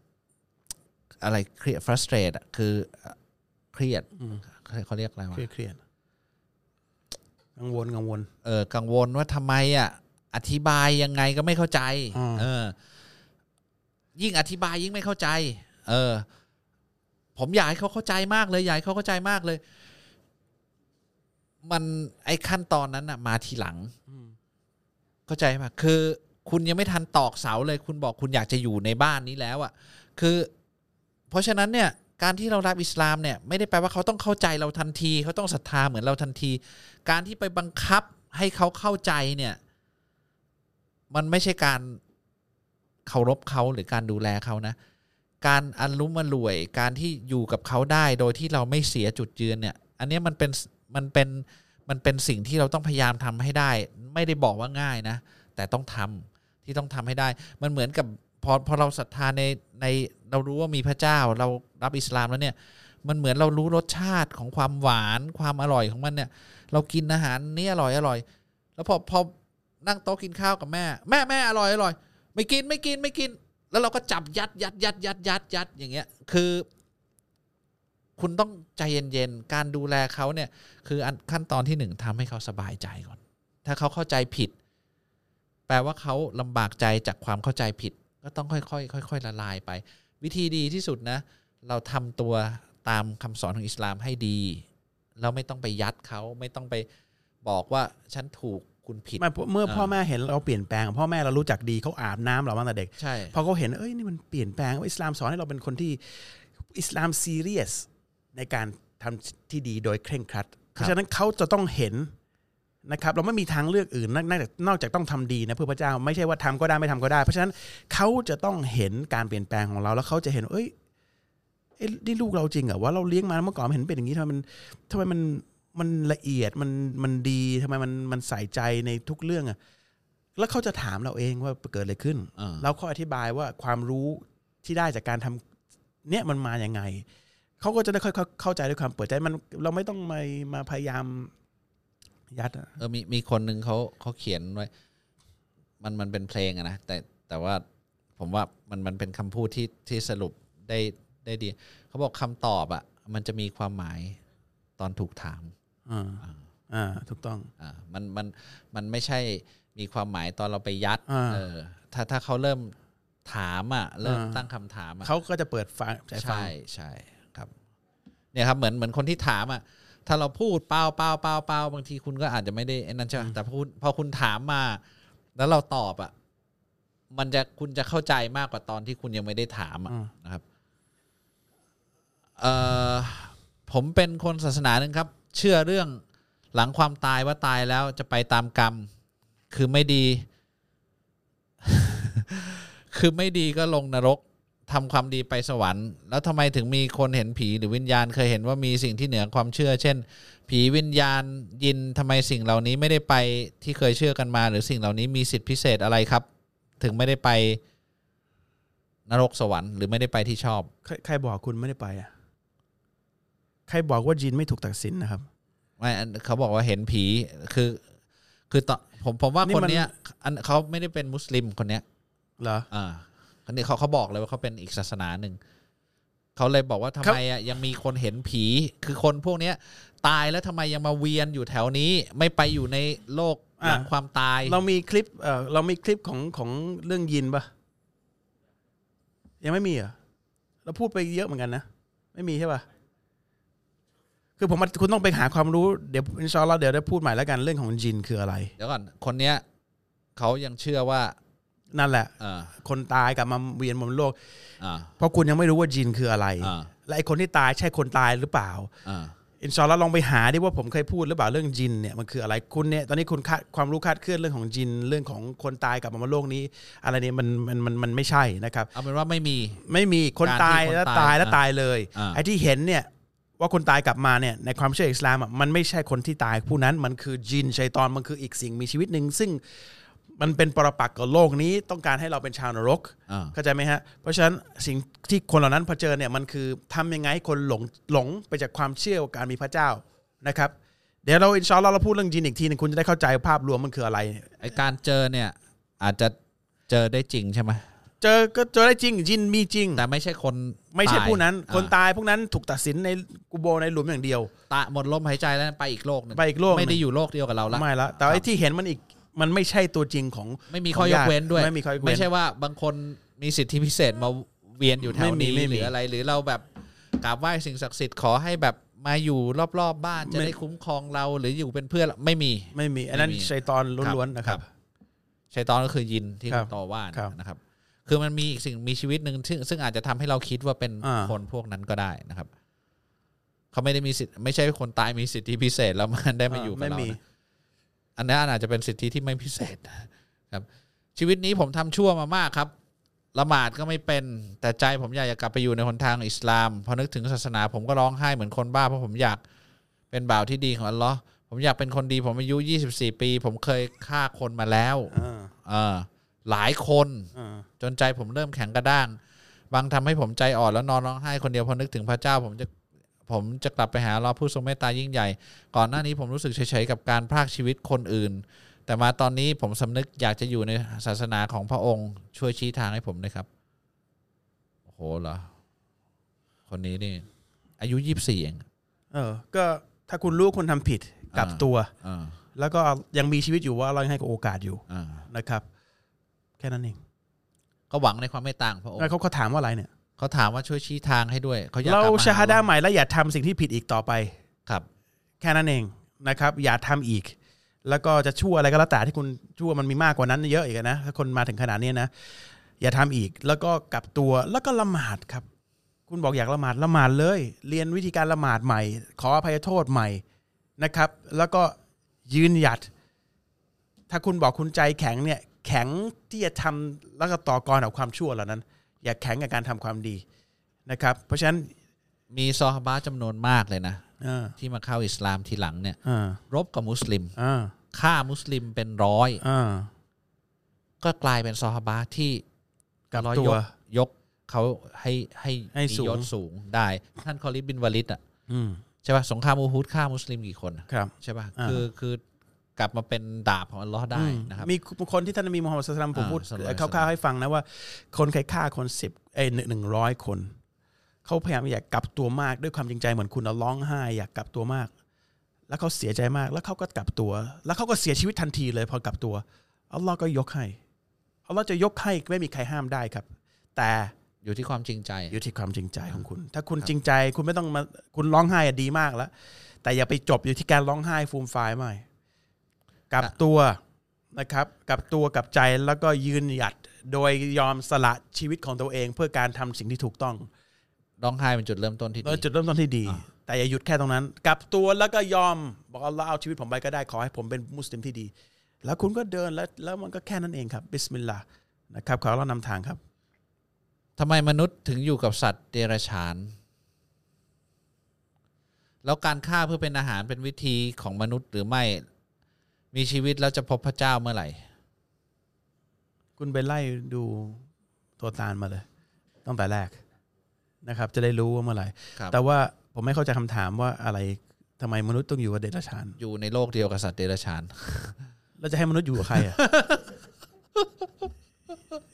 อะไรเครียด frustrate อะคือเครียด
อืม
เขาเรียกอะไร
เค
วะ
รียดเครียด กังวลกังวล
เออ กังวลว่าทำไมอะ อธิบายยังไงก็ไม่เข้าใจ
อ่า
เออ ยิ่งอธิบายยิ่งไม่เข้าใจ เออ ผมอยากให้เขาเข้าใจมากเลยอยากให้เขาเข้าใจมากเลย มันไอ้ขั้นตอนนั้นอะ มาทีหลังเข้าใจป่ะคือ คุณยังไม่ทันตอกเสาเลย คุณบอกคุณอยากจะอยู่ในบ้านนี้แล้วอะ คือ เพราะฉะนั้นเนี่ย การที่เรารับอิสลามเนี่ยไม่ได้แปลว่าเขาต้องเข้าใจเราทันที เขาต้องศรัทธาเหมือนเราทันที การที่ไปบังคับให้เขาเข้าใจเนี่ยมันไม่ใช่การเคารพเขาหรือการดูแลเขานะ การอันรุมอร่วย การที่อยู่กับเขาได้โดยที่เราไม่เสียจุดยืนเนี่ย อันนี้มันเป็นมันเป็นมันเป็นสิ่งที่เราต้องพยายามทำให้ได้ ไม่ได้บอกว่าง่ายนะ แต่ต้องทำที่ต้องทำให้ได้ มันเหมือนกับ พอพอเราศรัทธาในในเรารู้ว่ามีพระเจ้าเรารับอิสลามแล้วเนี่ยมันเหมือนเรารู้รสชาติของความหวานความอร่อยของมันเนี่ย เรากินอาหารนี่อร่อยอร่อย แล้วพอพอนั่งโต๊ะกินข้าวกับแม่ แม่แม่อร่อยอร่อย ไม่กินไม่กินไม่กิน แล้วเราก็จับยัดยัดยัดยัดยัดยัดอย่างเงี้ย คือ คุณต้องใจเย็นๆการดูแลเขาเนี่ย คือขั้นตอนที่หนึ่งทำให้เขาสบายใจก่อน ถ้าเขาเข้าใจผิด แปลว่าเขาลำบากใจจากความเข้าใจผิด ก็ต้องค่อยๆค่อยๆละลายไป วิธีดีที่สุดนะ เราทำตัวตามคำสอนของอิสลามให้ดีเราไม่ต้องไปยัดเขาไม่ต้องไปบอกว่าฉันถูกคุณผิด
ไม่เมื่อพ่อ
อ่า
แม่เห็นเราเปลี่ยนแปลง พ่อแม่เรารู้จักดีเขาอาบน้ำเราตั้งแต่เด็ก
ใช่
พอเขาเห็นเอ้ยนี่มันเปลี่ยนแปลงว่าอิสลามสอนให้เราเป็นคนที่อิสลามซีเรียสในการทำที่ดีโดยเคร่งครัด เพราะฉะนั้นเขาจะต้องเห็น นะครับเราไม่มีทางเลือกอื่นนอกนอกจากนอกจากต้องทำดีนะเพื่อพระเจ้าไม่ใช่ว่าทำก็ได้ไม่ทำก็ได้ เพราะฉะนั้นเขาจะต้องเห็นการเปลี่ยนแปลงของเราแล้วเขาจะเห็นว่าเอ้ยเอ้ยนี่ลูกเราจริงเหรอว่าเราเลี้ยงมาเมื่อก่อนเห็นเป็นอย่างนี้ทำไมมันทำไมมันมันละเอียดมันมันดีทำไมมันมันใส่ใจในทุกเรื่องอะแล้วเขาจะถามเราเองว่าเกิดอะไรขึ้น
อ่า
เราก็อธิบายว่าความรู้ที่ได้จากการทำเนี่ยมันมาอย่างไงเขาก็จะได้ค่อยๆเข้าใจด้วยความเปิดใจมันเราไม่ต้องมามาพยายาม ยัดอะ
เออมีมีคนหนึ่งเขาเขาเขียนไว้ มันมันเป็นเพลงอะนะแต่แต่ว่าผมว่ามันมันเป็นคำพูดที่ที่สรุปได้ได้ดี เขาบอกคำตอบอะมันจะมีความหมายตอนถูกถาม
อ่าอ่าถูกต้อง
อ่ามันมันมันไม่ใช่มีความหมายตอนเราไปยัด
อ่า
เออถ้าถ้าเขาเริ่มถามอะเริ่ม
อ่า
ตั้งคำถามอะ
เขาก็จะเปิดฟังใจฟัง
ใช่ใช่ครับ เนี่ยครับเหมือนเหมือนคนที่ถามอะ ถ้าเราพูดเปล่าเปล่าเปล่าเปล่าบางทีคุณก็อาจจะไม่ได้ไอ้นั่นใช่ไหมแต่พอคุณพอคุณถามมา แล้วเราตอบอะ มันจะคุณจะเข้าใจมากกว่าตอนที่คุณยังไม่ได้ถามอะ
อืม
นะครับเอ่อผมเป็นคนศาสนาหนึ่งครับ เชื่อเรื่องหลังความตายว่าตายแล้วจะไปตามกรรม คือไม่ดี คือไม่ดีก็ลงนรก ทำความดีไปสวรรค์ แล้วทำไมถึงมีคนเห็นผีหรือวิญญาณเคยเห็นว่ามีสิ่งที่เหนือความเชื่อ เช่น ผีวิญญาณยินทำไมสิ่งเหล่านี้ไม่ได้ไปที่เคยเชื่อกันมา หรือสิ่งเหล่านี้มีสิทธิพิเศษอะไรครับ ถึงไม่ได้ไปนรกสวรรค์หรือไม่ได้ไปที่ชอบ
ใครใครบอกคุณไม่ได้ไปอะใครบอกว่าจินไม่ถูกตัดสินนะครับ
ไม่อันเขาบอกว่าเห็นผีคือ คือตอนผมผมว่า
นี่
คน
มัน
เนี้ยอันเขาไม่ได้เป็นมุสลิมคนเนี้ย
เหรอ
อ่า คนนี้เขาเขาบอกเลยว่าเขาเป็นอีกศาสนาหนึ่งเขาเลยบอกว่าทำไมอะยังมีคนเห็นผี คือคนพวกเนี้ย ตายแล้วทำไมยังมาเวียนอยู่แถวนี้ ไม่ไปอยู่ในโลกหลัง
อะ
ความตาย
เรามีคลิปเอ่อเรามีคลิปของของเรื่องยินปะยังไม่มีเหรอเราพูดไปเยอะเหมือนกันนะไม่มีใช่ปะคือผมว่าคุณต้องไปหาความรู้เดี๋ยวอินชาอัลลอฮ์เดี๋ยวได้พูดใหม่แล้วกันเรื่องของจินคืออะไร
เดี๋ยวก่อนคนเนี้ยเขายังเชื่อว่า
นั่นแหละ
อ่า
คนตายกลับมาเวียนบนโลก
อ่า
เพราะคุณยังไม่รู้ว่าจินคืออะไร
อ่า
และไอ้คนที่ตายใช่คนตายหรือเปล่า
อ่า
อินชาอัลลอฮ์ลองไปหาดิว่าผมเคยพูดหรือเปล่าเรื่องจินเนี่ยมันคืออะไรคุณเนี่ยตอนนี้คุณคาดความรู้คาดเคลื่อนเรื่องของจินเรื่องของคนตายกลับมาบนโลกนี้ อะไรเนี่ยมันมันมันมันไม่ใช่นะครับ
เอาเป็นว่าไม่มี
ไม่มีคน
การที่
ตาย
คน
แล้ว
ตาย
ตายแล้ว
อะ
ตายเลย
อ่า
ไอ้ที่เห็นเนี่ยว่าคนตายกลับมาเนี่ยในความเชื่ออิสลามอะมันไม่ใช่คนที่ตายผู้นั้นมันคือจินชัยตอนมันคืออีกสิ่งมีชีวิตหนึ่งซึ่ง มันเป็นปรปักษ์กับโลกนี้ต้องการให้เราเป็นชาวนรก
อ่า
เข้าใจไหมฮะ เพราะฉะนั้นสิ่งที่คนเหล่านั้นเผชิญเนี่ยมันคือทำยังไงให้คนหลงหลงไปจากความเชื่อว่าการมีพระเจ้านะครับ เดี๋ยวเราอินชาอัลลอฮ์เราพูดเรื่องจินอีกทีหนึงคุณจะได้เข้าใจภาพรวมมันคืออะไร
ไอการเจอเนี่ย อาจจะเจอได้จริงใช่ไหม
เจอก็เจอได้จริงจินมีจริง
แต่ไม่ใช่คน
ไม่ใช่
ตาย
ผู้นั้นคน
อ่า
ตายพวกนั้นถูกตัดสินในกุโบในหลุมอย่างเดียว
ตาหมดลมหายใจแล้วไปอีกโลกหนึง
ไปอีกโลกหนึ่ง
ไม่ได้อยู่โลกเดียวกับเราละ
ไม่ละแต่ว่าไอ้ที่เห็นมันอีก มันไม่ใช่ตัวจริงของ
ไม่มีข้อยกเว้นด้วย
ไม่มีข้อยกเว้น
ไม่ใช่ว่าบางคนมีสิทธิพิเศษมาเวียนอยู่แถว
ไม่มี
นี้
ไม่มี
หรืออะไร หรือเราแบบกราบไหว้สิ่งศักดิ์สิทธิ์ขอให้แบบมาอยู่รอบๆบ้านจะ
ไม่
ได้คุ้มครองเราหรืออยู่เป็นเพื่อนเราไม่มี
ไม่มี อันนั้น
ไม่มี
ชัยตอนล้วนๆนะครับ
ชัยตอนก็คือยินที่
ครับ
ต่อว่า
ครับ
นะครับ คือมันมีอีกสิ่งมีชีวิตหนึ่งซึ่งซึ่งอาจจะทำให้เราคิดว่าเป็น
อ่า
คนพวกนั้นก็ได้นะครับ เขาไม่ได้มีสิทธิ์ไม่ใช่คนตายมีสิทธิพิเศษแล้วมันได้มาอยู่กับ
ไม่
เรา
มี
นะ อันนั้นอาจจะเป็นสิทธิที่ไม่พิเศษครับ ชีวิตนี้ผมทำชั่วมามากครับละหมาดก็ไม่เป็นแต่ใจผมอยากจะกลับไปอยู่ในหนทางอิสลามพอนึกถึงศาสนา ผมก็ร้องไห้เหมือนคนบ้าเพราะผมอยากเป็นบ่าวที่ดีของอัลลอฮ์ผมอยากเป็นคนดี ผมอายุ 24 ปี ผมเคยฆ่าคนมาแล้ว
อ่า
เออหลายคน
อ่า
จนใจผมเริ่มแข็งกระด้าง บางทำให้ผมใจอ่อนแล้วนอนร้องไห้คนเดียวพอนึกถึงพระเจ้า ผมจะ ผมจะกลับไปหาเราผู้ทรงเมตตายิ่งใหญ่ ก่อนหน้านี้ผมรู้สึกเฉยๆกับการพรากชีวิตคนอื่น แต่มาตอนนี้ผมสำนึกอยากจะอยู่ในศาสนาของพระองค์ ช่วยชี้ทางให้ผมด้วยครับโอ้โหเหรอคนนี้นี่ อายุยี่สิบสี่เอง
เออ ก็ถ้าคุณรู้ว่าคุณทำผิดกลับ
อ่า
ตัว
อ่า
แล้วก็ยังมีชีวิตอยู่ว่าเรายังให้โอกาสอยู่
อ่า
นะครับ แค่นั้นเอง
ก็หวังในความเมตตาของพระองค์
แล้วเขาเขาถามว่าอะไรเนี่ย
เขาถามว่าช่วยชี้ทางให้ด้วยเขาอยาก
เรา
กลับมา
ชาฮาดา
อัลลอฮ์
ใหม่แล้วอย่าทำสิ่งที่ผิดอีกต่อไป
ครับ
แค่นั้นเองนะครับ อย่าทำอีก แล้วก็จะชั่วอะไรก็แล้วแต่ที่คุณชั่วมันมีมากกว่านั้นเยอะอีกนะถ้าคนมาถึงขนาดนี้นะอย่าทำอีกแล้วก็กลับตัวแล้วก็ละหมาดครับ คุณบอกอยากละหมาดละหมาดเลย เรียนวิธีการละหมาดใหม่ ขออภัยโทษใหม่นะครับ แล้วก็ยืนหยัด ถ้าคุณบอกคุณใจแข็งเนี่ยแข็งที่จะทำแล้วก็ต่อกรกับความชั่วเหล่านั้น อย่าแข็งกับการทำความดีนะครับ เพราะฉะนั้น
มีซอฮาบะห์จำนวนมากเลยนะ
อ่า
ที่มาเข้าอิสลามทีหลังเนี่ย
อ่าร
บกับมุสลิม
อ่า
ฆ่ามุสลิมเป็นร้อย
อ่า
ก็กลายเป็นซอฮาบะห์ที่
กลับ
ร้อย
ตัวย
กยกเขาให้ให้
ให้
มี
สูง
ยศสูงได้ ท่านคอลิดบินวาลิดอะ
อืม
ใช่ป่ะสงครามอูฮุดฆ่ามุสลิมกี่คนอะ
ครับ
ใช่ป่ะ
อ่า
คือคือ กลับมาเป็นดาบของอัลลอฮ์ได้นะครับ
มีคนที่ท่านนบีมูฮัมมัดสุลตัมผม
อ่า
พูด
ศ็อลลัลลอฮุอะลัยฮิ
ค
วะซัลลัม
ร่าวๆให้ฟังนะว่า คนเคยฆ่าคนสิบเอ้ยหนึ่งร้อยคนเขาพยายามอยากกลับตัวมากด้วยความจริงใจเหมือนคุณเอาร้องไห้อยากกลับตัวมาก แล้วเขาเสียใจมาก แล้วเขาก็กลับตัว แล้วเขาก็เสียชีวิตทันทีเลยพอกลับตัวอัลลอฮ์ก็ยกให้อัลลอฮ์จะยกให้ไม่มีใครห้ามได้ครับ แต่
อยู่ที่ความจริงใจ
อยู่ที่ความจริงใจของคุณ ถ้าคุณจริงใจคุณไม่ต้องมาคุณร้องไห้อะดีมากแล้ว แต่อย่าไปจบอยู่ที่การร้องไห้ฟูมฟายไม่ กลับตัวนะครับกลับตัวกลับใจแล้วก็ยืนหยัดโดยยอมสละชีวิตของตัวเอง เพื่อการทำสิ่งที่ถูกต้อง
ร้องไห้เป็นจุดเริ่มต้นที่
เออ
ดี
จุดเริ่มต้นที่ดี แต่อย่าหยุดแค่ตรงนั้นกลับตัวแล้วก็ยอมบอกอัลลอฮ์เอาชีวิตผมไปก็ได้ขอให้ผมเป็นมุสลิมที่ดี แล้วคุณก็เดินแล้วแล้วมันก็แค่นั้นเองครับบิสมิลลาห์นะครับขอเรานำทางครับ
ทำไมมนุษย์ถึงอยู่กับสัตว์เดรัจฉาน แล้วการฆ่าเพื่อเป็นอาหารเป็นวิธีของมนุษย์หรือไม่ มีชีวิตแล้วจะพบพระเจ้าเมื่อไหร่
คุณไปไล่ดูตัวตาลมาเลย ตั้งแต่แรกนะครับ จะได้รู้ว่าเมื่อไหร่
ครับ
แต่ว่าผมไม่เข้าใจคำถามว่าอะไรทำไมมนุษย์ต้องอยู่กับเดรัจฉาน
อยู่ในโลกเดียวกับสัตว์เดรัจฉาน
แล้วจะให้มนุษย์อยู่กับใครอะ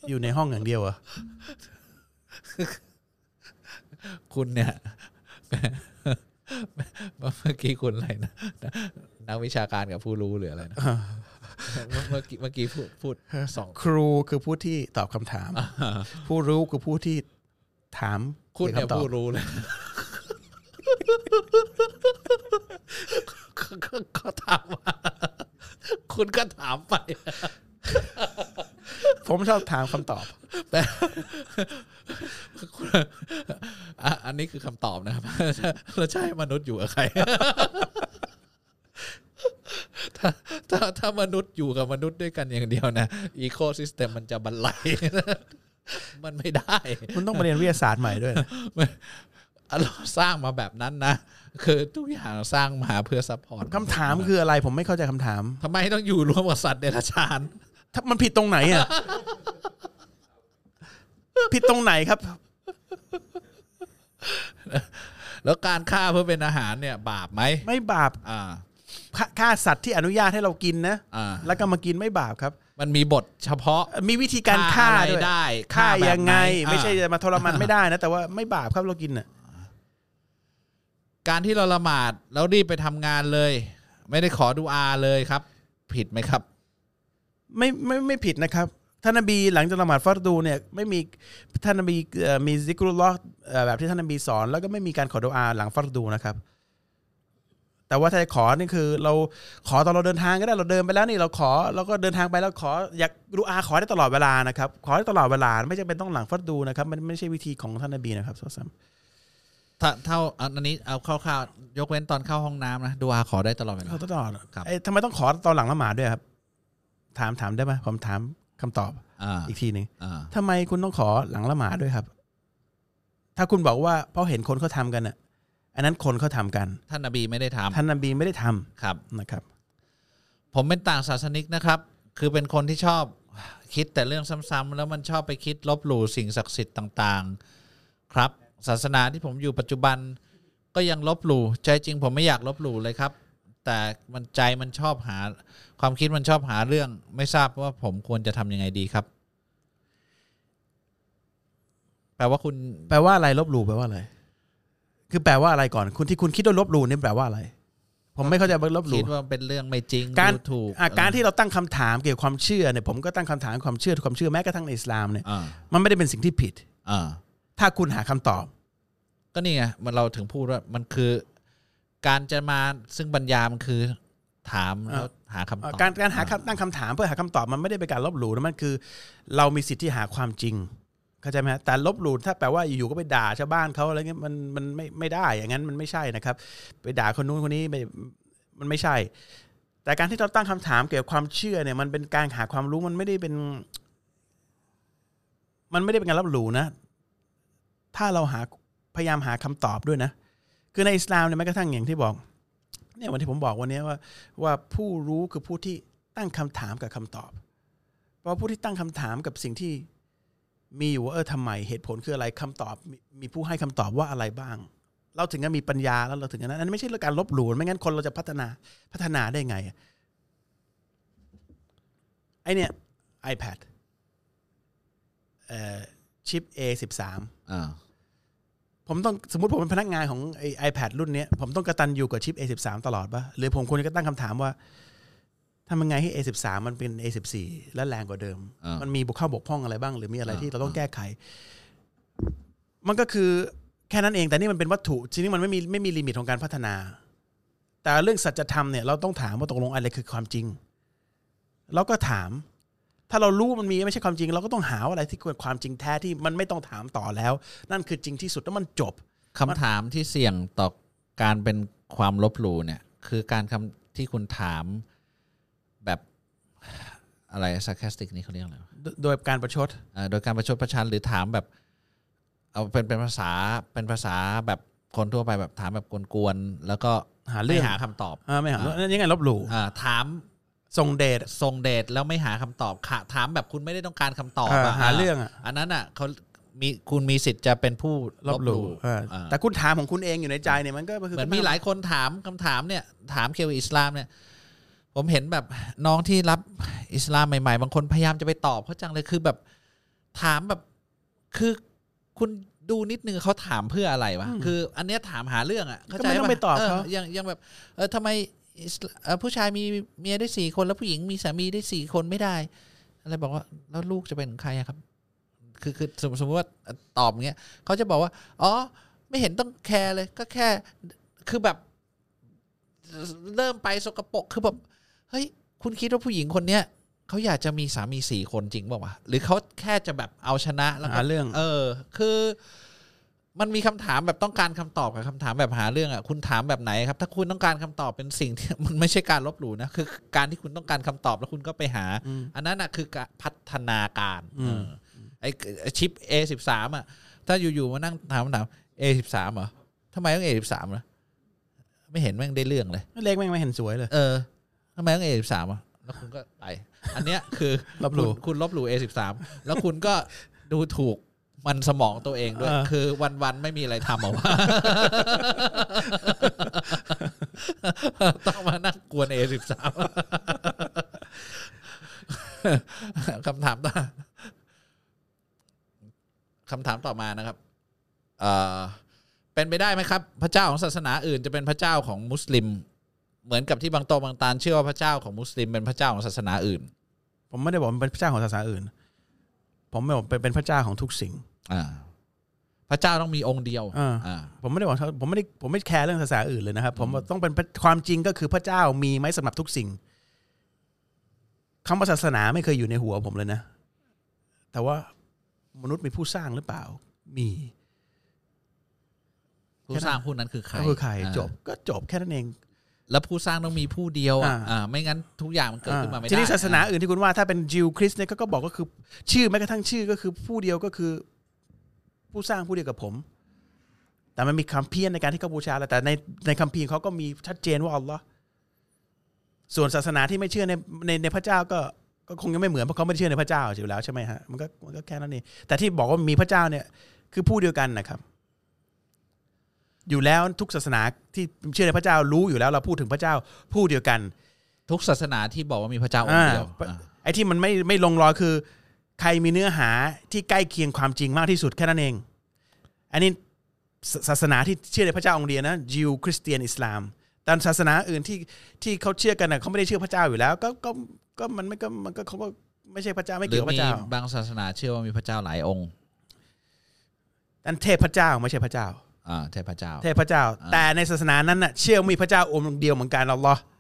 อยู่ในห้องอย่างเดียวเหรอะ
คุณเนี่ย เมื่อกี้คุณอะไรนะนักวิชาการกับผู้รู้หรืออะไรนะเมื่อเมื่อกี้เมื่อกี้พูดพูดสอง
ครูคือผู้ที่ตอบคำถาม ผู้รู้คือผู้ที่ถาม
คุณเนี่ย
กี่วกับคำตอบ
ผู้รู้เลยก็ก็ถามมาคุณก็ถามไป
ผมชอบถามคำตอบ
แต่อะอั นนี้คือคำตอบนะครับแล้วจะใช่มนุษย์อยู่กับใครถ้าถ้าถ้ามนุษย์อยู่กับมนุษย์ด้วยกันอย่างเดียวนะอีโคซิสเต็มมันจะบรรลัยมันไม่ได้
คุณต้องมาเรียนวิทยาศาสตร์ใหม่ด้วยนะ
เราสร้างมาแบบนั้นนะคือทุกอย่างสร้างมาเพื่อ support
คำถามคืออะไรผมไม่เข้าใจคำถาม
ทำไมต้องอยู่ร่วมกับสัตว์เดรัจฉาน
ถ้ามันผิดตรงไหนอะ ผิดตรงไหนครับ
แล้วการฆ่าเพื่อเป็นอาหารเนี่ย บาปไหม
ไม่บาป
อ่า
ฆ่าฆ่าสัตว์ที่อนุญาตให้เรากินนะ
อ่า
แล้วก็มากินไม่บาปครับ
มันมีบทเฉพาะ
มีวิธีการฆ่า
อะไร
ด้วย
ได้
ฆ่า
แบบ
ยังไง
หน
ไม่ใช่
อ่า
จะมาทรมานไม่ได้นะแต่ว่าไม่บาปครับเรากินอะ
การที่เราละหมาดแล้วรีบไปทำงานเลย ไม่ได้ขอดูอาเลยครับ ผิดไหมครับ
ไม่ไม่ไม่ผิดนะครับ ท่านนบีหลังจากละหมาดฟัรดูเนี่ยไม่มีท่านนบีเอ่อมีซิกรุลลอฮ์เอ่อแบบที่ท่านนบีสอน แล้วก็ไม่มีการขอดุอาหลังฟัรดูนะครับ แต่ว่าถ้าจะขอนี่คือ เราขอตอนเราเดินทางก็ได้เราเดินไปแล้วนี่เราขอเราก็เดินทางไปแล้วขออยากดุอาขอได้ตลอดเวลานะครับ ขอได้ตลอดเวลาไม่จำเป็นต้องหลังฟัรดูนะครับ มันไม่ใช่วิธีของท่านนบีนะครับซ้ำ
ถ้าเท่าอันนี้เอาคร่าวๆยกเว้นตอนเข้าห้องน้ำนะดูอาขอได้ตลอดเวลา
ขอตลอด
ครับ
เอ้ยทำไมต้องขอตอนหลังละหมาดด้วยครับ ถามถามได้ไหมผมถาม คำตอบ
อ่า
อีกทีหนึ่ง
อ่า
ทำไมคุณต้องขอหลังละหมาดด้วยครับ ถ้าคุณบอกว่าเพราะเห็นคนเขาทำกันอะ อันนั้นคนเขาทำกัน
ท่านนบีไม่ได้ทำ
ท่านนบีไม่ได้ทำ
ครับ
นะครับ
ผมเป็นต่างศาสนิกนะครับ คือเป็นคนที่ชอบคิดแต่เรื่องซ้ำๆแล้วมันชอบไปคิดลบหลู่สิ่งศักดิ์สิทธิ์ต่าง ๆ ครับ ศาสนาที่ผมอยู่ปัจจุบันก็ยังลบหลู่ใจจริงผมไม่อยากลบหลู่เลยครับ แต่มันใจมันชอบหา ความคิดมันชอบหาเรื่อง ไม่ทราบว่าผมควรจะทำยังไงดีครับ แปลว่าคุณ
แปลว่าอะไรลบหลู่แปลว่าอะไร คือแปลว่าอะไรก่อน คุณที่คุณคิดว่าลบหลู่นี่แปลว่าอะไร ผมไม่เข้าใจว่าลบห
คิ
ลู่
ดว่าเป็นเรื่องไม่จริง
การ
ดูถูก
อะการที่เราตั้งคำถามเกี่ยวกับความเชื่อเนี่ยผมก็ตั้งคำถามความเชื่อความเชื่อแม้กระทั่งในอิสลามเนี่ย
อ่า
มันไม่ได้เป็นสิ่งที่ผิด
อ่า
ถ้าคุณหาคำตอบ
ก็นี่ไงมันเราถึงพูดว่ามันคือ การจะมาซึ่งปัญญามันคือถามแล้วหาคำตอบ
การการหาคำตั้งคำถามเพื่อหาคำตอบมันไม่ได้เป็นการลบหลู่นะมันคือ เรามีสิทธิ์ที่หาความจริงเข้าใจไหมฮะแต่ลบหลู่ถ้าแปลว่าอยู่ๆก็ไปด่าชาวบ้านเขาอะไรเงี้ยมันมันไม่ไม่ได้ อย่างนั้นมันไม่ใช่นะครับ ไปด่าคนนู้นคนนี้ไม่มันไม่ใช่ แต่การที่เราตั้งคำถามเกี่ยวกับความเชื่อเนี่ย มันเป็นการหาความรู้มันไม่ได้เป็น มันไม่ได้เป็นการลบหลู่นะ ถ้าเราหาพยายามหาคำตอบด้วยนะ คือในอิสลามเนี่ยแม้กระทั่งอย่างที่บอกเนี่ยวันที่ผมบอกวันนี้ว่าว่าผู้รู้คือผู้ที่ตั้งคำถามกับคำตอบ เพราะผู้ที่ตั้งคำถามกับสิ่งที่มีอยู่ว่าเออทำไมเหตุผลคืออะไรคำตอบมมีผู้ให้คำตอบว่าอะไรบ้าง เราถึงจะมีปัญญาแล้วเราถึงจะนั้นอันนั้นไม่ใช่เรื่องการลบหลู่ไม่งั้นคนเราจะพัฒนาพัฒนาได้ไงไอเนี่ย iPad เอ่อชิป A13
อ่า
ผมต้องสมมติผมเป็นพนักงานของไอ iPad รุ่นเนี้ยผมต้องกระตันอยู่กับชิป A13 ตลอดปะหรือผมควรจะตั้งคำถามว่าทำยังไงให้ A13 มันเป็น A14 และแรงกว่าเดิม
อ่ามั
มันมีบุคเข้าบกพร่องอะไรบ้าง หรือมีอะไร
อ่า
ที่เราต้องแก้ไข มันก็คือแค่นั้นเองแต่นี่มันเป็นวัตถุทีนี้มันไม่มีไม่มีลิมิตของการพัฒนา แต่เรื่องสัจธรรมเนี่ยเราต้องถามว่าตกลงอะไรคือความจริง เราก็ถาม ถ้าเรารู้ว่ามันมีไม่ใช่ความจริง เราก็ต้องหาว่าอะไรที่ควรความจริงแท้ที่มันไม่ต้องถามต่อแล้ว นั่นคือจริงที่สุดแล้วมันจบ
คำถามที่เสี่ยงต่อการเป็นความลบหลู่เนี่ย คือการคำที่คุณถามแบบอะไร sarcastic นี่เขาเรียกอะไรวะ
โดโดยการประชด
เอ่อโดยการประชดประชันหรือถามแบบเอาเป็นเป็นภาษาเป็นภาษาแบบคนทั่วไปแบบถามแบบกวนๆแล้วก็
หาเรื่
ไม่
อง
หาคำตอบ
อ่าไม่หานั่นยังไงลบหลู่
อ่าถาม
ทรงเดช
ทรงเดชแล้วไม่หาคำตอบค่ะถามแบบคุณไม่ได้ต้องการคำตอบ
อ่า
อะ
หาเรื่องอะ
อันนั้นอะเขามีคุณมีสิทธิ์จะเป็นผู้
ลบหลู่อ่า
อ่า
แต่คุณถามของคุณเองอยู่ในใจเนี่ยมันก็คือ
เหมือนมีหลายคนถามคำถามเนี่ย ถามเกี่ยวกับอิสลามเนี่ย ผมเห็นแบบน้องที่รับอิสลามใหม่ๆ บางคนพยายามจะไปตอบเขาจังเลยคือแบบถามแบบคือคุณดูนิดนึงเขาถามเพื่ออะไรวะคือ อันเนี้ยถามหาเรื่องอะเข้าใจ
ก็ไม่ต้อง
ปะ
ไปตอบเขา
ยังยังแบบเออทำไมอิสลเอ่อ ผู้ชายมีเมียได้สี่คนแล้วผู้หญิงมีสามีได้สี่คนไม่ได้ อะไรบอกว่าแล้วลูกจะเป็นของใครอะครับ คือคือสมมติสมมติว่าตอบอย่างเงี้ยเขาจะบอกว่า อ๋อ ไม่เห็นต้องแคร์เลย ก็แค่คือแบบ เริ่มไปสกปรกคือแบบเฮ้ย คุณคิดว่าผู้หญิงคนเนี้ยเขาอยากจะมีสามีสี่คนจริงเปล่าวะหรือเขาแค่จะแบบเอาชนะแล้วก็
หาเรื่อง
เออ คือ มันมีคำถามแบบต้องการคำตอบกับคำถามแบบหาเรื่องอะคุณถามแบบไหนครับ ถ้าคุณต้องการคำตอบเป็นสิ่งที่มันไม่ใช่การลบหลู่นะคือการที่คุณต้องการคำตอบแล้วคุณก็ไปหา อันนั้นอะคือการพัฒนาการเออไอ้ไอ้ชิป A สิบสามอะ ถ้าอยู่ๆมานั่งถามคำถาม A สิบสามเหรอทำไมต้อง A สิบสามล่ะไม่เห็นแม่งได้เรื่องเลย
เลขแม่งไม่เห็นสวยเลย
เออทำไมต้อง A สิบสามอะแล้วคุณก็ไปอันเนี้ยคือ
ลบหลู่
คุณคุณลบหลู่ A สิบสามแล้วคุณก็ดูถูก มันสมองตัวเองด้วย
เออ
คือวันๆไม่มีอะไรทำเหรอวะต้องมานั่งกวน A สิบสามคำถามต่อคำถามต่อมานะครับเอ่อเป็นไปได้ไหมครับ พระเจ้าของศาสนาอื่นจะเป็นพระเจ้าของมุสลิม เหมือนกับที่บางโตบางตาลเชื่อว่าพระเจ้าของมุสลิมเป็นพระเจ้าของศาสนาอื่น
ผมไม่ได้บอกมันเป็นพระเจ้าของศาสนาอื่น ผมไม่บอกเป็นเป็นพระเจ้าของทุกสิ่ง
อ่า พระเจ้าต้องมีองค์เดียว
อ่า
อ่า
ผมไม่ได้บอกผมไม่ได้ผมไม่แคร์เรื่องศาสนาอื่นเลยนะครับ ผมว่าต้องเป็นความจริงก็คือพระเจ้ามีไหมสำหรับทุกสิ่งคำว่าศาสนาไม่เคยอยู่ในหัวผมเลยนะ แต่ว่ามนุษย์มีผู้สร้างหรือเปล่า มี
ผู้สร้างผู้นั้นคือใคร
ก็คือใคร
อ่า
จบก็จบแค่นั้นเอง
แล้วผู้สร้างต้องมีผู้เดียวอะ
อ่า
อ่าไม่งั้นทุกอย่างมันเกิดขึ้นมาไม่ได้
ทีนี้ศาสนาอื่นที่คุณว่าถ้าเป็นจิวคริสต์เนี่ยก็ก็บอกก็คือ ชื่อแม้กระทั่งชื่อก็คือผู้เดียวก็คือ ผู้สร้างผู้เดียวกับผม แต่มันมีคำเพี้ยนในการที่เขาบูชาแหละแต่ในในคัมภีร์เขาก็มีชัดเจนว่าอัลลอฮ์ส่วนศาสนาที่ไม่เชื่อในในในพระเจ้าก็ก็คงยังไม่เหมือนเพราะเขาไม่ได้เชื่อในพระเจ้าอยู่แล้วใช่ไหมฮะมันก็มันก็แค่นั้นเองแต่ที่บอกว่ามีพระเจ้าเนี่ยคือผู้เดียวกันนะครับ อยู่แล้วทุกศาสนาที่เชื่อในพระเจ้ารู้อยู่แล้วเราพูดถึงพระเจ้าผู้เดียวกัน
ทุกศาสนาที่บอกว่ามีพระเจ้าองค์เดียว
อ่า
อ่า
ไอ้ที่มันไม่ไม่ลงรอยคือ ใครมีเนื้อหาที่ใกล้เคียงความจริงมากที่สุดแค่นั้นเอง อันนี้ศศาสนาที่เชื่อในพระเจ้าองค์เดียวนะยิวคริสเตียนอิสลามแต่ศาสนาอื่นที่ที่เขาเชื่อกันนะเขาไม่ได้เชื่อพระเจ้าอยู่แล้ว ก็ก็ก็มันไม่ก็มันก็เขาก็ไม่ใช่พระเจ้าไม่
หรื
เกี่
อ
ยวกับพ
มี
ระเจ้า
บางศาสนาเชื่อว่ามีพระเจ้าหลายองค์
นั่นเทพเจ้าไม่ใช่พระเจ้า
อ่าเทพเจ้า
เทพเจ้า แต่ในศาสนานั้นน่ะเชื่อว่ามีพระเจ้าองค์เดียวเหมือนกันอัลลอฮ์
เ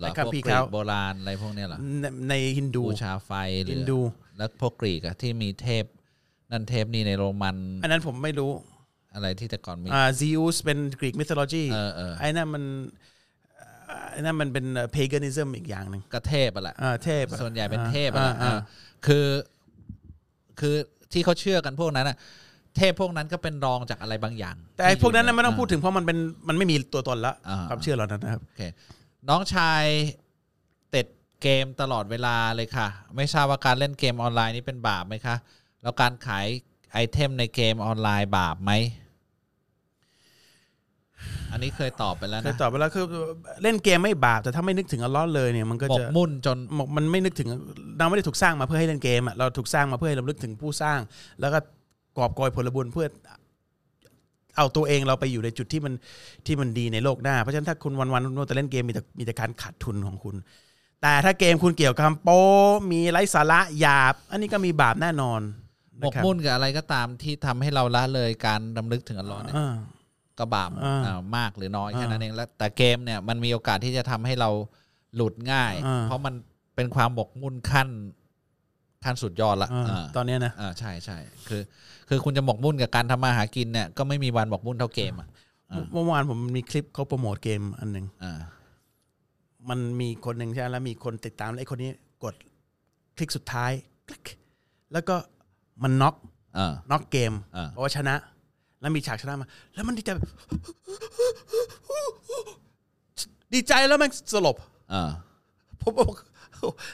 หรอ
ในคั
พ
ม
วก
ภีร์
กรี
เขา
กโบราณอะไรพวกเนี้ยเหรอ
ในในฮินดู
บูชาไฟหรื
ฮิ
อน
ดู
แล้วพวกกรีกอะที่มีเทพนั่นเทพนี่ในโรมัน
อันนั้นผมไม่รู้
อะไรที่แต่ก่อนมี
อ่าซิอุสเป็นกรีกมิ t โลจี
เออเออ
ไอ้นั่นมันไอ้นั่นมันเป็นเพก a นิซึมอีกอย่างหนึ่ง
ก็เทพอะแหละ
อ่าเทพ
ส่วนใหญ่เป็นเทพอะ
อ่า
แหละ
อ่า
อ่าคือ คือที่เขาเชื่อกันพวกนั้นอะเทพพวกนั้นก็เป็นรองจากอะไรบางอย่าง
แต่ไอ้
ที่
พวกนั้นน่ะ
ยู่
ไม่ต้องาพูดถึงเพราะมันเป็นมันไม่มีตัวตนละ
อ่า
ความเชื่อเหล่านั้นนะครับ
โอเค น้องชายติดเกมตลอดเวลาเลยค่ะ ไม่ทราบว่าการเล่นเกมออนไลน์นี้เป็นบาปไหมคะ แล้วการขายไอเทมในเกมออนไลน์บาปไหม อันนี้เคยตอบไปแล้ว
เคย
นะ
ตอบไปแล้วคือเล่นเกมไม่บาปแต่ถ้าไม่นึกถึงอัลลอฮ์เลยเนี่ยมันก็
หม
จะ
กมุ่นจน
มันไม่นึกถึงเราไม่ได้ถูกสร้างมาเพื่อให้เล่นเกมอะเราถูกสร้างมาเพื่อให้เราลึกถึงผู้สร้าง แล้วก็กอบกอยผลบุญเพื่อ เอาตัวเองเราไปอยู่ในจุดที่มันที่มันดีในโลกหน้า เพราะฉะนั้นถ้าคุณวันๆนแต่เล่นเกมมีแต่มีแต่การขาดทุนของคุณ แต่ถ้าเกมคุณเกี่ยวกับคำโป้มีไร้สาระหยาบ อันนี้ก็มีบาปแน่นอน
หมก
นะครับ
มุ่นกับอะไรก็ตามที่ทำให้เราละเลยการดำลึกถึงอัลลอฮ์เนี่ย
อ่า
ก็บาป
อ่า
อ่ามากหรือน้อยแค่
อ่า
นั้นเองแล้วแต่เกมเนี่ยมันมีโอกาสที่จะทำให้เราหลุดง่าย
อ่า
เพราะมันเป็นความหมกมุ่นขั้น ขั้นสุดยอดละ
อ่า
อ่า
ตอนเนี้ยนะ
อ่าใช่ใช่คือ คือคุณจะหมกมุ่นกับการทำมาหากินเนี่ยก็ไม่มีวันหมกมุ่นเท่าเกมอะอ่า
เมื่อวานผมมีคลิปเขาโปรโมทเกมอันหนึ่ง
อ่า
มันมีคนหนึ่งใช่ไหมแล้วมีคนติดตามแล้วไอ้คนนี้กดคลิกสุดท้ายคลิกแล้วก็มันน็อก
อ่า
น็อกเกม
อ่า
เพราะว่าชนะ แล้วมีฉากชนะมา แล้วมันดีใจแบบ ดีใจแล้วมันสลบ
อ่า
ผมบอก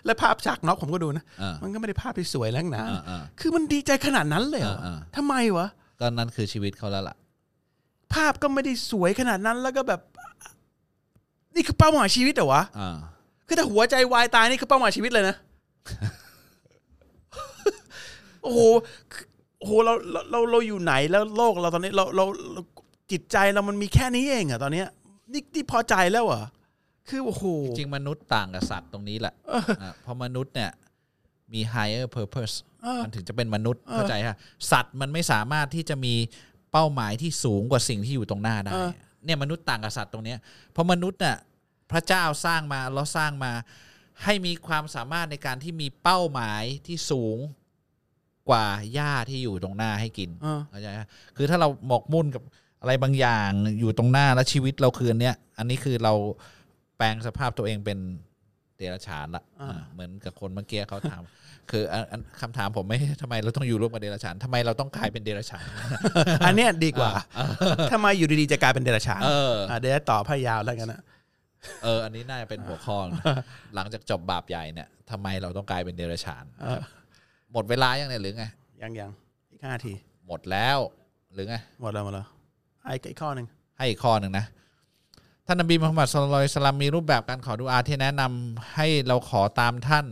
แล้วภาพฉากน็อกผมก็ดูนะ
อ่า
มันก็ไม่ได้ภาพที่สวยแล้วนะ
อ่าอ่า
คือมันดีใจขนาดนั้นเลยเหรอ
อ่าอ่า
ทำไมวะ
ก็นั่นคือชีวิตเขาแล้วล่ะ
ภาพก็ไม่ได้สวยขนาดนั้นแล้วก็แบบ นี่คือเป้าหมายชีวิตเหรอวะ
อ่า
คือถ้าหัวใจวายตายนี่คือเป้าหมายชีวิตเลยนะโอ้โหคือโอ้โหเราเราเราเราอยู่ไหนแล้วโลกเราตอนนี้เราเราเราจิตใจเรามันมีแค่นี้เองอะตอนเนี้ยนี่นี่พอใจแล้วเหรอะ คือโอ้โห
จริงมนุษย์ต่างกับสัตว์ตรงนี้แหละอ่าเพราะมนุษย์เนี่ยมี higher purpose
เออ
มันถึงจะเป็นมนุษย์เข้าใจฮะสัตว์มันไม่สามารถที่จะมีเป้าหมายที่สูงกว่าสิ่งที่อยู่ตรงหน้าได้
เออ
เนี่ยมนุษย์ต่างกับสัตว์ตรงเนี้ยเพราะมนุษย์เนี่ยพระเจ้าสร้างมาแล้วสร้างมาให้มีความสามารถในการที่มีเป้าหมายที่สูงกว่าหญ้าที่อยู่ตรงหน้าให้กิน
เออ
เข้าใจฮะคือถ้าเราหมกมุ่นกับอะไรบางอย่างอยู่ตรงหน้าแล้วชีวิตเราคืนเนี้ยอันนี้คือเราแป ลงสภาพตัวเองเป็นเดรัจฉานละ
อ่า
อ่าเหมือนกับคนเมื่อกี้เขาถาม คืออันอันคำถามผมไม่ทำไมเราต้องอยู่ร่วมกับเดรัจฉานทำไมเราต้องกลายเป็นเดรัจฉาน
อันเนี้ยดีกว่าทำไมอยู่ดีๆจะกลายเป็นเดรัจฉาน
เออะ
เดี๋ยวจะต่อพยาวแล้วกันนะ
เอออันนี้น่าจะเป็นหัวข้อนะหลังจากจบบาปใหญ่เนี่ยทำไมเราต้องกลายเป็นเดรัจฉาน
เออ
หมดเวลายังเนี่ยหรือไง
ยังยังอีกห้าที
หมดแล้วหรือไง
หมดแล้วหมดแล้วไอ้อีกข้อหนึ่ง
ให้อีกข้อหนึ่งนะ ท่านนบีมุฮัมมัดสุลลัลลอฮุอะลัยฮิวะสลลัมมีรูปแบบการขอดุอาที่แนะนำให้เราขอตามท่าน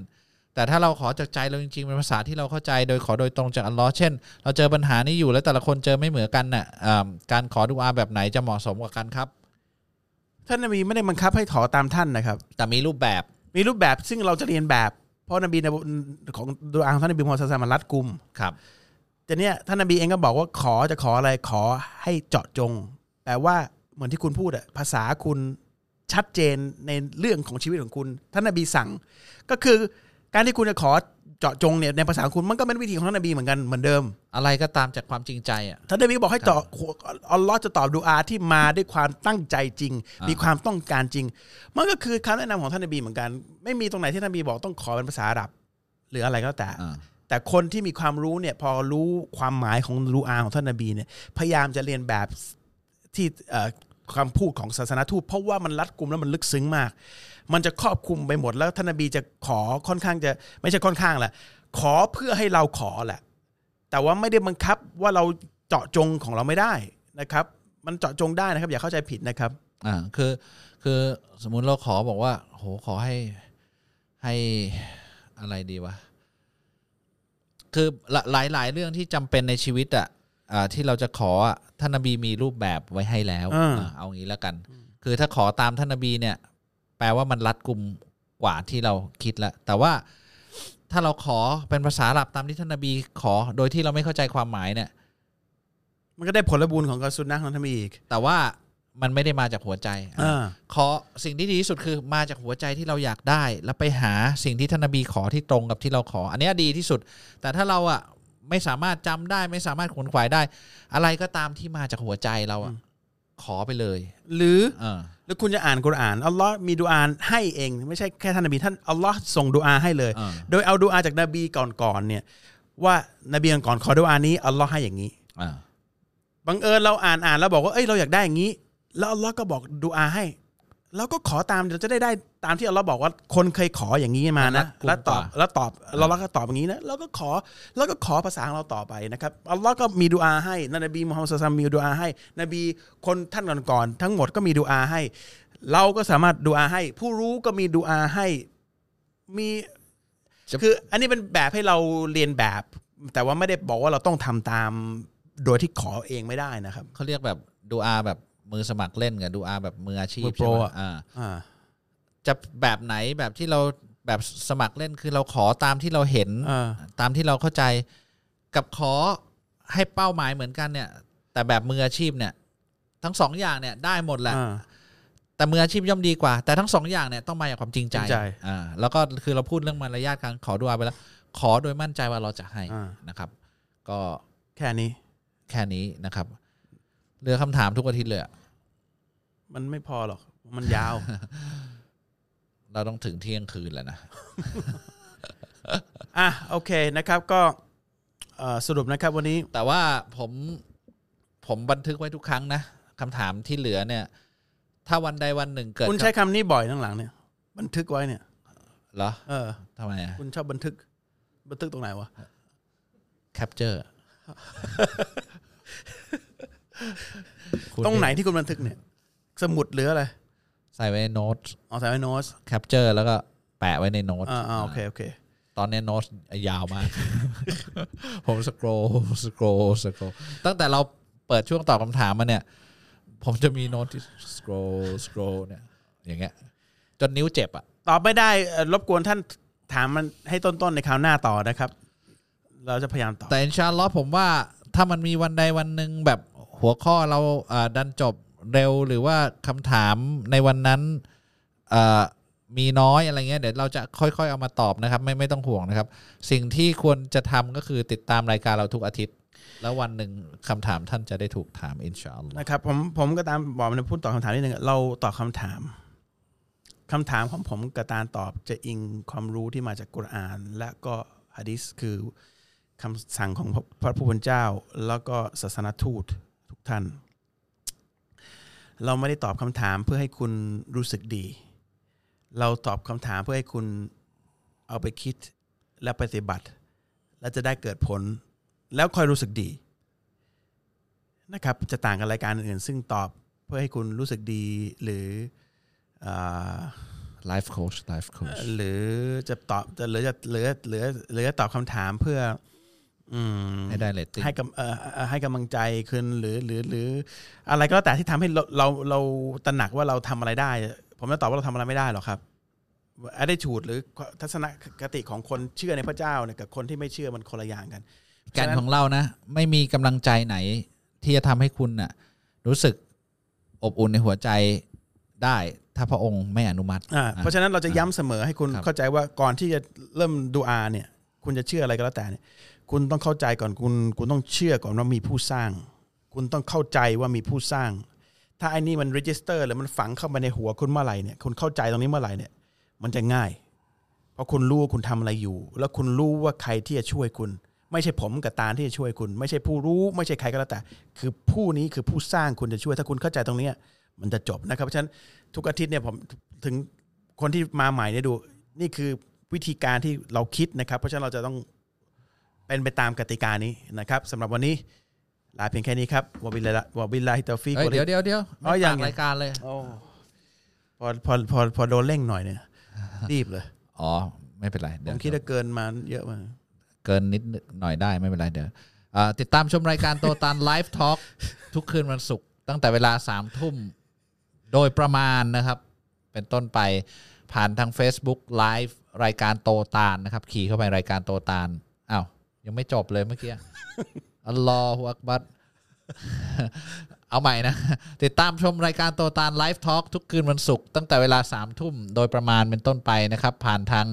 แต่ถ้าเราขอจากใจเราจริงๆเป็นภาษาที่เราเข้าใจโดยขอโดยตรงจากอัลลอฮ์เช่น เราเจอปัญหานี้อยู่แล้วแต่ละคนเจอไม่เหมือนกันน่ะอ่าการขอดุอาแบบไหนจะเหมาะสมกว่ากันครับ
ท่านนบีไม่ได้บังคับให้ขอตามท่านนะครับ
แต่มีรูปแบบ
มีรูปแบบซึ่งเราจะเรียนแบบ เพราะนบีของดูอาของท่านนบีมูฮัมมัดศาสนามันรัดกุม
ครับ
แต่เนี่ยท่านนบีเองก็บอกว่าขอจะขออะไรขอให้เจาะจงแต่ว่า เหมือนที่คุณพูดอะภาษาคุณชัดเจนในเรื่องของชีวิตของคุณ ท่านนบีสั่ง ก็คือการที่คุณจะขอเจาะจงเนี่ยในภาษาคุณมันก็เป็นวิธีของท่านนบีเหมือนกันเหมือนเดิม
อะไรก็ตามจากความจริงใจอะ
ท่านนบีบอกให้ตอบอัลลอฮ์จะตอบดูอาที่มาด้วยความตั้งใจจริง
อ่ามี
มีความต้องการจริง มันก็คือคำแนะนำของท่านนบีเหมือนกัน ไม่มีตรงไหนที่ท่านนบีบอกต้องขอเป็นภาษาอาหรับ หรืออะไรก็แต่
อ่า
แต่คนที่มีความรู้เนี่ยพอรู้ความหมายของรูอาของท่านนบีเนี่ยพยายามจะเรียนแบบที่เอ่อ คำพูดของศาสนาทูตเพราะว่ามันรัดกุมแล้วมันลึกซึ้งมาก มันจะครอบคลุมไปหมดแล้วท่านนบีจะขอค่อนข้างจะไม่ใช่ค่อนข้างแหละขอเพื่อให้เราขอแหละ แต่ว่าไม่ได้บังคับว่าเราเจาะจงของเราไม่ได้นะครับ มันเจาะจงได้นะครับ อย่าเข้าใจผิดนะครับ
อ่าคือคือสมมุติเราขอบอกว่าโหขอให้ให้อะไรดีวะคือหลายหลายเรื่องที่จำเป็นในชีวิตอะอ่า ที่เราจะขออะท่านนบีมีรูปแบบไว้ให้แล้ว
อ่า
อ่าเอางี้แล้วกัน คือถ้าขอตามท่านนบีเนี่ย แปลว่ามันรัดกุมกว่าที่เราคิดแล้วแต่ว่าถ้าเราขอเป็นภาษาอาหรับตามที่ท่านนบีขอ โดยที่เราไม่เข้าใจความหมายเนี่ย
มันก็ได้ผลบุญของกสุนนะของท่านนบีอีก
แต่ว่ามันไม่ได้มาจากหัวใจ
อ่า
ขอสิ่งที่ดีที่สุดคือมาจากหัวใจที่เราอยากได้ แล้วไปหาสิ่งที่ท่านนบีขอที่ตรงกับที่เราขอ อันเนี้ยดีที่สุด แต่ถ้าเราอะ ไม่สามารถจำได้ ไม่สามารถขวนขวายได้ อะไรก็ตามที่มาจากหัวใจเราอะขอไปเลย
หรือ
เออ
แล้วคุณจะอ่านกุรอานอัลลอฮ์มีดูอาให้เอง ไม่ใช่แค่ท่านนบีท่านอัลลอฮ์ส่งดูอาให้เลย
เออ
โดยเอาดูอาจากนบีก่อนๆเนี่ย ว่านบีก่อนๆขอดูอานี้อัลลอฮ์ให้อย่างนี้
อ่า
บังเอิญเราอ่านอ่านแล้วบอกว่าเอ้ยเราอยากได้อย่างนี้ แล้วอัลลอฮ์ก็บอกดูอาให้ เราก็ขอตามเราจะได้ได้ตามที่อัลลอฮ์บอกว่าคนเคยขออย่างนี้มานะแล้วตอบแล้วตอบเราก็ตอบอย่างนี้นะเราก็ขอแล้วก็ขอภาษาของเราต่อไปนะครับอัลลอฮ์ก็มีดูอาให้นบีมุฮัมมัดศ็อลลัลลอฮุอะลัยฮิวะซัลลัมมีดูอาให้ นบีคนท่านก่อนๆทั้งหมดก็มีดูอาให้ เราก็สามารถดูอาให้ ผู้รู้ก็มีดูอาให้มีคืออันนี้เป็นแบบให้เราเรียนแบบ แต่ว่าไม่ได้บอกว่าเราต้องทำตามโดยที่ขอเองไม่ได้นะครับ
เขาเรียกแบบดูอาแบบ มือสมัครเล่นกับดูอาแบบมืออาชีพ
มือโปร
ใช่ไหม
อะ
อ่า
อ่า
จะแบบไหนแบบที่เราแบบสมัครเล่นคือเราขอตามที่เราเห็น
อ่า
ตามที่เราเข้าใจ กับขอให้เป้าหมายเหมือนกันเนี่ย แต่แบบมืออาชีพเนี่ย ทั้งสองอย่างเนี่ยได้หมดแหละ
อ่า
แต่มืออาชีพย่อมดีกว่า แต่ทั้งสองอย่างเนี่ยต้องมาจากความจริงใจ
จริงใจ
อ่าแล้วก็คือเราพูดเรื่องมารยาทการขอดูอาไปแล้ว ขอโดยมั่นใจว่าเราจะให้
อ่า
นะครับ ก็
แค่นี้
แค่นี้นะครับเหลือคำถามทุกอาทิตย์เลยอะ
มันไม่พอหรอก มันยาว
เราต้องถึงเที่ยงคืนแล้วนะ
อะโอเคนะครับ ก็เอ่อสรุปนะครับวันนี้
แต่ว่าผมผมบันทึกไว้ทุกครั้งนะคำถามที่เหลือเนี่ย ถ้าวันใดวันหนึ่งเกิด
คุณใช้คำนี้บ่อยหลังๆเนี่ย บันทึกไว้เนี่ย
เหรอ
เออ
ทำไมอะ
คุณชอบบันทึก บันทึกตรงไหนวะ
capture
ตรงไหนที่คุณบันทึกเนี่ย สมุดหรืออะไร
ใส่ไว้ในโน้ต
เอาใส่ไว้โน้ต
capture แล้วก็แปะไว้ในโน้ต
อ่าอ่าโอเคโอเค
ตอนนี้โน้ตยาวมาก ผม scroll scroll scrollั้งแต่เราเปิดช่วงตอบคำถามมาเนี่ย ผมจะมีโน้ตที่สครอสครอเนี่ยอย่างเงี้ยจนนิ้วเจ็บอะ
ตอบไม่ได้เอ่อรบกวนท่านถามมันให้ต้นๆในคราวหน้าต่อนะครับ เราจะพยายามตอบ
แต่อินชาอัลลอฮ์ผมว่าถ้ามันมีวันใดวันหนึ่งแบบหัวข้อเราอ่าดันจบ เร็วหรือว่าคำถามในวันนั้นมีน้อยอะไรเงี้ยเดี๋ยวเราจะค่อยๆเอามาตอบนะครับไม่ไม่ต้องห่วงนะครับ สิ่งที่ควรจะทำก็คือติดตามรายการเราทุกอาทิตย์ แล้ววันหนึ่งคำถามท่านจะได้ถูกถามอินชาอัลลอฮ์
นะครับผมผมก็ตามบอกมันพูดตอบคำถามนิดนึงเราตอบคำถามคำถามของผมกับตารตอบจะอิงความรู้ที่มาจากกุรอาน และก็ฮะดิษคือคำสั่งของพระพระผู้เป็นเจ้า แล้วก็ศาสนทูตทุกท่าน เราไม่ได้ตอบคำถามเพื่อให้คุณรู้สึกดี เราตอบคำถามเพื่อให้คุณเอาไปคิดและปฏิบัติ และจะได้เกิดผล แล้วค่อยรู้สึกดีนะครับจะต่างกับรายการอื่นๆซึ่งตอบเพื่อให้คุณรู้สึกดีหรือเอ่อ
life coach life coach
หรือจะตอบจะหรือจะหรือหรือหรือจะตอบคำถามเพื่ออืม
ให้ได้เรตติ้ง
ให้กำเอ่อเอ่อให้กำลังใจคุณหรือหรือหรือ อะไรก็แล้วแต่ที่ทำให้เราเราเราตระหนักว่าเราทำอะไรได้ ผมจะตอบว่าเราทำอะไรไม่ได้หรอกครับอได้ฉูดหรือทัศนคติของคนเชื่อในพระเจ้าเนี่ยกับคนที่ไม่เชื่อมันคนละอย่างกัน
แการของเรานะ ไม่มีกำลังใจไหน ที่จะทำให้คุณน่ะ รู้สึกอบอุ่นในหัวใจได้ถ้าพระองค์ไม่อนุมัติ
อ่าเพราะฉะนั้นเราจะย้ำเสมอให้คุณ
ครับ
เข้าใจว่าก่อนที่จะเริ่มดูอาเนี่ย คุณจะเชื่ออะไรก็แล้วแต่เนี่ย คุณต้องเข้าใจก่อนคุณคุณต้องเชื่อก่อนว่ามีผู้สร้าง คุณต้องเข้าใจว่ามีผู้สร้าง ถ้าไอ้นี่มันรีจิสเตอร์หรือมันฝังเข้ามาในหัวคุณเมื่อไหร่เนี่ยคุณเข้าใจตรงนี้เมื่อไหร่เนี่ย มันจะง่าย เพราะคุณรู้ว่าคุณทำอะไรอยู่ แล้วคุณรู้ว่าใครที่จะช่วยคุณ ไม่ใช่ผมกับตาที่จะช่วยคุณ ไม่ใช่ผู้รู้ ไม่ใช่ใครก็แล้วแต่ คือผู้นี้คือผู้สร้างคุณจะช่วย ถ้าคุณเข้าใจตรงนี้มันจะจบนะครับเพราะฉะนั้นทุกอาทิตย์เนี่ยผมถึงคนที่มาใหม่เนี่ยดู นี่คือวิธีการที่เราคิดนะครับ เพราะฉะนั้นเราจะต้อง เป็นไปตามกติกานี้นะครับสำหรับวันนี้ลาเพียงแค่นี้ครับوبالله وبالله التوفيق
เอ้ยเดี๋ยวเดี๋ยวเดี๋ยว
อ๋อยัง
ไม่
ยั
ฝางก
ไง
รายการเลย
โอ้พอพอพอพอโดนเร่งหน่อยเนี่ยรีบเลย
อ๋อ ไม่เป็นไรเดี๋ยวผ
มคิดว่าเกินมาเยอะมาก
เกินนิดหน่อยได้ไม่เป็นไรเดี๋ยวอ่าติดตามชมรายการโตตาล Live Talk ทุกคืนวันศุกร์ตั้งแต่เวลาสามทุ่มโดยประมาณนะครับ เป็นต้นไปผ่านทาง Facebook Live รายการโตตาลนะครับ คลิกเข้าไปรายการโตตาลอ้าว ยังไม่จบเลยเมื่อกี้الله أكبرเอาใหม่นะ ติดตามชมรายการโตตาล Live Talk ทุกคืนวันศุกร์ตั้งแต่เวลาสามทุ่มโดยประมาณเป็นต้นไปนะครับ ผ่านทาง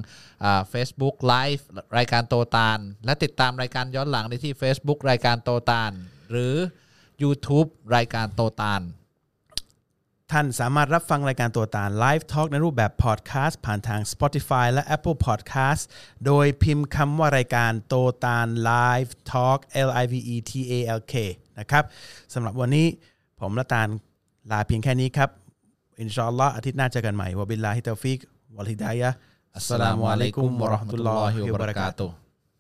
Facebook Live รายการโตตาลและติดตามรายการย้อนหลังได้ที่ Facebook รายการโตตานหรือ YouTube รายการโตตาล
ท่านสามารถรับฟังรายการตัวตาลไ Live Talk ในรูปแบบพอดแคสต์ผ่านทาง Spotify และ Apple Podcast โดยพิมพ์คำว่ารายการโตตาล Live Talk L I V E T A L K นะครับสำหรับวันนี้ผมและตาลลาเพียงแค่นี้ครับ إن شاء اللهอาทิตย์หน้าเจอกันใหม่وبالله التوفيق والهداية السلام عليكم ورحمة الله وبركاته